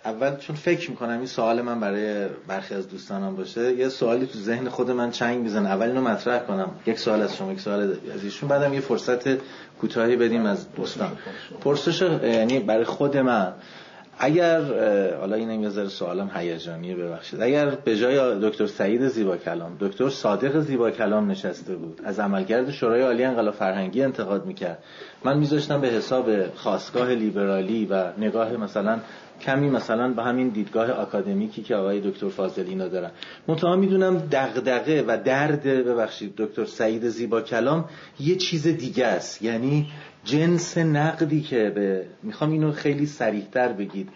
اول چون فکر می‌کنم این سوال من برای برخی از دوستانم باشه یه سوالی تو ذهن خود من چنگ می‌زنه. اول اینو مطرح کنم. یک سوال از شما یک سوال از ایشون. بعدم یه فرصت کوتاهی بدیم از دوستان. پرسش یعنی برای خود من. اگر حالا این یه ذره سوالم هیجانیه ببخشید. اگر به جای دکتر سعید زیبا کلام دکتر صادق زیبا کلام نشسته بود از عملکرد شورای عالی انقلاب فرهنگی انتقاد می‌کرد من میذاشتم به حساب خواستگاه لیبرالی و نگاه مثلا کمی مثلا به همین دیدگاه آکادمیکی که آقای دکتر فاضل اینا دارن. منتها می‌دونم دغدغه و درد ببخشید دکتر سعید زیبا کلام یه چیز دیگه است. یعنی جنس نقدی که به می‌خوام اینو خیلی سریحتر بگید.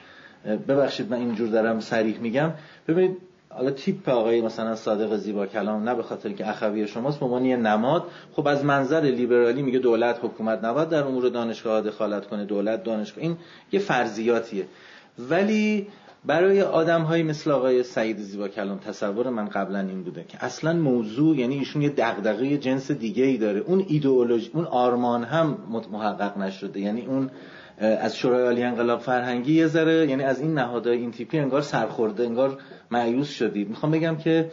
ببخشید من اینجور دارم سریح میگم. ببینید حالا تیپ آقای مثلا صادق زیبا کلام نه به خاطر که اخوی شماست به یه نماد خب از منظر لیبرالی میگه دولت حکومت نباید در امور دانشگاه دخالت کنه دولت دانشگاه این یه فرضیاتیه. ولی برای آدم های مثل آقای سعید زیبا کلام تصور من قبلا این بوده که اصلا موضوع یعنی ایشون یه دغدغه جنس دیگه ای داره. اون ایدئولوژی اون آرمان هم محقق نشده. یعنی اون از شورای عالی انقلاب فرهنگی یه ذره یعنی از این نهادهای این تیپی انگار سرخورده انگار معیوس شدید. می‌خوام بگم که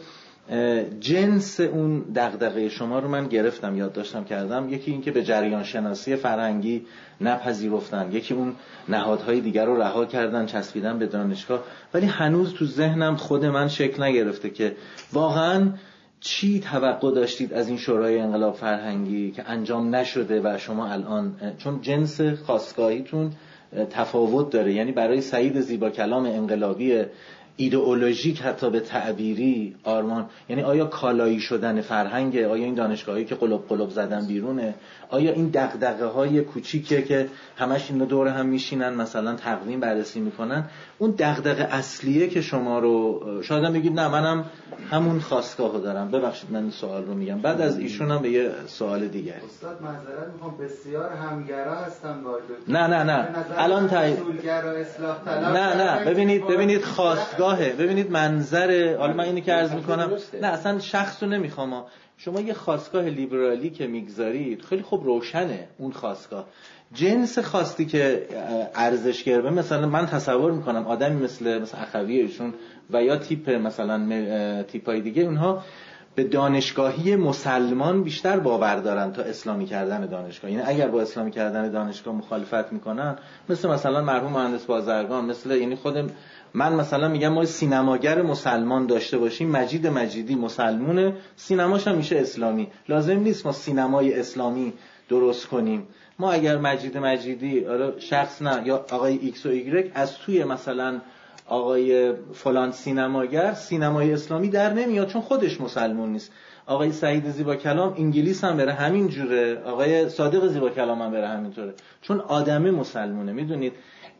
جنس اون دغدغه شما رو من گرفتم یاد داشتم کردم. یکی اینکه به جریان شناسی فرهنگی نپذیرفتن. یکی اون نهادهای دیگر رو رها کردن چسبیدن به دانشگاه. ولی هنوز تو ذهنم خود من شکل نگرفته که واقعا چی توقع داشتید از این شورای انقلاب فرهنگی که انجام نشده و شما الان چون جنس خواستگاهیتون تفاوت داره. یعنی برای سعید زیبا کلام انقلابی ایدئولوژیک حتی به تعبیری آرمان یعنی آیا کالایی شدن فرهنگ آیا این دانشگاهی که قلب قلب زدن بیرونه آیا این دغدغه های کوچیکه که همش این دور هم میشینن مثلا تقویم بررسی می‌کنن؟ اون دغدغه اصلیه که شما رو شاید بگید نه منم همون خواستگاه دارم. ببخشید من این سوال رو میگم. بعد از ایشون هم به یه سوال دیگه. استاد معذرت می‌خوام بسیار همگرا هستم با نه نه نه. الان تای... نه نه. ببینید ببینید خواستگاهه. ببینید منظر حالا من اینو که عرض می‌کنم. نه اصلا شخص رو نمی‌خوام شما یه خواستگاه لیبرالی که می‌گذارید خیلی خوب روشنه اون خواستگاه. جنس خواستی که ارزش گربه مثلا من تصور می‌کنم آدمی مثل مثل اخویشون و یا تیپ مثلا تیپای دیگه اونها به دانشگاهی مسلمان بیشتر باور دارن تا اسلامی کردن دانشگاه. یعنی اگر با اسلامی کردن دانشگاه مخالفت می‌کنن مثل مثلا مرحوم مهندس بازرگان مثل یعنی خود من مثلا میگم ما سینماگر مسلمان داشته باشیم مجید مجیدی مسلمونه سینماش هم میشه اسلامی. لازم نیست ما سینمای اسلامی درست کنیم. ما اگر مجید مجیدی شخص نه یا آقای ایکس و ایگرک از توی مثلا آقای فلان سینماگر سینمای اسلامی در نمیاد چون خودش مسلمون نیست. آقای سعید زیبا کلام انگلیس هم بره همین جوره آقای صادق زیبا کلام هم بره همینطوره. چون آدمه مسلمونه می‌دونید؟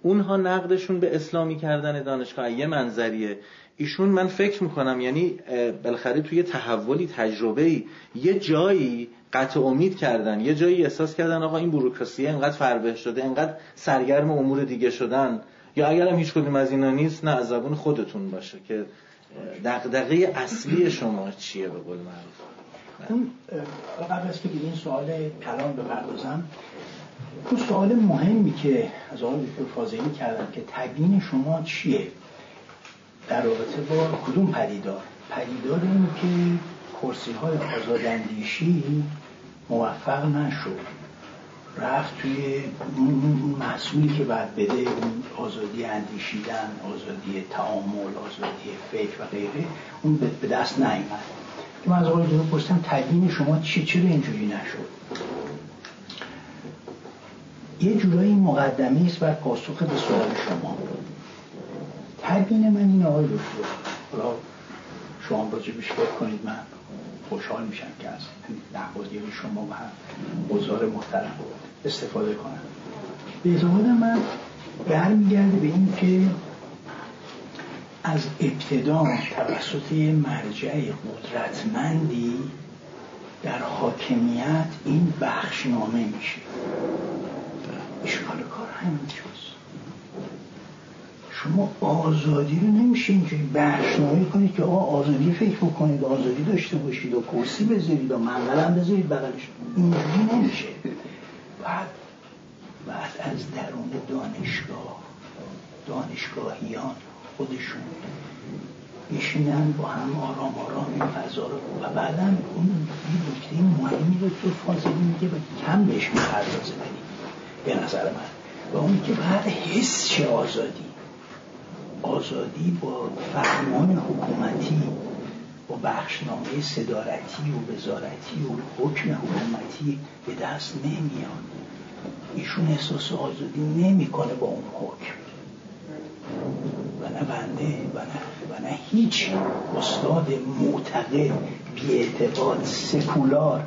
اونها نقدشون به اسلامی کردن دانشگاه یه منظریه. ایشون من فکر می‌کنم یعنی بالاخره توی تحولی تجربه یه جایی قطع امید کردن یه جایی احساس کردن آقا این بروکراسی انقدر فربه شده انقدر سرگرم امور دیگه شدن. یا اگر هم هیچ کدوم از اینا نیست نه از زبون خودتون باشه که دغدغه اصلی شما چیه به قول معروف اون قبل از که این سوال کلام بپردازم اون سوال مهمی که از آقای دکتر فاضلی کردم که تبیین شما چیه؟ در رابطه با کدوم پدیدار پدیدار این که کرسی های آزاداندیشی موفق نشد. رفت توی محصولی که بعد بده اون آزادی اندیشیدن آزادی تعامل آزادی فکر و غیره اون به دست نیامد که من از آقای دکتر پرسیدم تبیین شما چی؟ چرا اینجوری نشد؟ یه جورایی مقدمی است بر پاسخ به سوال شما. تبیین من این آقای دکتر. حالا شما راجبش فکر کنید؟ من خوشحال میشم که از نقادی شما و حضار محترم استفاده کنم. به اعتقاد من برمیگرده به این که از ابتدا توسط مرجع قدرتمندی در حاکمیت این بخشنامه میشه. اشکال کار همین شما آزادی رو نمیشه اینجوری بحثنامه کنید که آقا آزادی فکر بکنید آزادی داشته باشید و کرسی بذارید و منقل هم بذارید بغلش. اینجوری نمیشه. بعد بعد از درون دانشگاه دانشگاهیان خودشون بشینن با هم آرام آرام این فضا رو. و بعدا اون نکته مهمی رو تو فاضلی میگه و کم بهش می‌پردازه. به نظر من. و اون که بعد حس چه آزادی. آزادی با فرمان حکومتی با بخشنامه صدارتی و وزارتی و حکم حکومتی به دست نمیاد ایشون احساس آزادی نمی‌کنه با اون حکم. و نه بنده و نه, و نه هیچ استاد معتقد بیاعتقاد سکولار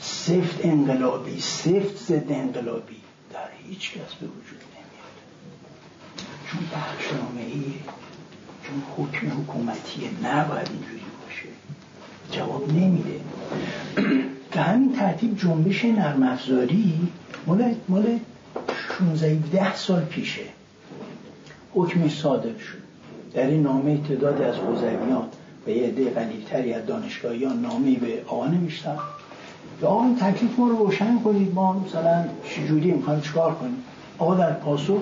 سفت انقلابی سفت ضد انقلابی در هیچ کس به وجود نمیاد. چون بخشنامه ای چون حکم حکومتی نباید اینجوری باشه. جواب نمیده. به همین ترتیب جنبش نرم افزاری مال مال 16 ده سال پیشه. حکمش صادر شد. در این نامه تعداد از حوزویان به یه عده قلیلتری از دانشگاهیان نامه به آقا نوشتن. که آقا تکلیف ما رو روشن کنید. ما مثلا چجوری امکان چکار کنیم؟ آقا در پاسخ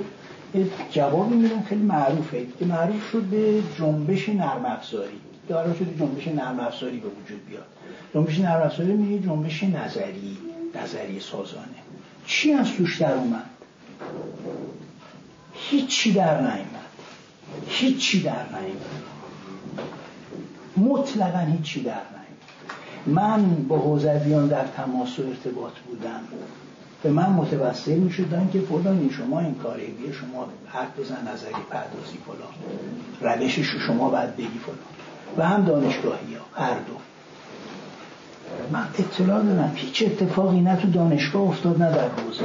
یه جوابی میدن خیلی معروفه. که معروف شد به جنبش نرم افزاری. داره شد جنبش نرم افزاری به وجود بیاد. جنبش نرم افزاری میگه جنبش نظری نظری سازانه. چی از توش در اومد؟ هیچی در نیامد هیچی در نیامد مطلقا هیچی در نیامد من با حوزویان در تماس و ارتباط بودم. به من متوسل می شدن که فلان شما این کاره بیه شما حرف بزن نظری پردازی فلان. روشش شما باید بگی فلان. و هم دانشگاهی ها هر دو. من اطلاع دارم هیچ اتفاقی نه تو دانشگاه افتاد نه در حوزه.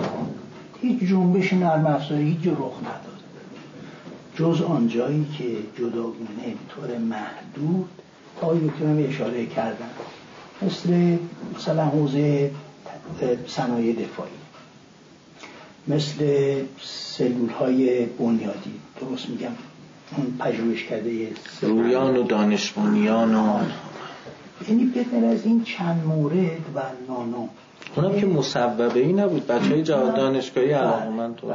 هیچ جنبش نرم افزاری هیچ رخ نداد. جز آنجایی که جداگونه طور محدود دکتر اشاره کردن مثل مثلا حوزه صنایع دفاعی مثل سلول های بنیادی. درست میگم؟ اون پژوهش کرده رویان و دانشمونیان و یعنی بدن از این چند مورد و نانو. اونم که مصوبه ای نبود. بچه های جواد دانشگاهی علاقه من تو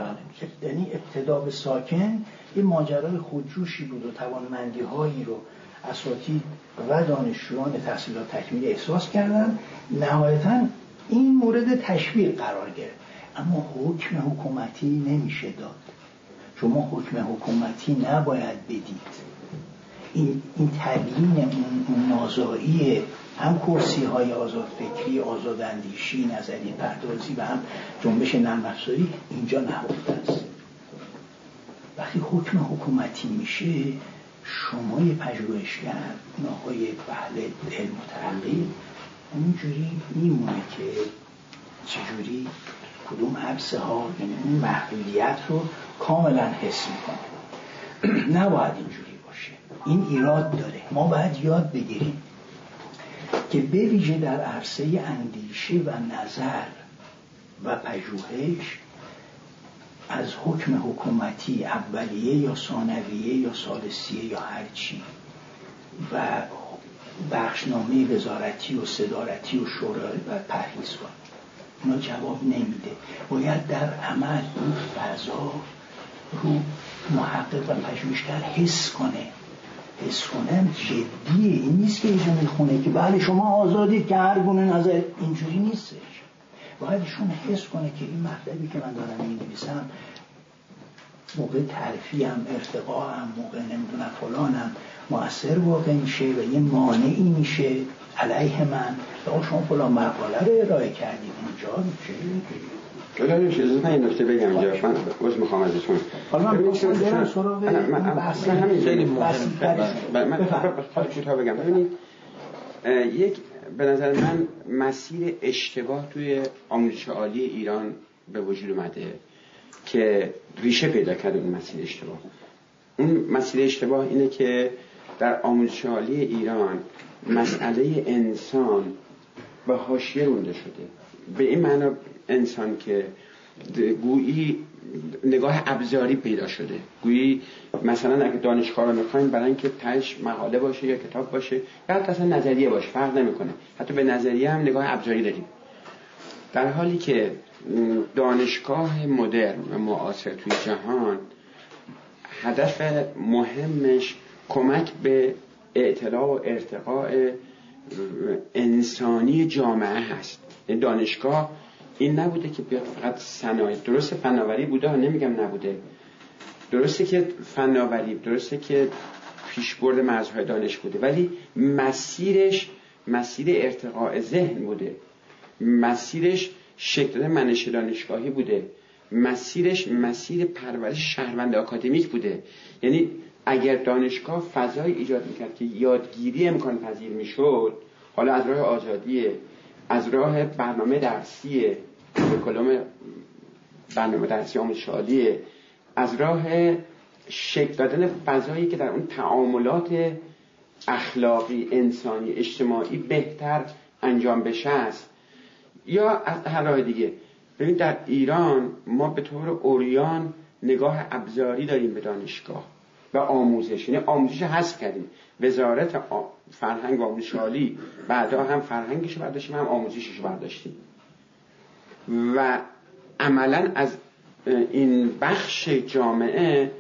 یعنی ابتدا به ساکن یه ماجرای خودجوشی بود و توانمندی هایی رو اساتید و دانشجویان تحصیلات تکمیلی احساس کردن نهایتا این مورد تشویق قرار گرفت. اما حکم حکومتی نمیشه داد. شما حکم حکومتی نباید بدید. این, این تبیین اون نازایی هم کرسی های آزاد فکری آزاد اندیشی نظری پردازی و هم جنبش نرم اینجا نهفته است. وقتی حکم حکومتی میشه شما یه پژوهشگر اون آقای بحل علم و اونجوری میمونه که چجوری کدوم حبسه ها یعنی اون محدودیت رو کاملا حس می‌کنه. نباید اینجوری باشه. این ایراد داره. ما باید یاد بگیریم که بویژه در عرصه اندیشه و نظر و پژوهش از حکم حکومتی اولیه یا ثانویه یا سالسیه یا هرچی و بخشنامه وزارتی و صدارتی و شورای و پرهیز کنیم اونا جواب نمیده. باید در عمل این فضا رو محقق و پژوهشگر حس کنه. حس کنه جدیه. این نیست که ایشون می‌خونه که بله شما آزادی که هر گونه نظر اینجوری نیستش. باید ایشون حس کنه که این مطلبی که من دارم می نویسم موقع ترفی هم ارتقا هم موقع نمی‌دونم فلانم موثر واقع میشه و یه مانعی میشه علیه من و شما فلان مقاله رو ارائه کردید اونجا میشه جلال اجازه من این نکته بگم اینجا من عذر می‌خوام ازتون حالا من گفتم برم سراغ بحث خیلی مهم من بگم ببینید یک به نظر من مسیر اشتباه توی آموزش عالی ایران به وجود اومده که ریشه پیدا کرده اون مسیر اشتباه. اون مسیر اشتباه اینه که در آموزش عالی ایران مسئله انسان به حاشیه رونده شده. به این معنا انسان که گویی نگاه ابزاری پیدا شده. گویی مثلا اگه دانشگاه رو می‌خوایم برای اینکه تش مقاله باشه یا کتاب باشه یا حتی اصلا نظریه باشه فرق نمی‌کنه. حتی به نظریه هم نگاه ابزاری داریم. در حالی که دانشگاه مدرن و معاصر توی جهان هدف مهمش کمک به اطلاع و ارتقاء انسانی جامعه هست. این دانشگاه این نبوده که بیاد فقط صنایع. درست فناوری بوده نمیگم نبوده. درسته که فناوری درسته که پیشبرد مرزهای دانش بوده ولی مسیرش مسیر ارتقاء ذهن بوده. مسیرش شکل منش دانشگاهی بوده. مسیرش مسیر پرورش شهروند اکادمیک بوده. یعنی اگر دانشگاه فضای ایجاد می‌کرد که یادگیری امکان پذیر می‌شد حالا از راه آزادی از راه برنامه درسی کلام برنامه درسی آموزشی از راه شکل دادن فضایی که در اون تعاملات اخلاقی انسانی اجتماعی بهتر انجام بشه است. یا از هر راه دیگه ببین در ایران ما به طور اوریان نگاه ابزاری داریم به دانشگاه و آموزش. یعنی آموزش هست کردیم. وزارت فرهنگ و آموزش عالی بعدا هم فرهنگش برداشتیم هم آموزشش برداشتیم. و عملا از این بخش جامعه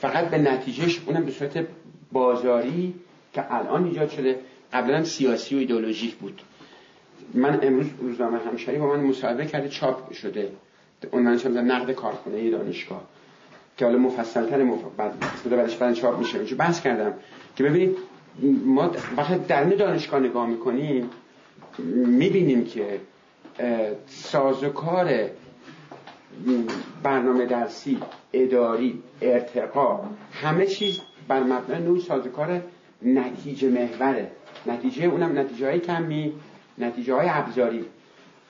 فقط به نتیجهش اونم به صورت بازاری که الان ایجاد شده قبلا سیاسی و ایدئولوژیک بود. من امروز روزنامه همشری با من مصاحبه کرده چاپ شده. عنوانش هم نقد کارخونه دانشگاه که حالا مفصلتر مف... بعد بعدش بعد چاپ میشه. چون بحث کردم که ببینید ما وقتی در دانشگاه نگاه می‌کنیم می‌بینیم که سازوکار برنامه درسی اداری ارتقا همه چیز بر مبنای نوع سازوکار نتیجه محوره. نتیجه اونم نتیجه های کمی نتیجه های ابزاری.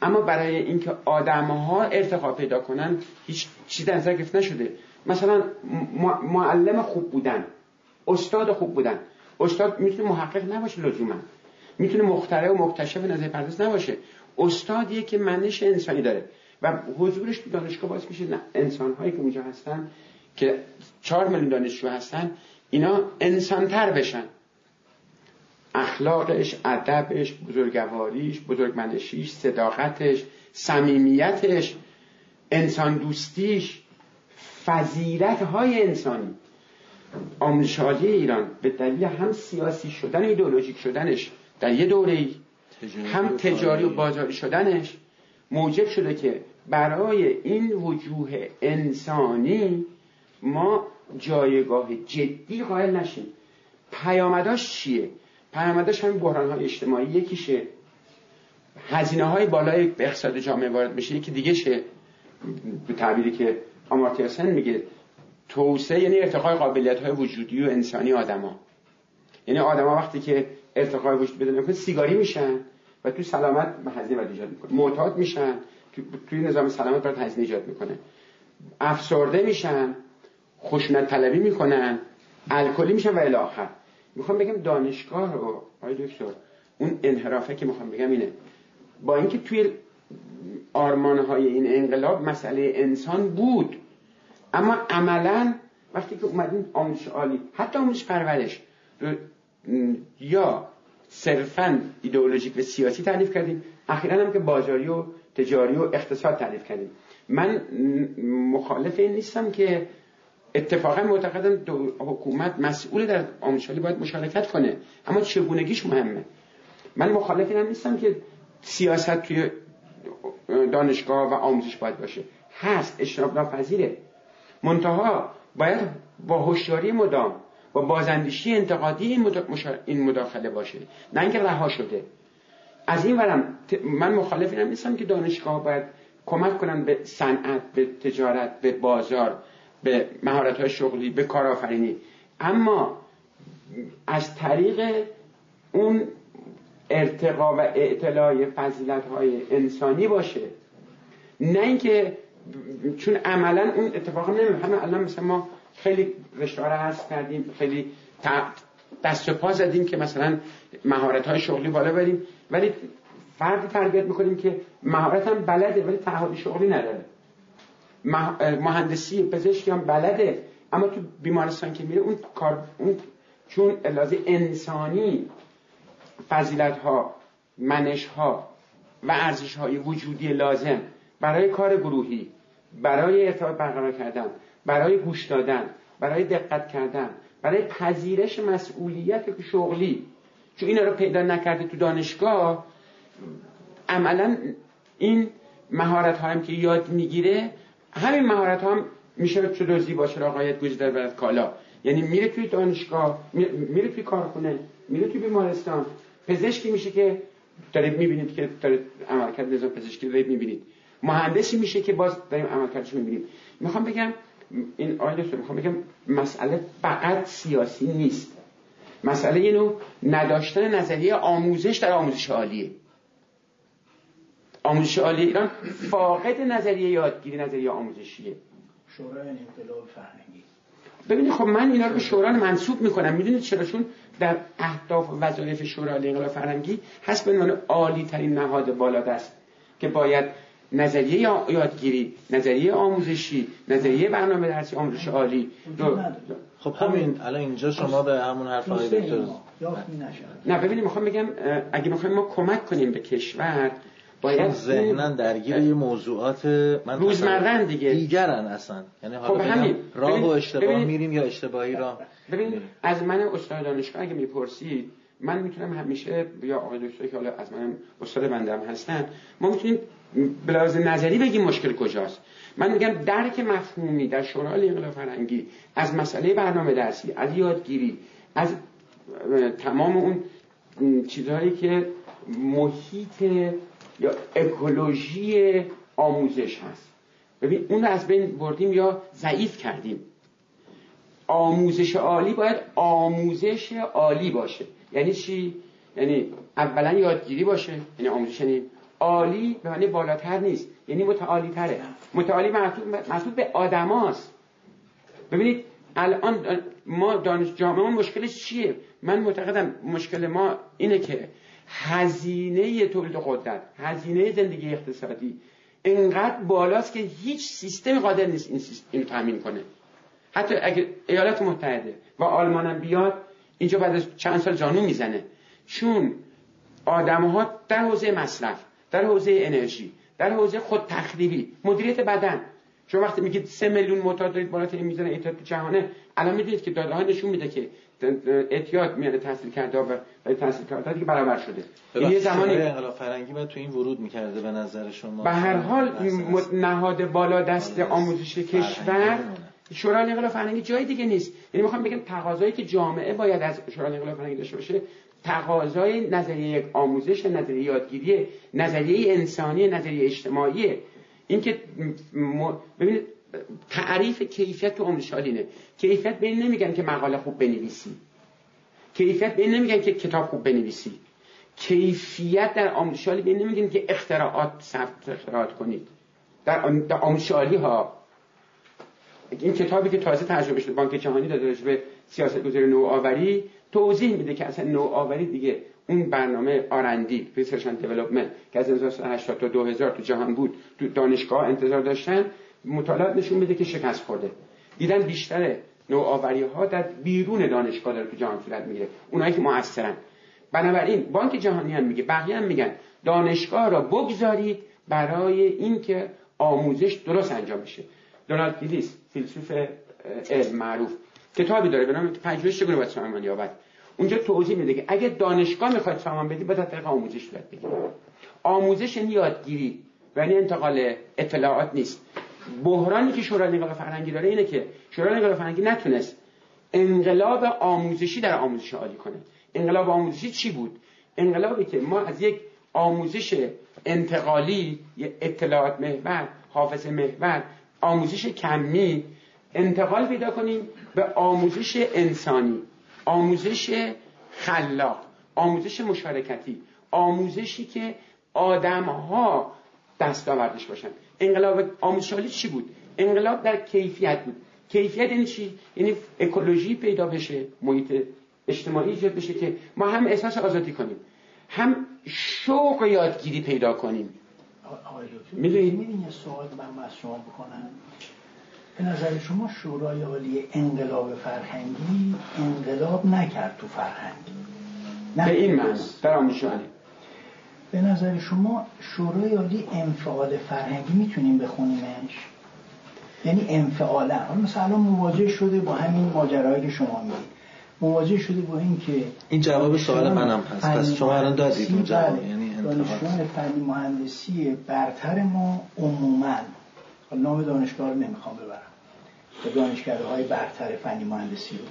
اما برای اینکه آدم ها ارتقا پیدا کنن هیچ چیز در نظر گرفته نشده. مثلا معلم خوب بودن استاد خوب بودن. استاد می‌تونه محقق نباشه لزوما. می‌تونه مخترع و مکتشف نظر پرداز نباشه. استادیه که منش انسانی داره. و حضورش تو دانشگاه باعث میشه انسان هایی که اونجا هستن که چهار میلیون دانشجو هستن اینا انسانتر بشن. اخلاقش ادبش بزرگواریش بزرگمنشیش صداقتش صمیمیتش انسان دوستیش فضیلت های انسانی. آموزشالی ایران به دلیل هم سیاسی شدن ایدئولوژیک شدنش در یه دوره ای هم تجاری و بازاری شدنش موجب شده که برای این وجوه انسانی ما جایگاه جدی قائل نشیم. پیامداش چیه؟ پیامداش همین بحران های اجتماعی یکیشه. هزینه های بالای به اقتصاد جامعه وارد میشه یکی دیگه شه به تعبیری که آمارتیا میگه. توسعه یعنی ارتقای قابلیت های وجودی و انسانی آدما یعنی آدما وقتی که ارتقای وجود بدن. می‌کنه سیگاری میشن و تو سلامت هزینه ایجاد می‌کنه معتاد میشن. تو توی نظام سلامت برای هزینه ایجاد می‌کنه. افسرده میشن. خشونت طلبی می‌کنن. الکلی میشن و الی آخر می‌خوام بگم دانشگاه رو آقای دکتر اون انحرافه که می‌خوام بگم اینه. با اینکه توی آرمان های این انقلاب مسئله انسان بود اما عملا وقتی که اومدیم آموزش عالی حتی آموزش پرورش یا صرفا ایدئولوژیک و سیاسی تعریف کردیم اخیرا هم که بازاری و تجاری و اقتصاد تعریف کردیم. من مخالف این نیستم که اتفاقا معتقدم حکومت مسئول در آموزش باید مشارکت کنه. اما چگونگیش مهمه؟ من مخالف این نیستم که سیاست توی دانشگاه و آموزش باید باشه. هست اجتناب ناپذیره منتها باید با هوشیاری مدام با انتقادی این مداخله باشه. نه اینکه رها شده. از این ورم من مخالف اینم نیستم که دانشگاه باید کمک کنن به صنعت به تجارت به بازار به مهارت های شغلی به کارآفرینی. اما از طریق اون ارتقا و اعتلاع فضیلت های انسانی باشه. نه اینکه چون عملا اون اتفاق نمیفته همه الان مثلا ما خیلی رو هست کردیم خیلی دست و پا زدیم که مثلا مهارت های شغلی بالا بریم. ولی فردی تربیت می‌کنیم که مهارت هم بلده ولی تعهد شغلی نداره. مهندسی پزشکی هم بلده. اما تو بیمارستان که میره اون کار اون چون لحاظ انسانی فضیلت ها منش ها و ارزش های وجودی لازم برای کار گروهی برای ارتباط برقرار کردن برای گوش دادن برای دقت کردن برای پذیرش مسئولیت شغلی. چون اینا رو پیدا نکرده تو دانشگاه عملا این مهارت هم که یاد می‌گیره همین مهارت هم میشه چه دزدی باشه رقایت گزیده برد کالا. یعنی میره توی دانشگاه میره توی کارخونه میره توی بیمارستان. پزشکی میشه که دارید می‌بینید که دارید عملکرد نظام پزشکی دارید می‌بینید. مهندسی میشه که باز داریم عملکردش می‌بینیم. می‌خوام بگم این آیه می‌خوام بگم مسئله فقط سیاسی نیست. مسئله اینو نداشتن نظریه آموزش در آموزش عالیه. آموزش عالی ایران فاقد نظریه یادگیری نظریه آموزشیه. شورای انقلاب فرهنگی. ببینید خب من اینا رو به شورا منصوب می‌کنم. می‌دونید چرا چون در اهداف و وظایف شورای انقلاب فرهنگی هست به عنوان عالی ترین نهاد بالادست که باید نظریه یادگیری نظریه آموزشی نظریه برنامه درسی آموزش عالی. خب همین الان اینجا شما به همون حرف های دکتر نه ببینید می‌خوام بگم اگه می‌خوایم ما کمک کنیم به کشور باید ذهنا درگیر یه موضوعات من روزمرن دیگه. دیگرن اصلا. یعنی حالا خب همین. راه و اشتباه میریم یا اشتباهی راه؟ ببین از من استاد دانشگاه اگه می‌پرسید من می‌تونم همیشه یا آقای دکتر که حالا از من استاد بندم هستن ما می‌تونیم بلاز نظری بگیم مشکل کجاست. من میگم درک مفهومی در شورای انقلاب فرهنگی از مسئله برنامه درسی از یادگیری از تمام اون چیزهایی که محیط یا اکولوژی آموزش هست. ببین اون رو از بین بردیم یا ضعیف کردیم. آموزش عالی باید آموزش عالی باشه. یعنی چی؟ یعنی اولا یادگیری باشه. یعنی آموزش یعنی عالی به معنی بالاتر نیست. یعنی متعالی تره متعالی محسوب به آدماست. ببینید الان ما دانش جامعه مشکلش چیه؟ من معتقدم مشکل ما اینه که هزینه تولید قدرت هزینه زندگی اقتصادی انقدر بالاست که هیچ سیستم قادر نیست این اینو تامین کنه. حتی اگر ایالات متحده و آلمان هم بیاد اینجا بعد از چند سال جانو می‌زنه. چون آدم ها در حوزه مصرف در حوزه انرژی در حوزه خود تخریبی مدیریت بدن. شما وقتی میگید سه میلیون معتاد دارید بالاترین میزان اعتیاد جهانه الان می‌دونید که داده ها نشون میده که اعتیاد میاد تحصیل کرده و تحصیل کرده دیگه برابر شده. یه زمانی انقلاب فرنگی باید تو این ورود می‌کرده به نظر شما. به هر حال نهاد بالا دست آموزش کشور. شورای انقلاب فرهنگی جای دیگه نیست. یعنی می‌خوام بگم تقاضایی که جامعه باید از شورای انقلاب فرهنگی داشته باشه تقاضای نظریه آموزش نظریه یادگیری نظریه انسانی نظریه اجتماعی اینکه ببینید تعریف کیفیت تو آموزش کیفیت به این نمیگن که مقاله خوب بنویسی. کیفیت به این نمیگن که کتاب خوب بنویسی. کیفیت در آموزش به این نمیگن که اختراعات ثبت اختراعات کنید. در آموزش ها این کتابی که تازه ترجمه شده بانک جهانی داده به سیاست گذاری نوآوری توضیح میده که اصلا نوآوری دیگه اون برنامه R&D research and که از 1980 تا 2000 تو جهان بود تو دانشگاه انتظار داشتن مطالعات نشون میده که شکست خورده. دیدن بیشتر نوآوری ها در بیرون دانشگاه داره تو جهان صورت می‌گیره. اونایی که موثرن. بنابراین بانک جهانی هم میگه بقیه هم میگن دانشگاه را بگذارید برای اینکه آموزش درست انجام بشه. دونالد گیلیس فیلسوف علم معروف. کتابی داره به نام پژوهش چگونه باید سامان یابد. اونجا توضیح میده که اگه دانشگاه می‌خواد سامان بدی باید طریق آموزش صورت بگیره آموزش یعنی یادگیری و یعنی انتقال اطلاعات نیست. بحرانی که شورای انقلاب فرهنگی داره اینه که شورای انقلاب فرهنگی نتونست انقلاب آموزشی در آموزش عالی کنه. انقلاب آموزشی چی بود؟ انقلابی که ما از یک آموزش انتقالی اطلاعات محور حافظ محور آموزش کمی انتقال پیدا کنیم به آموزش انسانی آموزش خلاق آموزش مشارکتی آموزشی که آدم ها دستاوردش باشن. انقلاب آموزشالی چی بود؟ انقلاب در کیفیت بود. کیفیت یعنی چی؟ یعنی اکولوژی پیدا بشه محیط اجتماعی ایجاد بشه که ما هم احساس آزادی کنیم. هم شوق یادگیری پیدا کنیم. آقای دکتر می‌دونید؟ سوال من از شما بکنم؟ به نظر شما شورای عالی انقلاب فرهنگی انقلاب نکرد تو فرهنگ؟ نه. به این معنی. آموزش عالی. به نظر شما شورای عالی انفعال فرهنگی می‌تونیم بخونیمش؟ یعنی انفعالا. حالا مثلا الان مواجه شده با همین ماجرایی که شما میگید مواجه شده با این که این جواب سوال منم هست. پس شما الان دادید اون جواب. یعنی. دانشجویان فنی مهندسی برتر ما عموما. نام دانشگاه رو نمی‌خوام ببرم. به دانشکده های برتر فنی مهندسی رو.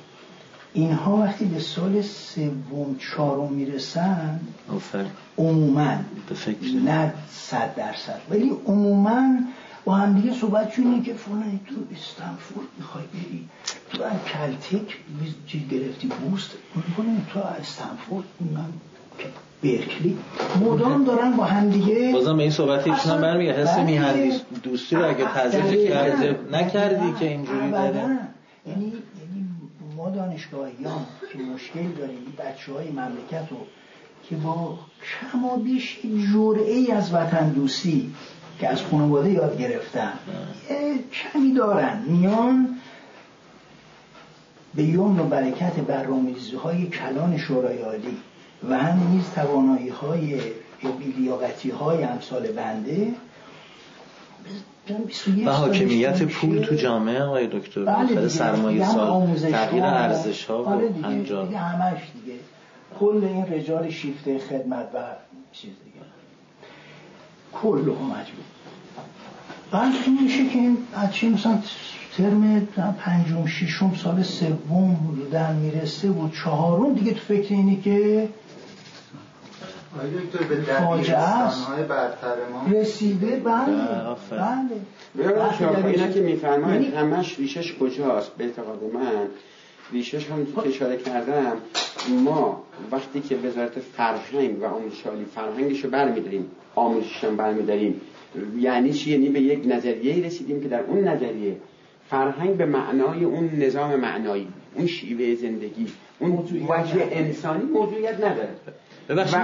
اینها وقتی به سال سوم چهارم می‌رسن عموما نه صد درصد. ولی عموما با هم دیگه صحبت اینه که فلانی تو استنفورد می‌خوای بری تو از کلتک چیز گرفتی بوست. می‌کنه تو استنفورد. من که برکلی مدام دارن با هم دیگه بازم به این صحبت ایشون برمیگه حس بله. میهندی دوستی رو اگه تذکر دقیقاً. کرده نکردی. که اینجوری ابداً. داره یعنی یعنی ما دانشگاهیان که مشکل داریم بچه های مملکت رو که با کم و بیش جرعه ای از وطن دوستی که از خانواده یاد گرفتن کمی دارن میان به یمن و برکت برنامه‌ریزی های کلان شورای عالی و همینیز توانایی های یا بیلیاقتی های امثال بنده و حاکمیت پول تو جامعه آقای دکتر بله. سرمایه هم سال تغییر ها. ارزش ها و آره. انجام دیگه همش دیگه کل این رجال شیفته خدمت و چیز دیگه کل هم مجبور بعد این میشه که این بچه مثلا ترم پنجم ششم سال سوم در می‌رسه و چهارم دیگه تو فکر اینه که فاجعه است. دبیرستان‌های برتر ما؟ رسیده؟ بله بله،. بله. در اینا که میفرمایید یعنی- همش ریشش کجاست؟ به اعتقاد من ریشش هم که اشاره کردم. ما وقتی که وزارت فرهنگ و آموزش عالی فرهنگش رو برمیداریم آموزشش هم برمیداریم یعنی چی؟ یعنی به یک نظریه رسیدیم که در اون نظریه فرهنگ به معنای اون نظام معنایی اون شیوه زندگی اون وجه. انسانی موضوعیت نداره. ببخشید و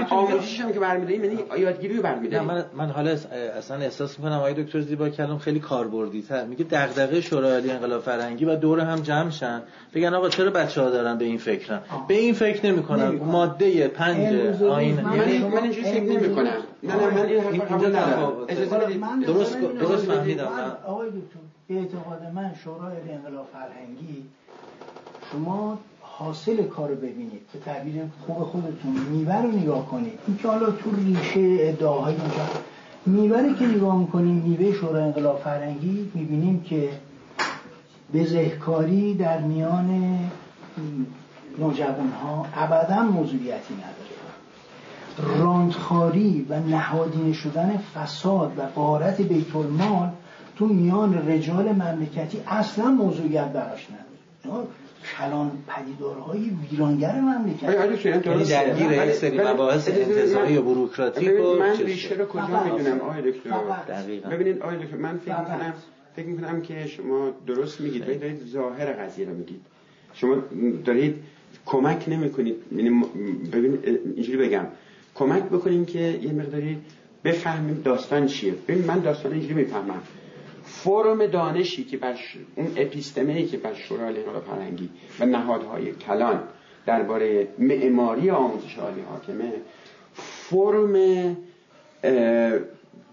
هم که برمیداریم یعنی یادگیری رو برمیداریم. من من حالا اصلا احساس می‌کنم آقای دکتر زیبا کلام خیلی کاربردی تر میگه دغدغه شورای عالی انقلاب فرهنگی و دور هم جمع شن. بگن آقا چرا بچه ها دارن به این فکرن؟ به این فکر نمی‌کنن. ماده پنج امروز و روز آین من- من یعنی من اینجوری فکر امروز- نمی کنم نه نه من این حرف اینجا قبول ندارم. تفاوته. اجازه بدید. من درست- درست فهمیدم. آقای دکتر به اعتقاد من شورای عالی انقلاب فرهنگی شما حاصل کار رو ببینید به تعبیر خوب خودتون میوه رو نگاه کنید. این که حالا تو ریشه ادعاهای اونجا میوه که نگاه می‌کنیم میوه شورای انقلاب فرهنگی می‌بینیم که بزهکاری در میان نوجوان ها ابدا موضوعیتی نداره. راندخاری و نهادینه شدن فساد و غارت بیت المال تو میان رجال مملکتی اصلا موضوعیت براش نداره. کلان پدیدارهای ویرانگر مملکت. آیا شیرین یعنی درگیر ولی- یه سری مباحث من- و بوروکراتیک ببینید و من ریشه رو کجا. می‌دونم آقای دکتر. ببینید آقای دکتر من فکر. می‌کنم فکر می‌کنم که شما درست میگید ولی دارید ظاهر قضیه رو میگید. شما دارید کمک نمی‌کنید. یعنی م- ببین اینجوری بگم. کمک بکنیم که یه مقداری بفهمیم داستان چیه. ببین من داستان اینجوری می‌فهمم. فرم دانشی که بر اون اپیستمه که بر شورای انقلاب فرهنگی و نهادهای کلان درباره معماری آموزش عالی حاکمه فرم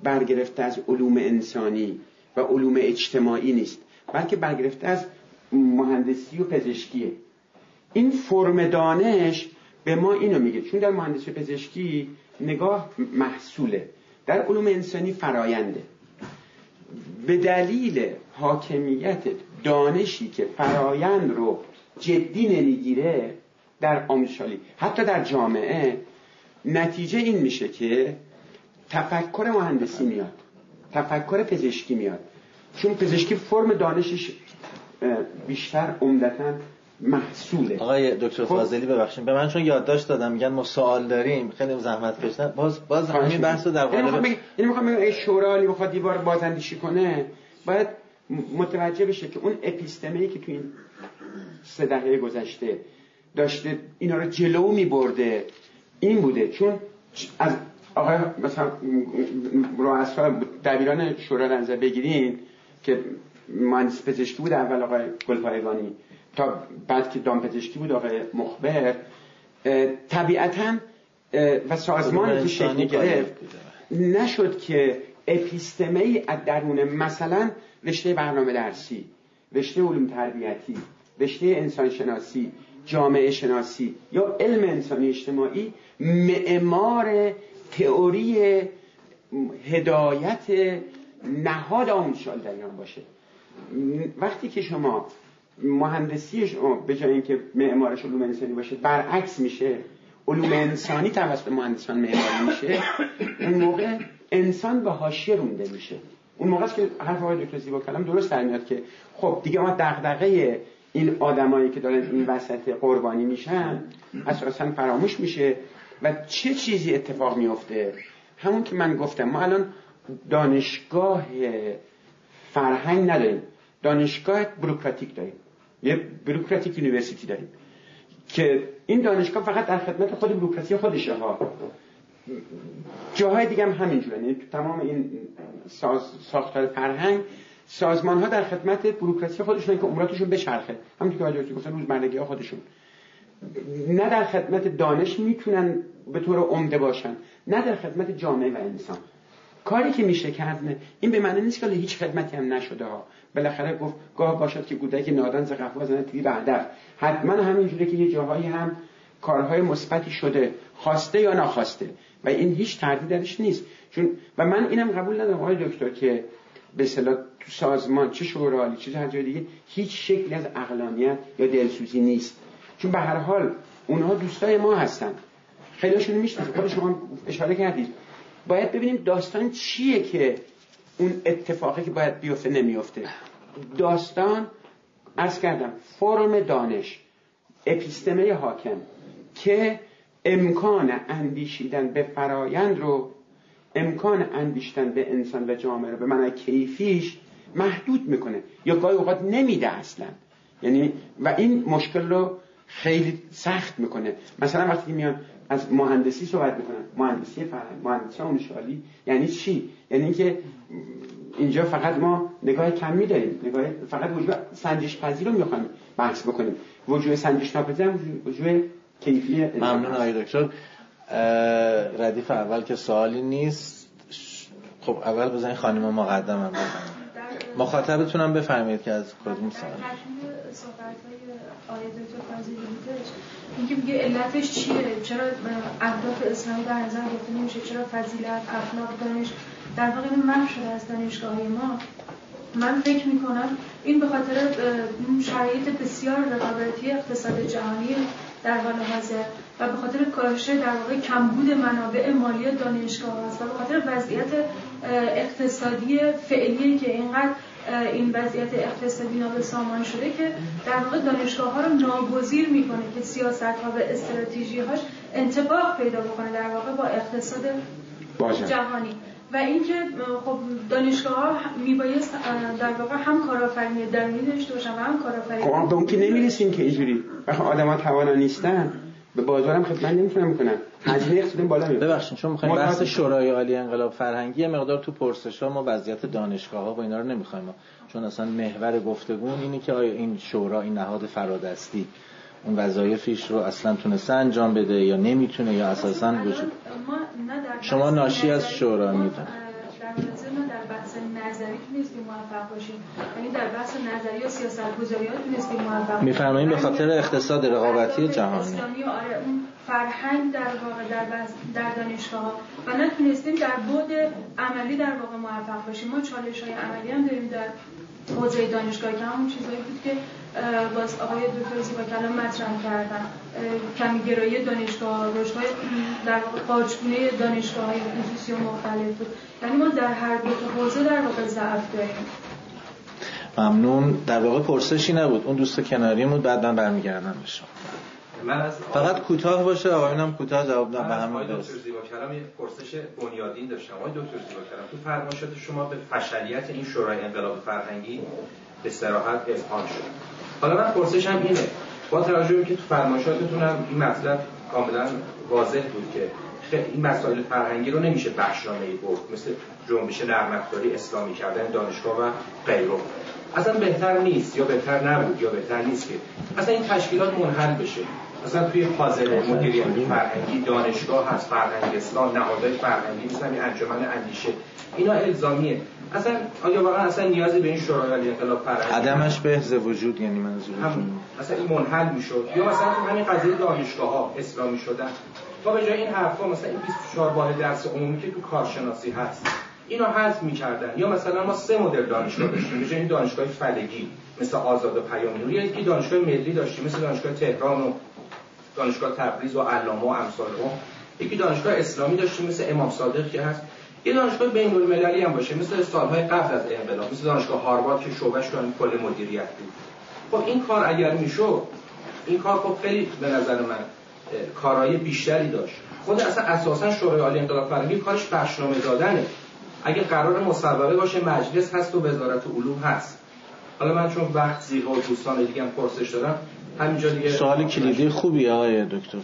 برگرفته از علوم انسانی و علوم اجتماعی نیست بلکه برگرفته از مهندسی و پزشکیه. این فرم دانش به ما اینو میگه چون در مهندسی پزشکی نگاه محصوله در علوم انسانی فراینده به دلیل حاکمیت دانشی که فرایند رو جدی نمی‌گیره در آموزشالی حتی در جامعه نتیجه این میشه که تفکر مهندسی میاد تفکر پزشکی میاد. چون پزشکی فرم دانشش بیشتر عمدتا محصوله. آقای دکتر خب. فاضلی ببخشید. به من چون یادداشت دادم میگن ما سوال داریم. خیلی زحمت کشیدن باز باز خواهش همین بحث رو در. یعنی قالب یعنی می‌خوام بگم اگه شورالی بخواد دیوار بازندیشی کنه باید متوجه بشه که اون اپیستمه که تو این سه دهه گذشته داشته اینا رو جلو می برده این بوده. چون از آقای مثلا رؤسا دبیران شورا نظر بگیرین که مهندس پزشکی بود اول آقای گلپایگانی. تا بعد که دام پزشکی بود آقای مخبر طبیعتا و سازمانی که شکل گرفت نشد که اپیستمه از درون مثلا رشته برنامه درسی رشته علوم تربیتی رشته انسان شناسی جامعه شناسی یا علم انسانی اجتماعی معمار تئوری هدایت نهاد آموزش در ایران باشه. وقتی که شما مهندسی شما به جای اینکه معمارش علوم انسانی باشه برعکس میشه. علوم انسانی توسط مهندسان معماری میشه. اون موقع انسان به حاشیه رونده میشه. اون موقع است که حرف آقای دکتر زیبا کلام درست در میاد که خب دیگه ما دغدغه این آدمایی که دارن این وسط قربانی میشن اساسا فراموش میشه و چه چیزی اتفاق میفته همون که من گفتم ما الان دانشگاه فرهنگ نداریم. دانشگاه بروکراتیک داریم. یه بروکراتیک یونیورسیتی داریم که این دانشگاه فقط در خدمت خود بروکراسی خودشه ها. جاهای دیگه هم همینجوره. یعنی تو تمام این ساز ساختار فرهنگ سازمان ها در خدمت بروکراسی خودشون که عمراتشون بچرخه. همونطور که آقای گفتن روزمرگی ها خودشون. نه در خدمت دانش می‌تونن به طور عمده باشن نه در خدمت جامعه و انسان. کاری که میشه کرد این به معنی نیست که هیچ خدمتی هم نشده ها. بالاخره گفت گاه باشد که گودک نادان ز قفا زنه توی بعدر حتما همینجوره که یه جاهایی هم کارهای مثبتی شده خواسته یا ناخواسته و این هیچ تردید درش نیست. چون و من اینم قبول ندارم آقای دکتر که به اصطلاح تو سازمان چه شورالی چه هر جای دیگه هیچ شکلی از اقلانیت یا دلسوزی نیست. چون به هر حال اونها دوستای ما هستن. خیلیشون می‌شناسه خود شما اشاره کردید. باید ببینیم داستان چیه که اون اتفاقی که باید بیفته نمیفته. داستان ارز کردم فرم دانش اپیستمه حاکم که امکان اندیشیدن به فرایند رو امکان اندیشتن به انسان و جامعه رو به معنی کیفیش محدود می‌کنه. یا گاهی اوقات نمیده اصلا. یعنی و این مشکل رو خیلی سخت می‌کنه. مثلا وقتی میان از مهندسی صحبت می‌کنن. مهندسی فرهنگ مهندسی آموزشی یعنی چی؟ یعنی که اینجا فقط ما نگاه کمی داریم نگاه فقط وجود سنجش پذیر رو می‌خوایم بحث بکنیم. وجود سنجش ناپذیر وجود کیفی ممنون آقای دکتر. ردیف اول که سوالی نیست. خب اول بزنید خانم مقدم هم مخاطبتونم بفرمایید که از کدوم سوال. آقای دکتر فضیلی بودش اینکه میگه علتش چیه؟ چرا اهداف اسلامی در نظر گرفته نمیشه؟ چرا فضیلت اخلاق دانش؟ در واقع محو شده از دانشگاه ما. من فکر می‌کنم این به خاطر شرایط بسیار رقابتی اقتصاد جهانی در حال حاضر و به خاطر کاهش در واقع کمبود منابع مالی دانشگاه است و به خاطر وضعیت اقتصادی فعلی که اینقدر این وضعیت اقتصادی نابه سامان شده که در واقع دانشگاه ها رو ناگزیر می‌کنه که سیاست ها و استراتژی هاش انتباه پیدا بکنه در واقع با اقتصاد جهانی. و اینکه خب دانشگاه ها میبایست در واقع هم کارآفرینی درونی داشته باشن و هم کارآفرینی خب به اون که نمی‌رسیم که اینجوری. آدم ها توانا نیستن. به بازارم خدمت نمی‌تونن می‌کنن هزینه اقتصادی بالا میره ببخشید چون می‌خوایم بحث شورای عالی انقلاب فرهنگی مقدار تو پرسش ها ما وضعیت دانشگاه ها و اینا رو نمی‌خوایم. چون اصلا محور گفتگو اینه که آیا این شورا این نهاد فرادستی اون وظایفش رو اصلا تونسته انجام بده یا نمی‌تونه یا اساسا وجود شما ناشی از شورا می‌دونید. نظری تونستیم موفق باشیم. یعنی در بحث نظری و سیاست گذاری ها تونستیم موفق میفرمایید به خاطر اقتصاد رقابتی جهانی. اسلامی آره اون فرهنگ در واقع در, در دانشگاه ها. و نتونستیم در بود عملی در واقع موفق باشیم. ما چالش های عملی هم داریم در حوزه دانشگاه که همون چیزایی بود که باز آقای دکتر زیبا کلام مطرح کردن کمیگرایی دانشگاه رشدهای در واقع قارچگونه دانشگاه های خصوصی و مختلف بود. یعنی ما در هر دو حوزه در واقع ضعف داریم. ممنون. در واقع پرسشی نبود. اون دوست کناری بود بعد من برمیگردم به شما. فقط کوتاه باشه. آقایونم کوتاه جواب نه به همین دکتر زیبا کلام یه پرسش بنیادین داشتم. آقای دکتر زیبا کلام تو فرمایشات شما به فشلیت این شورای انقلاب فرهنگی به صراحت اذعان شد. حالا من پرسشم اینه. با توجه که تو فرمایشاتتون هم این مطلب کاملا واضح بود که این مسائل فرهنگی رو نمیشه بخشنامه ای برد. مثل جنبش نرمکداری اسلامی کردن دانشگاه و غیره. اصلا بهتر نیست یا بهتر نبود یا بهتر نیست که. اصلا این تشکیلات منحل بشه. اصلا توی پازل مدیریت فرهنگی دانشگاه هست فرهنگ اسلام نهادهای فرهنگی مثل این انجمن اندیشه. اینا الزامیه. اصلا آیا واقعا اصلا نیازی به این شورای انقلاب فرهنگی عدمش به وجود یعنی منظورتون اصلا این منحل می‌شد. یا مثلا همین قضیه دانشگاه ها اسلامی شدن. تا به جای این حرفا مثلا این 24 واحد درس عمومی که تو کارشناسی هست اینو حذف می‌کردن. یا مثلا ما سه مدل دانشگاه داشتیم. به این دانشگاه فلگی مثل آزاد و پیام نوری یکی دانشگاه ملی داشتیم مثل دانشگاه تهران و دانشگاه تبریز و علامه و امثال یکی دانشگاه اسلامی داشتیم مثل امام صادق که هست. یه دانشگاه بین المللی هم باشه مثل سالهای قبل از انقلاب مثل دانشگاه هاروارد که شعبش تو کل مدیریت بود. خب این کار اگر می‌شد این کار خب خیلی به نظر من کارهای بیشتری داشت. خود اصلا اساسا شورای عالی انقلاب فرهنگی کارش برنامه دادنه. اگه قرار مصوبه باشه مجلس هست و وزارت علوم هست. حالا من چون وقت زیر و دوستان دیگه هم پرسش دارم همینجا دیگه سوال کلیدی خوبی آقای دکتر؟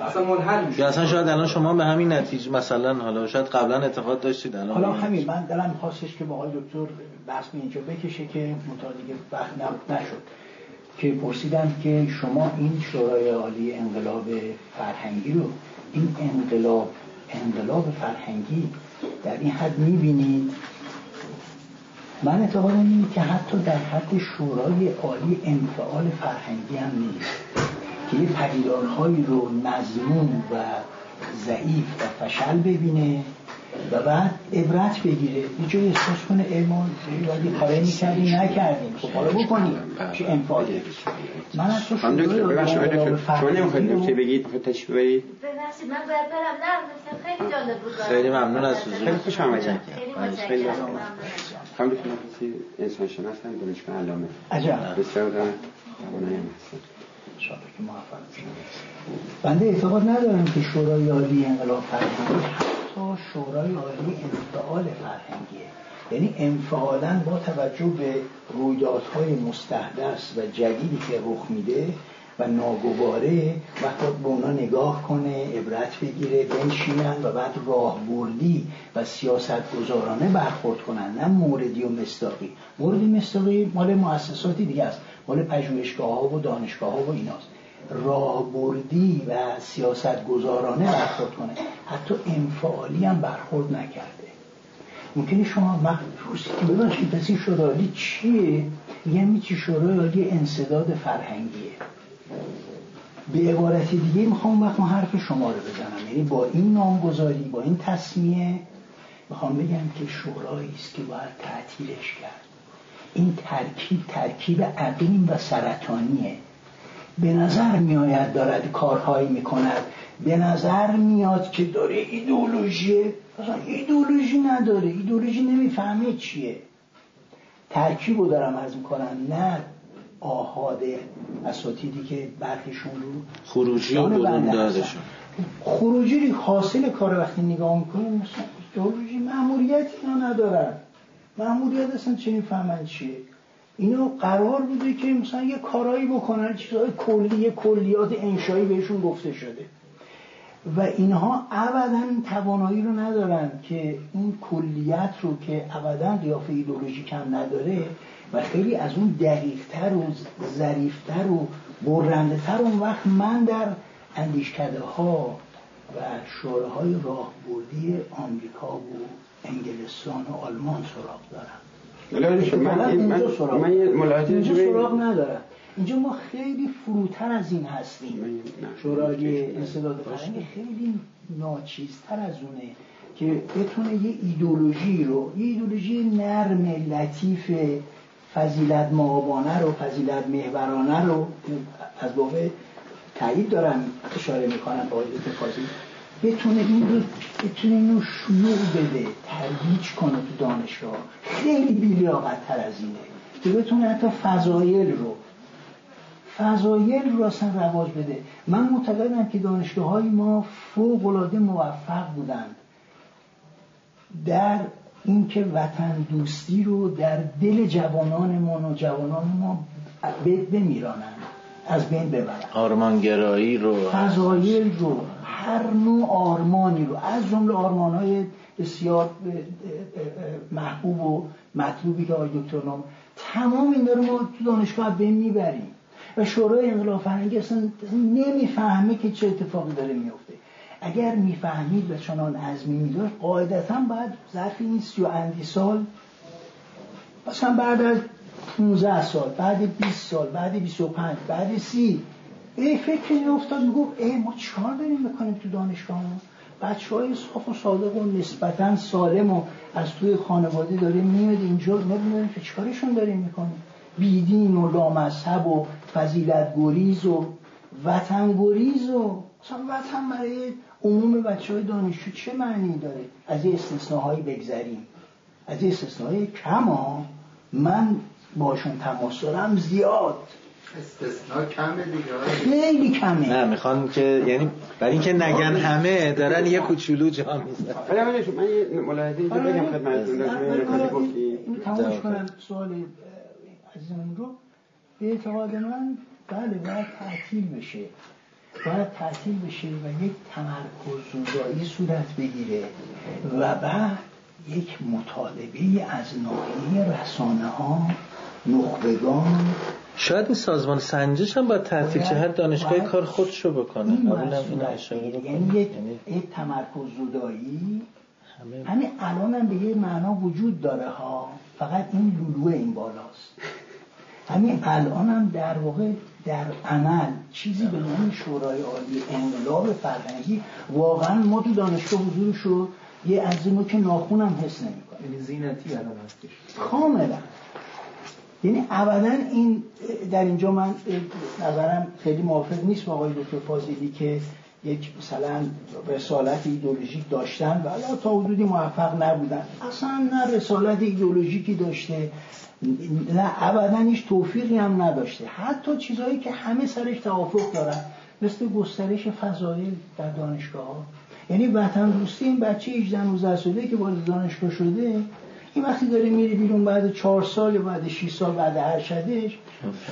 اصلا منحل میشه. اصلا شاید الان شما به همین نتیجه مثلا حالا شاید قبلا اعتقاد داشتید الان حالا همین من دلم خواستش که با آقای دکتر بحث اینجا بکشه که دیگه وقت نشد. که پرسیدم که شما این شورای عالی انقلاب فرهنگی رو این انقلاب انقلاب فرهنگی در این حد می‌بینید؟ من اعتقادم اینه که حتی در حد شورای عالی انفعال فرهنگی هم نیست. که یه پدیدارهایی رو مضمون و ضعیف و فشل ببینه و بعد عبرت بگیره. یه جایی احساس کنه ایمان یه کاری می‌کردی نکردیم. خب حالا بکنیم. چه انفاده من از تو شما نمی‌خواید نکته بگید می‌خواید تشریف برید من باید برم. نه خیلی جالب بود. خیلی ممنون از حضور. خیلی خوش آمدید. خیلی خیلی دکتر انسان شناس هم دانشگاه علامه. عجب. بسیار دارم. توانایی هم هستن. که موفق بنده اعتقاد ندارم که شورای عالی انقلاب فرهنگی حتی شورای عالی انفعال فرهنگیه. یعنی انفعالا با توجه به رویدادهای مستحدث و جدیدی که رخ میده و ناگواره وقتی به اونا نگاه کنه عبرت بگیره بنشینن و بعد راهبردی و سیاست گذارانه برخورد کنن. نه موردی و مستاقی موردی مستاقی مال مؤسساتی دیگه است. مال پژوهشگاه ها و دانشگاه ها و ایناست. راهبردی و سیاست گذارانه برخورد کنه. حتی انفعالی هم برخورد نکرده. ممکنه شما مخصوصی که بباشید پس این شورای چیه؟ یعنی چی شورای انصداد فرهنگیه. به عبارت دیگه می‌خوام وقت حرف شما رو بزنم. یعنی با این نامگذاری با این تصمیه می‌خوام بگم که شورایی است که باید تعطیلش کرد. این ترکیب ترکیب عقیم و سرطانیه. به نظر میآید دارد کارهایی می‌کند. به نظر میاد که داره ایدولوژی ایدولوژی نداره. ایدولوژی نمی‌فهمه چیه. ترکیب رو دارم از می‌کنم نه. آهاد اساتیدی که برخیشون رو خروجی و دادشون. خروجی حاصل کار وقتی نگاه می‌کنیم مثلا ایدولوژی معمولیت اینا ندارن. معمولیت اصلا چه می‌فهمن چیه؟ اینا قرار بوده که مثلا یه کارایی بکنن چیزهای کلی کلیات انشایی بهشون گفته شده. و اینها ابدا توانایی رو ندارن که این کلیت رو که ابدا قیافه ایدولوژیک هم نداره و خیلی از اون دقیقتر و ظریفتر و برنده تر اون وقت من در اندیشکده ها و شوراهای راهبردی آمریکا و انگلستان و آلمان سراغ دارم من, من, من سراغ ندارم اینجا ما خیلی فروتر از این هستیم. شورای انصداد فرهنگی خیلی ناچیزتر از اونه که بتونه یه ایدولوژی رو یه ایدولوژی نرم لطیف فضیلت معابانه رو فضیلت محورانه رو از باب تایید دارم اشاره می‌کنم با اتفاقی بتونه این رو بتونه اینو شیوع بده ترویج کنه تو دانشگاه. خیلی بیلیاقت تر از اینه که بتونه حتی فضایل رو فضایل رو اصلا رواج بده. من معتقدم که دانشگاه های ما فوق العاده موفق بودند در اینکه وطن دوستی رو در دل جوانانمان و جوانان ما بمیرانند از بین ببرن آرمانگرایی رو. فضایل رو هر نوع آرمانی رو از جمله های بسیار محبوب و مطلوبی که آقای دکتر نام تمام این رو ما تو دانشگاه به می‌بریم. و شورای انقلاب فرهنگی اصلا نمی‌فهمه که چه اتفاقی داره میفته اگر می‌فهمید و چنان عزمی میداشت قاعدتا باید ظرف این سی و اندی سال مثلا بعد از 15 سال بعد 20 سال بعد 25 بعد 30 ای فکر افتاد می‌گفت ای ما چهار داریم بکنیم تو دانشگاه بچه های صاف و صادق و نسبتا سالم و از توی خانواده داریم میاد اینجا نمی‌دونیم که چیکارشون داریم می‌کنیم. بیدین و لامذهب و فضیلت گریز و وطن گریز و مثلا وطن برای عموم بچه های دانشجو چه معنی داره؟ از این استثناهایی بگذریم. از این استثناهای کم ها من باشون تماس دارم زیاد. استثناء کمه دیگه. خیلی کمه. نه می‌خوان که یعنی برای اینکه نگن همه دارن یه کوچولو جا میزن حالا من یه ملاحظه اینجا بگم خدمتتون. راجع به تمامش کنم. سوال عزیزمون رو. به اعتقاد من بله باید تعطیل بشه. باید تعطیل بشه و یک تمرکز زودایی صورت بگیره و بعد یک مطالبه از ناحیه رسانه ها نخبگان. شاید این سازمان سنجش هم باید تعطیل چه هر دانشگاه کار خودشو بکنه. این یعنی یک, یعنی یک تمرکز زودایی همین الان هم به یه معنا وجود داره ها. فقط این لولو این بالاست. همین الان هم در واقع در عمل چیزی به نام شورای عالی انقلاب فرهنگی واقعا ما تو دانشگاه حضورش رو یه ما که ناخونم حس نمی‌کنه. یعنی زینتی الان هستش. کاملا. یعنی ابدا این در اینجا من نظرم خیلی موافق نیست با آقای دکتر فاضلی که یک مثلا رسالت ایدولوژیک داشتن و تا حدودی موفق نبودن. اصلا نه رسالت ایدولوژیکی داشته نه ابدا هیچ توفیقی هم نداشته. حتی چیزهایی که همه سرش توافق دارن مثل گسترش فضایل در دانشگاه ها یعنی وطن دوستی این بچه 18 19 ساله که وارد دانشگاه شده این وقتی داره میره بیرون بعد چهار سال یا بعد 6 سال بعد ارشدش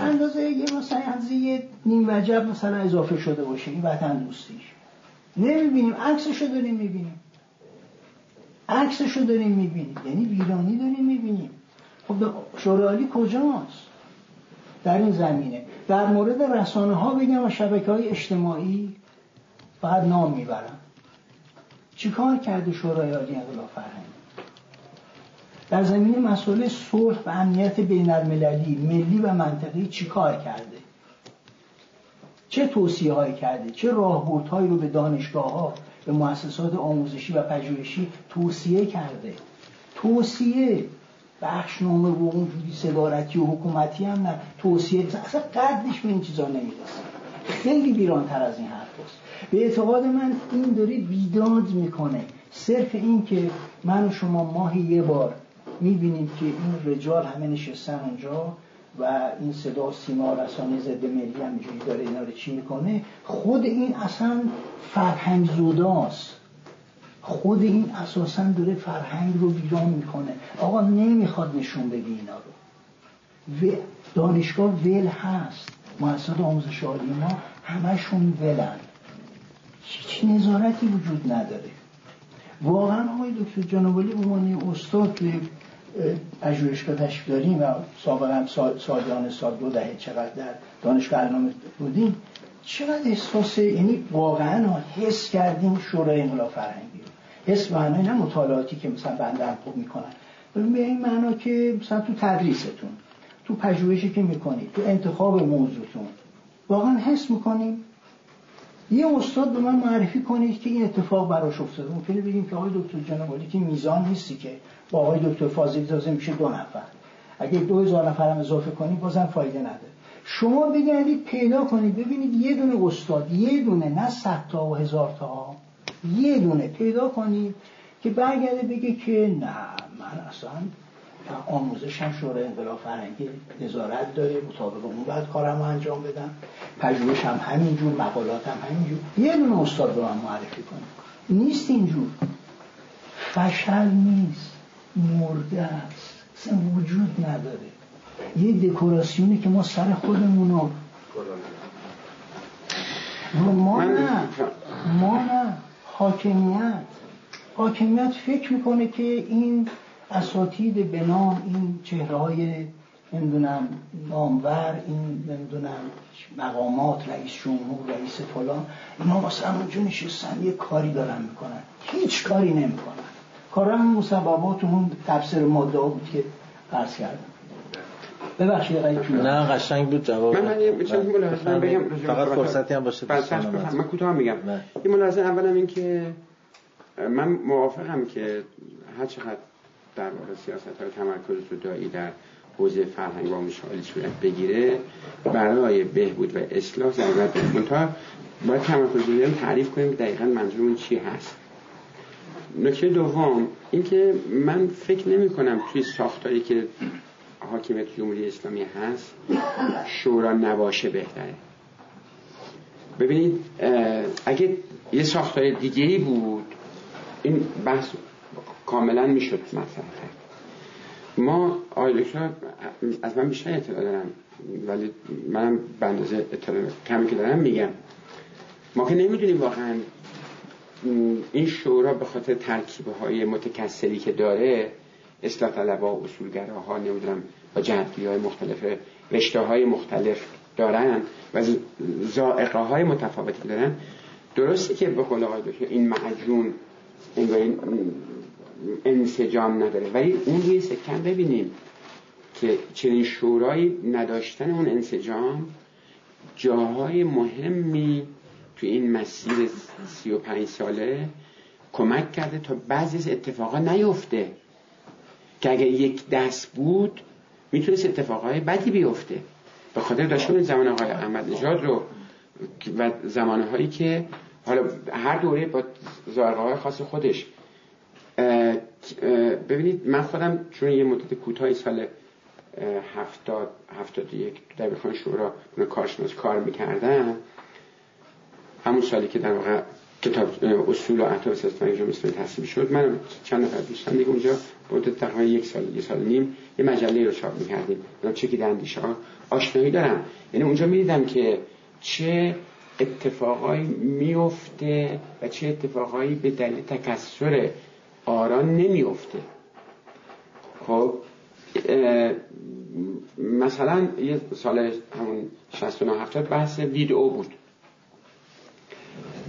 اندازه یه مثلا از یه نیم وجب مثلا اضافه شده باشه. این وطن دوستیش. نمی‌بینیم. عکسشو داریم می‌بینیم. عکسشو داریم می‌بینیم. یعنی ویرانی داریم می‌بینیم. خب شورالی کجاست؟ در این زمینه. در مورد رسانه ها بگم و شبکه های اجتماعی فقط نام می‌برم. چیکار کرده شورای عالی انقلاب فرهنگی در زمینه مسئله صلح و امنیت بین المللی ملی و منطقی چیکار کرده؟ چه توصیه های کرده؟ چه راهبردهایی رو به دانشگاه ها به مؤسسات آموزشی و پژوهشی توصیه کرده؟ توصیه بخشنامه و اونجوری صدارتی و حکومتی هم نه. توصیه اصلا قدش به این چیزا نمی‌رسه. خیلی بیرانتر از این حرف هست. به اعتقاد من این داره بیداد می‌کنه. صرف این که من و شما ماهی یه بار می‌بینیم که این رجال همه نشستن اونجا و این صدا سیما رسانه ضد ملی هم داره اینا رو چی می‌کنه خود این اصلا فرهنگ زوداست. خود این اساسا داره فرهنگ رو بیران می‌کنه. آقا نمی‌خواد نشون بده اینا رو. و دانشگاه ول هست. مؤسسات آموزش عالی ما همشون ولن. هیچ نظارتی وجود نداره. واقعا آقای دکتر جنابالی به عنوان استاد توی پژوهشگاه تشریف داریم و سابقا سال سالیان سال دو دهه چقدر در دانشگاه علامه بودیم چقدر احساس یعنی واقعا حس کردیم شورای انقلاب فرهنگی. حس معنای نه مطالعاتی که مثلا بنده خوب می‌کنن. به این معنا که مثلا تو تدریستون تو پژوهشی که می‌کنید تو انتخاب موضوعتون واقعا حس می‌کنیم یه استاد به من معرفی کنید که این اتفاق براش افتاده. ممکنه بگیم که آقای دکتر جنابالی که میزان نیستی که با آقای دکتر فاضلی تازه میشه دو نفر. اگه دو هزار نفر هم اضافه کنید بازم فایده نداره. شما بگردید پیدا کنید ببینید یه دونه استاد یه دونه نه صد تا و هزار تا. یه دونه پیدا کنید که برگرده بگه که نه من اصلا آموزش هم شورای انقلاب فرهنگی نظارت داره مطابق اون باید کارم انجام بدم. پژوهش هم همینجور مقالات هم همینجور. یه دونه استاد رو من معرفی کنم نیست اینجور. فشل نیست. مرده است. اصلا وجود نداره. یه دکوراسیونی که ما سر خودمون رو ما نه. ما نه. حاکمیت. حاکمیت فکر می‌کنه که این اساتید به نام این چهره های نمی‌دونم نامور این نمی‌دونم مقامات رئیس جمهور رئیس فلان اینا مثلا اونجا نشستن یه کاری دارن می‌کنن. هیچ کاری نمی‌کنن. کار هم مسببات اون تفسیر ماده بود که فرض کردم. ببخشید آقای نه قشنگ بود جواب. من من یه چیزی بله. ملاحظه بگم فقط فرصتی هم باشه بله،. من کوتاه میگم. یه ملاحظه اولم این که من موافقم که هر چقدر در واقع سیاست های تمرکز زدایی در حوزه فرهنگ و آموزش صورت بگیره برای بهبود و اصلاح ضرورت داره منتها باید تمرکز رو تعریف کنیم که دقیقا منظورمون چی هست. نکته دوم اینکه من فکر نمی کنم توی ساختاری که حاکمیت جمهوری اسلامی هست شورا نباشه بهتره. ببینید اگه یه ساختار دیگه ای بود این بحث کاملا می‌شد کرد. ما آقای از من بیشتر اطلاع دارم ولی منم به اندازه اطلاع کمی که دارم میگم. ما که نمی‌دونیم واقعا این شورا به خاطر ترکیب های متکثری که داره اصلاح طلبها اصولگراها نمی‌دونم با جهتگیری های مختلف رشته های مختلف دارن و زائقه های متفاوتی دارن. درسته که به قول آقای دکتر این معجون انسجام نداره ولی اون روی سکن ببینیم که چنین شورایی نداشتن اون انسجام جاهای مهمی تو این مسیر سی و پنج ساله کمک کرده تا بعضی از اتفاقا نیفته. که اگر یک دست بود می‌تونست اتفاقهای بدی بیفته. به خاطر داشته زمان آقای احمد نژاد رو و زمانهایی که حالا هر دوره با زارقه های خاص خودش ببینید من خودم چون یه مدت کوتاهی سال هفتاد هفتاد یک بخوان شورا کارشناس کار می‌کردم همون سالی که در واقع کتاب اصول و اهداف سیاست جمهوری اسلامی تصویب شد. من چند نفر دوستان دیگه اونجا مدت تقریبا یک سال یک سال نیم یه مجله رو چاپ می‌کردیم. اونم چکی اندیشه ها آشنایی دارم. یعنی اونجا می‌دیدم که چه اتفاقایی میفته و چه اتفاقایی به دلیل تکسر آرا نمیفته خب مثلا یه سال همون 69 70 بحث ویدئو بود.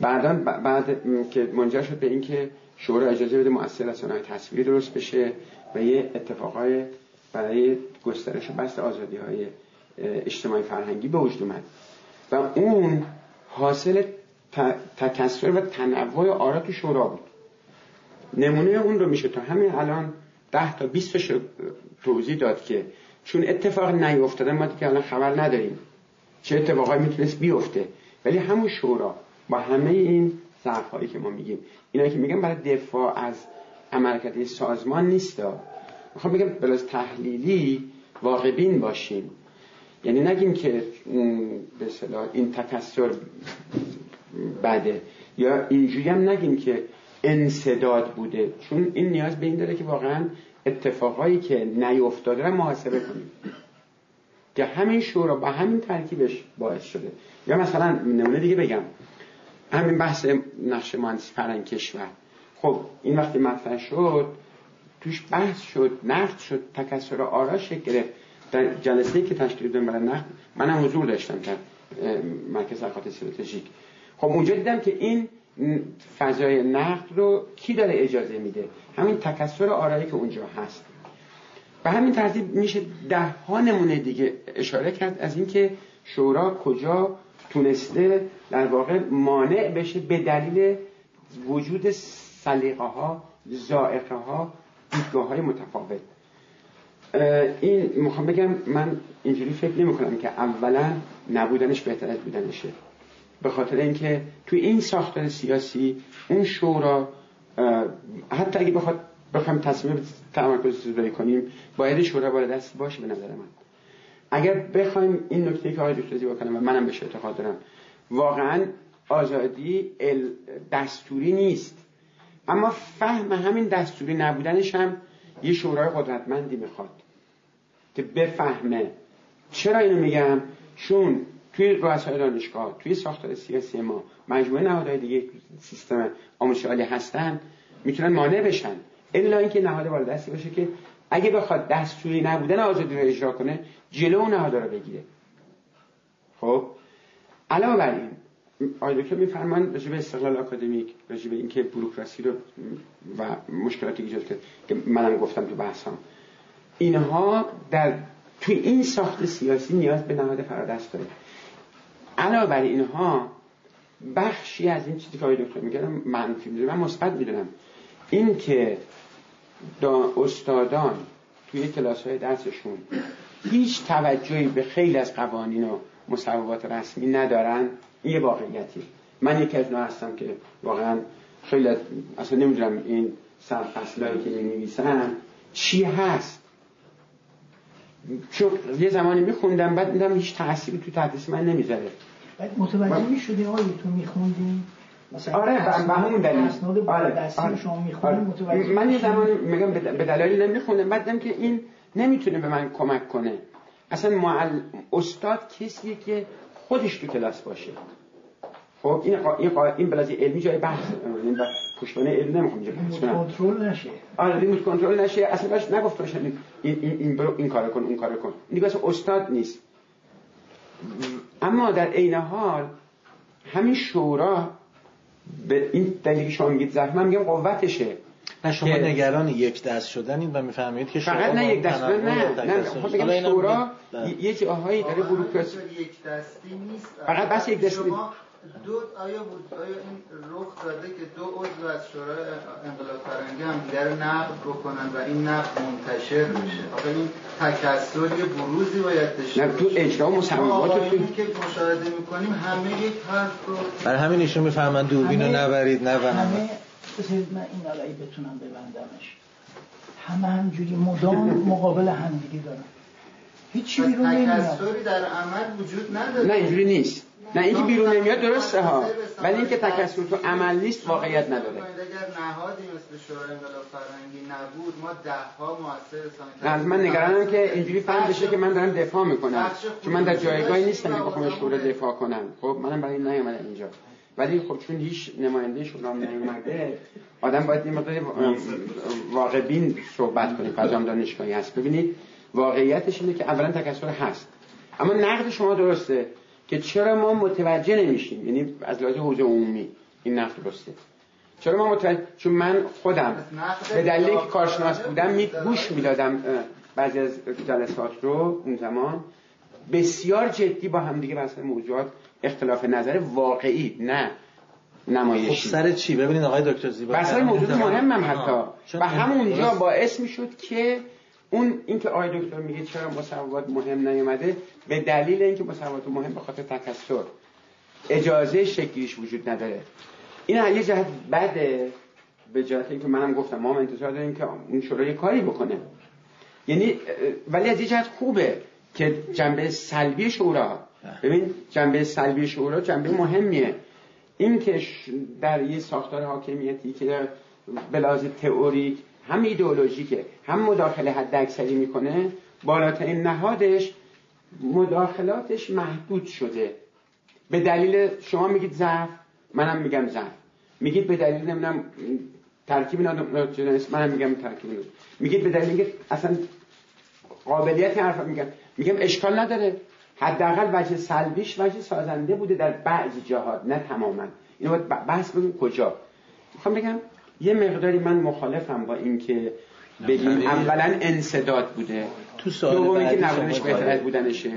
بعدا بعد که منجر شد به اینکه شورا اجازه بده مؤثر صنایع تصویری درست بشه و یه اتفاقای برای گسترش و بست آزادی های اجتماعی فرهنگی به وجود اومد. و اون حاصل ت- تکثر و تنوع آرا تو شورا بود. نمونه اون رو میشه تا همین الان ده تا 20 تا توضیح داد که چون اتفاق نیفتاده ما دیگه الان خبر نداریم. چه اتفاقایی می‌تونست بیفته. ولی همون شورا با همه این ضعف هایی که ما میگیم. اینا که میگم برای دفاع از عملکرد سازمان نیست. می‌خوام بگم بلاز تحلیلی واقع بین باشیم. یعنی نگیم که به اصطلاح این تکسر بده یا اینجوری هم نگیم که انصداد بوده. چون این نیاز به این داره که واقعا اتفاقایی که نیفتاده رو محاسبه کنیم. که همین شورا با همین ترکیبش باعث شده. یا مثلا نمونه دیگه بگم. همین بحث نقش مهندسی فرهنگ کشور. خب این وقتی مطرح شد توش بحث شد نقد شد تکسر آرا شکل گرفت. در جلسه که تشکیل دادم برای نقد منم حضور داشتم در مرکز تحقیقات استراتژیک. خب اونجا دیدم که این فضای نقد رو کی داره اجازه میده؟ همین تکسر آرایی که اونجا هست. به همین ترتیب میشه ده ها نمونه دیگه اشاره کرد از اینکه شورا کجا تونسته در واقع مانع بشه به دلیل وجود سلیقه ها زائقه ها دیدگاه های متفاوت این می‌خوام بگم من اینجوری فکر نمی کنم که اولا نبودنش بهتر از بودنشه. به خاطر اینکه توی این ساختار سیاسی اون شورا حتی اگه بخواد بخوایم تصمیم تمرکز زدایی کنیم باید شورا بالا دست باشه به نظر من. اگر بخوایم این نکته که آقای دکتر زیبا و منم بهش اعتقاد دارم. واقعا آزادی دستوری نیست. اما فهم همین دستوری نبودنش هم یه شورای قدرتمندی می‌خواد که بفهمه. چرا اینو میگم؟ چون توی رؤسای دانشگاه توی ساختار سیاسی ما مجموعه نهادهای دیگه سیستم آموزش عالی هستن می‌تونن مانع بشن. الا اینکه نهاد بالادستی باشه که اگه بخواد دستوری نبودن آزادی رو اجرا کنه جلو اون نهاد رو بگیره. خب؟ علاوه بر این آقای دکتر میفرمان راجع به استقلال آکادمیک راجع به اینکه بروکراسی رو و مشکلاتی ایجاد کرد که منم گفتم تو بحثم. اینها در توی این ساخت سیاسی نیاز به نهاد فرادست داره. علاوه بر اینها بخشی از این چیزی که آقای دکتر میگردم منفی می‌دونم من مثبت می‌دونم. این که استادان توی کلاس های درسشون هیچ توجهی به خیلی از قوانین و مصوبات رسمی ندارن. این یه واقعیتی. من یکی از هستم که واقعا خیلی اصلا نمی‌دونم این سرفصلایی که نویسن چی هست. چون یه زمانی میخوندم بعد میدم هیچ تأثیری تو تدریس من نمی‌ذاره. بعد متوجه می‌شدی آقای تو میخوندی؟ مثلا آره به همون دلیل. اسناد آره. آره. شما آره. متوجه من یه زمانی میگم به دلایلی نمیخوندم بعدم که این نمی‌تونه به من کمک کنه. اصلا معل... استاد کسیه که خودش تو کلاس باشه. خب این قا... این, قا... این بلازی علمی جای بحث. این پشتوانه علم نمی‌خوام اینجا کنترل نشه. آره ریموت کنترل نشه. اصلا باش نگفت باشن این این این برو این کارو کن اون کارو کن. این دیگه استاد نیست. اما در عین حال همین شورا به این دلیلی شما میگید ضعف من میگم قوتشه. نه شما نگران یک دست شدنین و می‌فهمید که فقط نه یک دست نه نه نه خب بگم شورا یه جاهایی داره بروکراسی یک دستی نیست. فقط بس یک دستی. دو آیا بود؟ آیا این رخ داده که دو عضو از شورای انقلاب فرنگی هم دیگر نقد بکنن و این نقد منتشر بشه؟ آقا این تکثر یه بروزی باید داشته نه تو اجرا مصممات تو که مشاهده می‌کنیم همه یک حرف رو برای همین ایشون می‌فهمن دوربین رو نبرید نه همه بذارید من این آلایی بتونم ببندمش. همه همجوری مدام مقابل همدیگه دارن. هیچی بیرون نمیاد. تکثری در عمل وجود نداره. نه اینجوری نیست. نه اینکه بیرون نمیاد درسته ها. ولی اینکه تکثر تو عمل نیست واقعیت نداره. اگر نهادی مثل شورای انقلاب فرهنگی نبود ما ده ها از من نگرانم که اینجوری فهم بشه که من دارم دفاع می‌کنم. چون من در جایگاهی نیستم که بخوام شورا دفاع کنم. خب منم برای این نیومدم اینجا. ولی خب چون هیچ نماینده شورا نیومده آدم باید این مقدار واقع بین صحبت کنه. فضام دانشگاهی هست. ببینید واقعیتش اینه که اولا تکثر هست. اما نقد شما درسته. که چرا ما متوجه نمیشیم؟ یعنی از لحاظ حوزه عمومی این نقد درسته. چرا ما متوجه چون من خودم به دلیل که کارشناس بودم می گوش می‌دادم بعضی از جلسات رو اون زمان. بسیار جدی با هم دیگه بحث موضوعات اختلاف نظر واقعی نه نمایشی. خب سر چی؟ ببینید آقای دکتر زیبا. بحث موضوع مهم هم حتی. و همونجا باعث می‌شد که اون اینکه آقای دکتر میگه چرا مصوبات مهم نیومده به دلیل اینکه مصوبات مهم به خاطر تکثر. اجازه شکلیش وجود نداره. این یه جهت بده به جهت اینکه منم گفتم ما انتظار داریم که اون شورا یه کاری بکنه. یعنی ولی از یه جهت خوبه که جنبه سلبی شورا ببین جنبه سلبی شورا جنبه مهمیه. این که در یه ساختار حاکمیتی که به لحاظ تئوریک هم ایدئولوژیکه هم مداخله حد اکثری می‌کنه بالاترین نهادش مداخلاتش محدود شده. به دلیل شما میگید ضعف منم میگم ضعف. میگید به دلیل نمی‌دونم ترکیب نادرست منم میگم ترکیب میگید به دلیل اینکه اصلا قابلیت حرف میگم. میگم اشکال نداره. حداقل وجه سلبیش وجه سازنده بوده در بعضی جهات نه تماما. اینو باید بحث بگیم کجا. می‌خوام بگم یه مقداری من مخالفم با اینکه بگیم اولا انصداد بوده. تو سوال بعدی که نبودنش بهتر از بودنشه.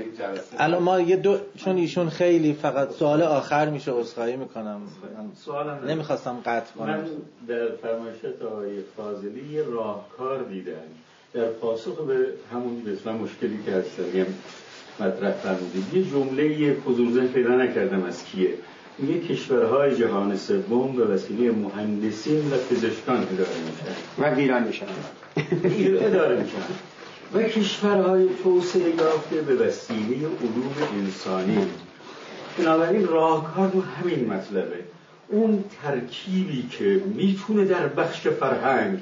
الان ما یه دو چون ایشون خیلی فقط سوال آخر میشه عذرخواهی می‌کنم. نمی‌خواستم قطع کنم. من در فرمایشات آقای فاضلی یه راهکار دیدم. در پاسخ به همون به مشکلی که هستم مطرح فرمودید یه جمله حضور پیدا نکردم از کیه. میگه کشورهای جهان سوم به وسیله مهندسین و پزشکان اداره میشن. و ویران میشن. اداره میشن. و کشورهای توسعه یافته به وسیله علوم انسانی. بنابراین راهکار رو همین مطلبه. اون ترکیبی که می‌تونه در بخش فرهنگ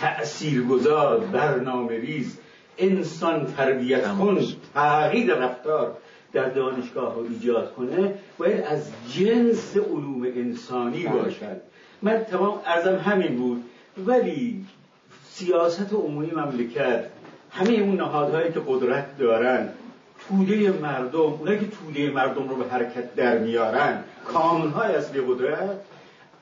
تأثیرگذار برنامه ریز انسان تربیت کن تغییر رفتار در دانشگاه رو ایجاد کنه باید از جنس علوم انسانی بله. باشد. من تمام ارزم همین بود. ولی سیاست عمومی مملکت همه اون نهادهایی که قدرت دارن توده مردم اونایی که توده مردم رو به حرکت در میارن کانونهای اصلی قدرت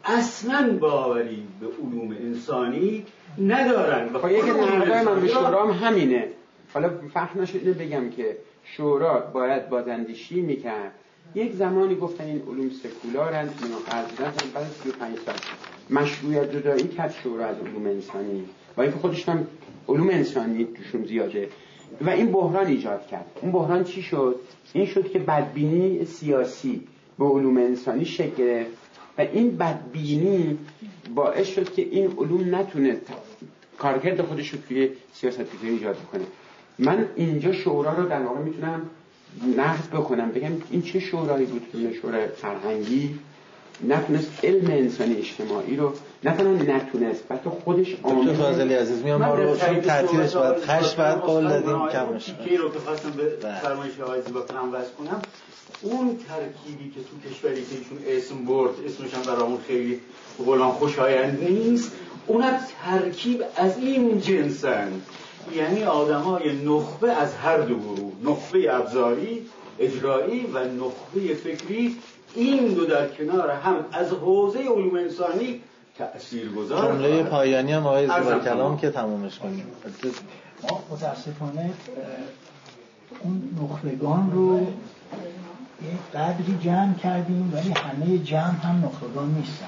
اصلا باوری به علوم انسانی ندارن. خب یکی نقدای من به انسانی را- شورا هم همینه. حالا فهم نشد اینو بگم که شورا باید بازندشی می‌کرد. یک زمانی گفتن این علوم سکولارن اینا قدرن بعد از 35 سال. مشروعیت جدایی کرد شورا از علوم انسانی. با اینکه خودش هم علوم انسانی توشون زیاده. و این بحران ایجاد کرد. اون بحران چی شد؟ این شد که بدبینی سیاسی به علوم انسانی شکل گرفت. و این بدبینی باعث شد که این علوم نتونه کارکرد خودش رو توی سیاست ایجاد کنه من اینجا شورا رو در واقع می‌تونم نقد بکنم بگم این چه شورایی بود که شورای فرهنگی نتونست علم انسانی اجتماعی رو نه تنها نتونست بلکه خودش دکتر عامل فاضلی عزیز میام ما رو چون تعطیلش باید آقای خش باید دکتر قول دادیم کمش تیکه رو که خواستم به بله. فرمایش آقای زیباکرم وز کنم اون ترکیبی که تو کشوری که ایشون اسم برد اسمش هم برامون خیلی به قولان خوشایند نیست اون ترکیب از این جنسن. یعنی آدمای نخبه از هر دو گروه نخبه ابزاری اجرایی و نخبه فکری این دو در کنار هم از حوزه علوم انسانی تأثیر گذار جمله پایانی هم آقای کلام. که تمومش کنیم. ما متاسفانه اون نخبگان رو یه قدری جمع کردیم ولی همه جمع هم نخبگان نیستن.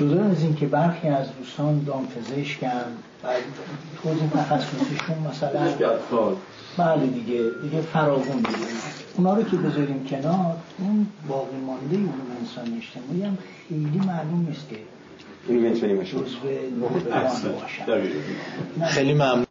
جدا از اینکه برخی از دوستان دامپزشکن و توضیح تخصصیشون مثلا اطفال بله دیگه دیگه فراغون دیگه. اونا رو که بذاریم کنار اون باقی مانده علوم انسانی اجتماعی هم خیلی معلوم نیست که. خیلی ممنون.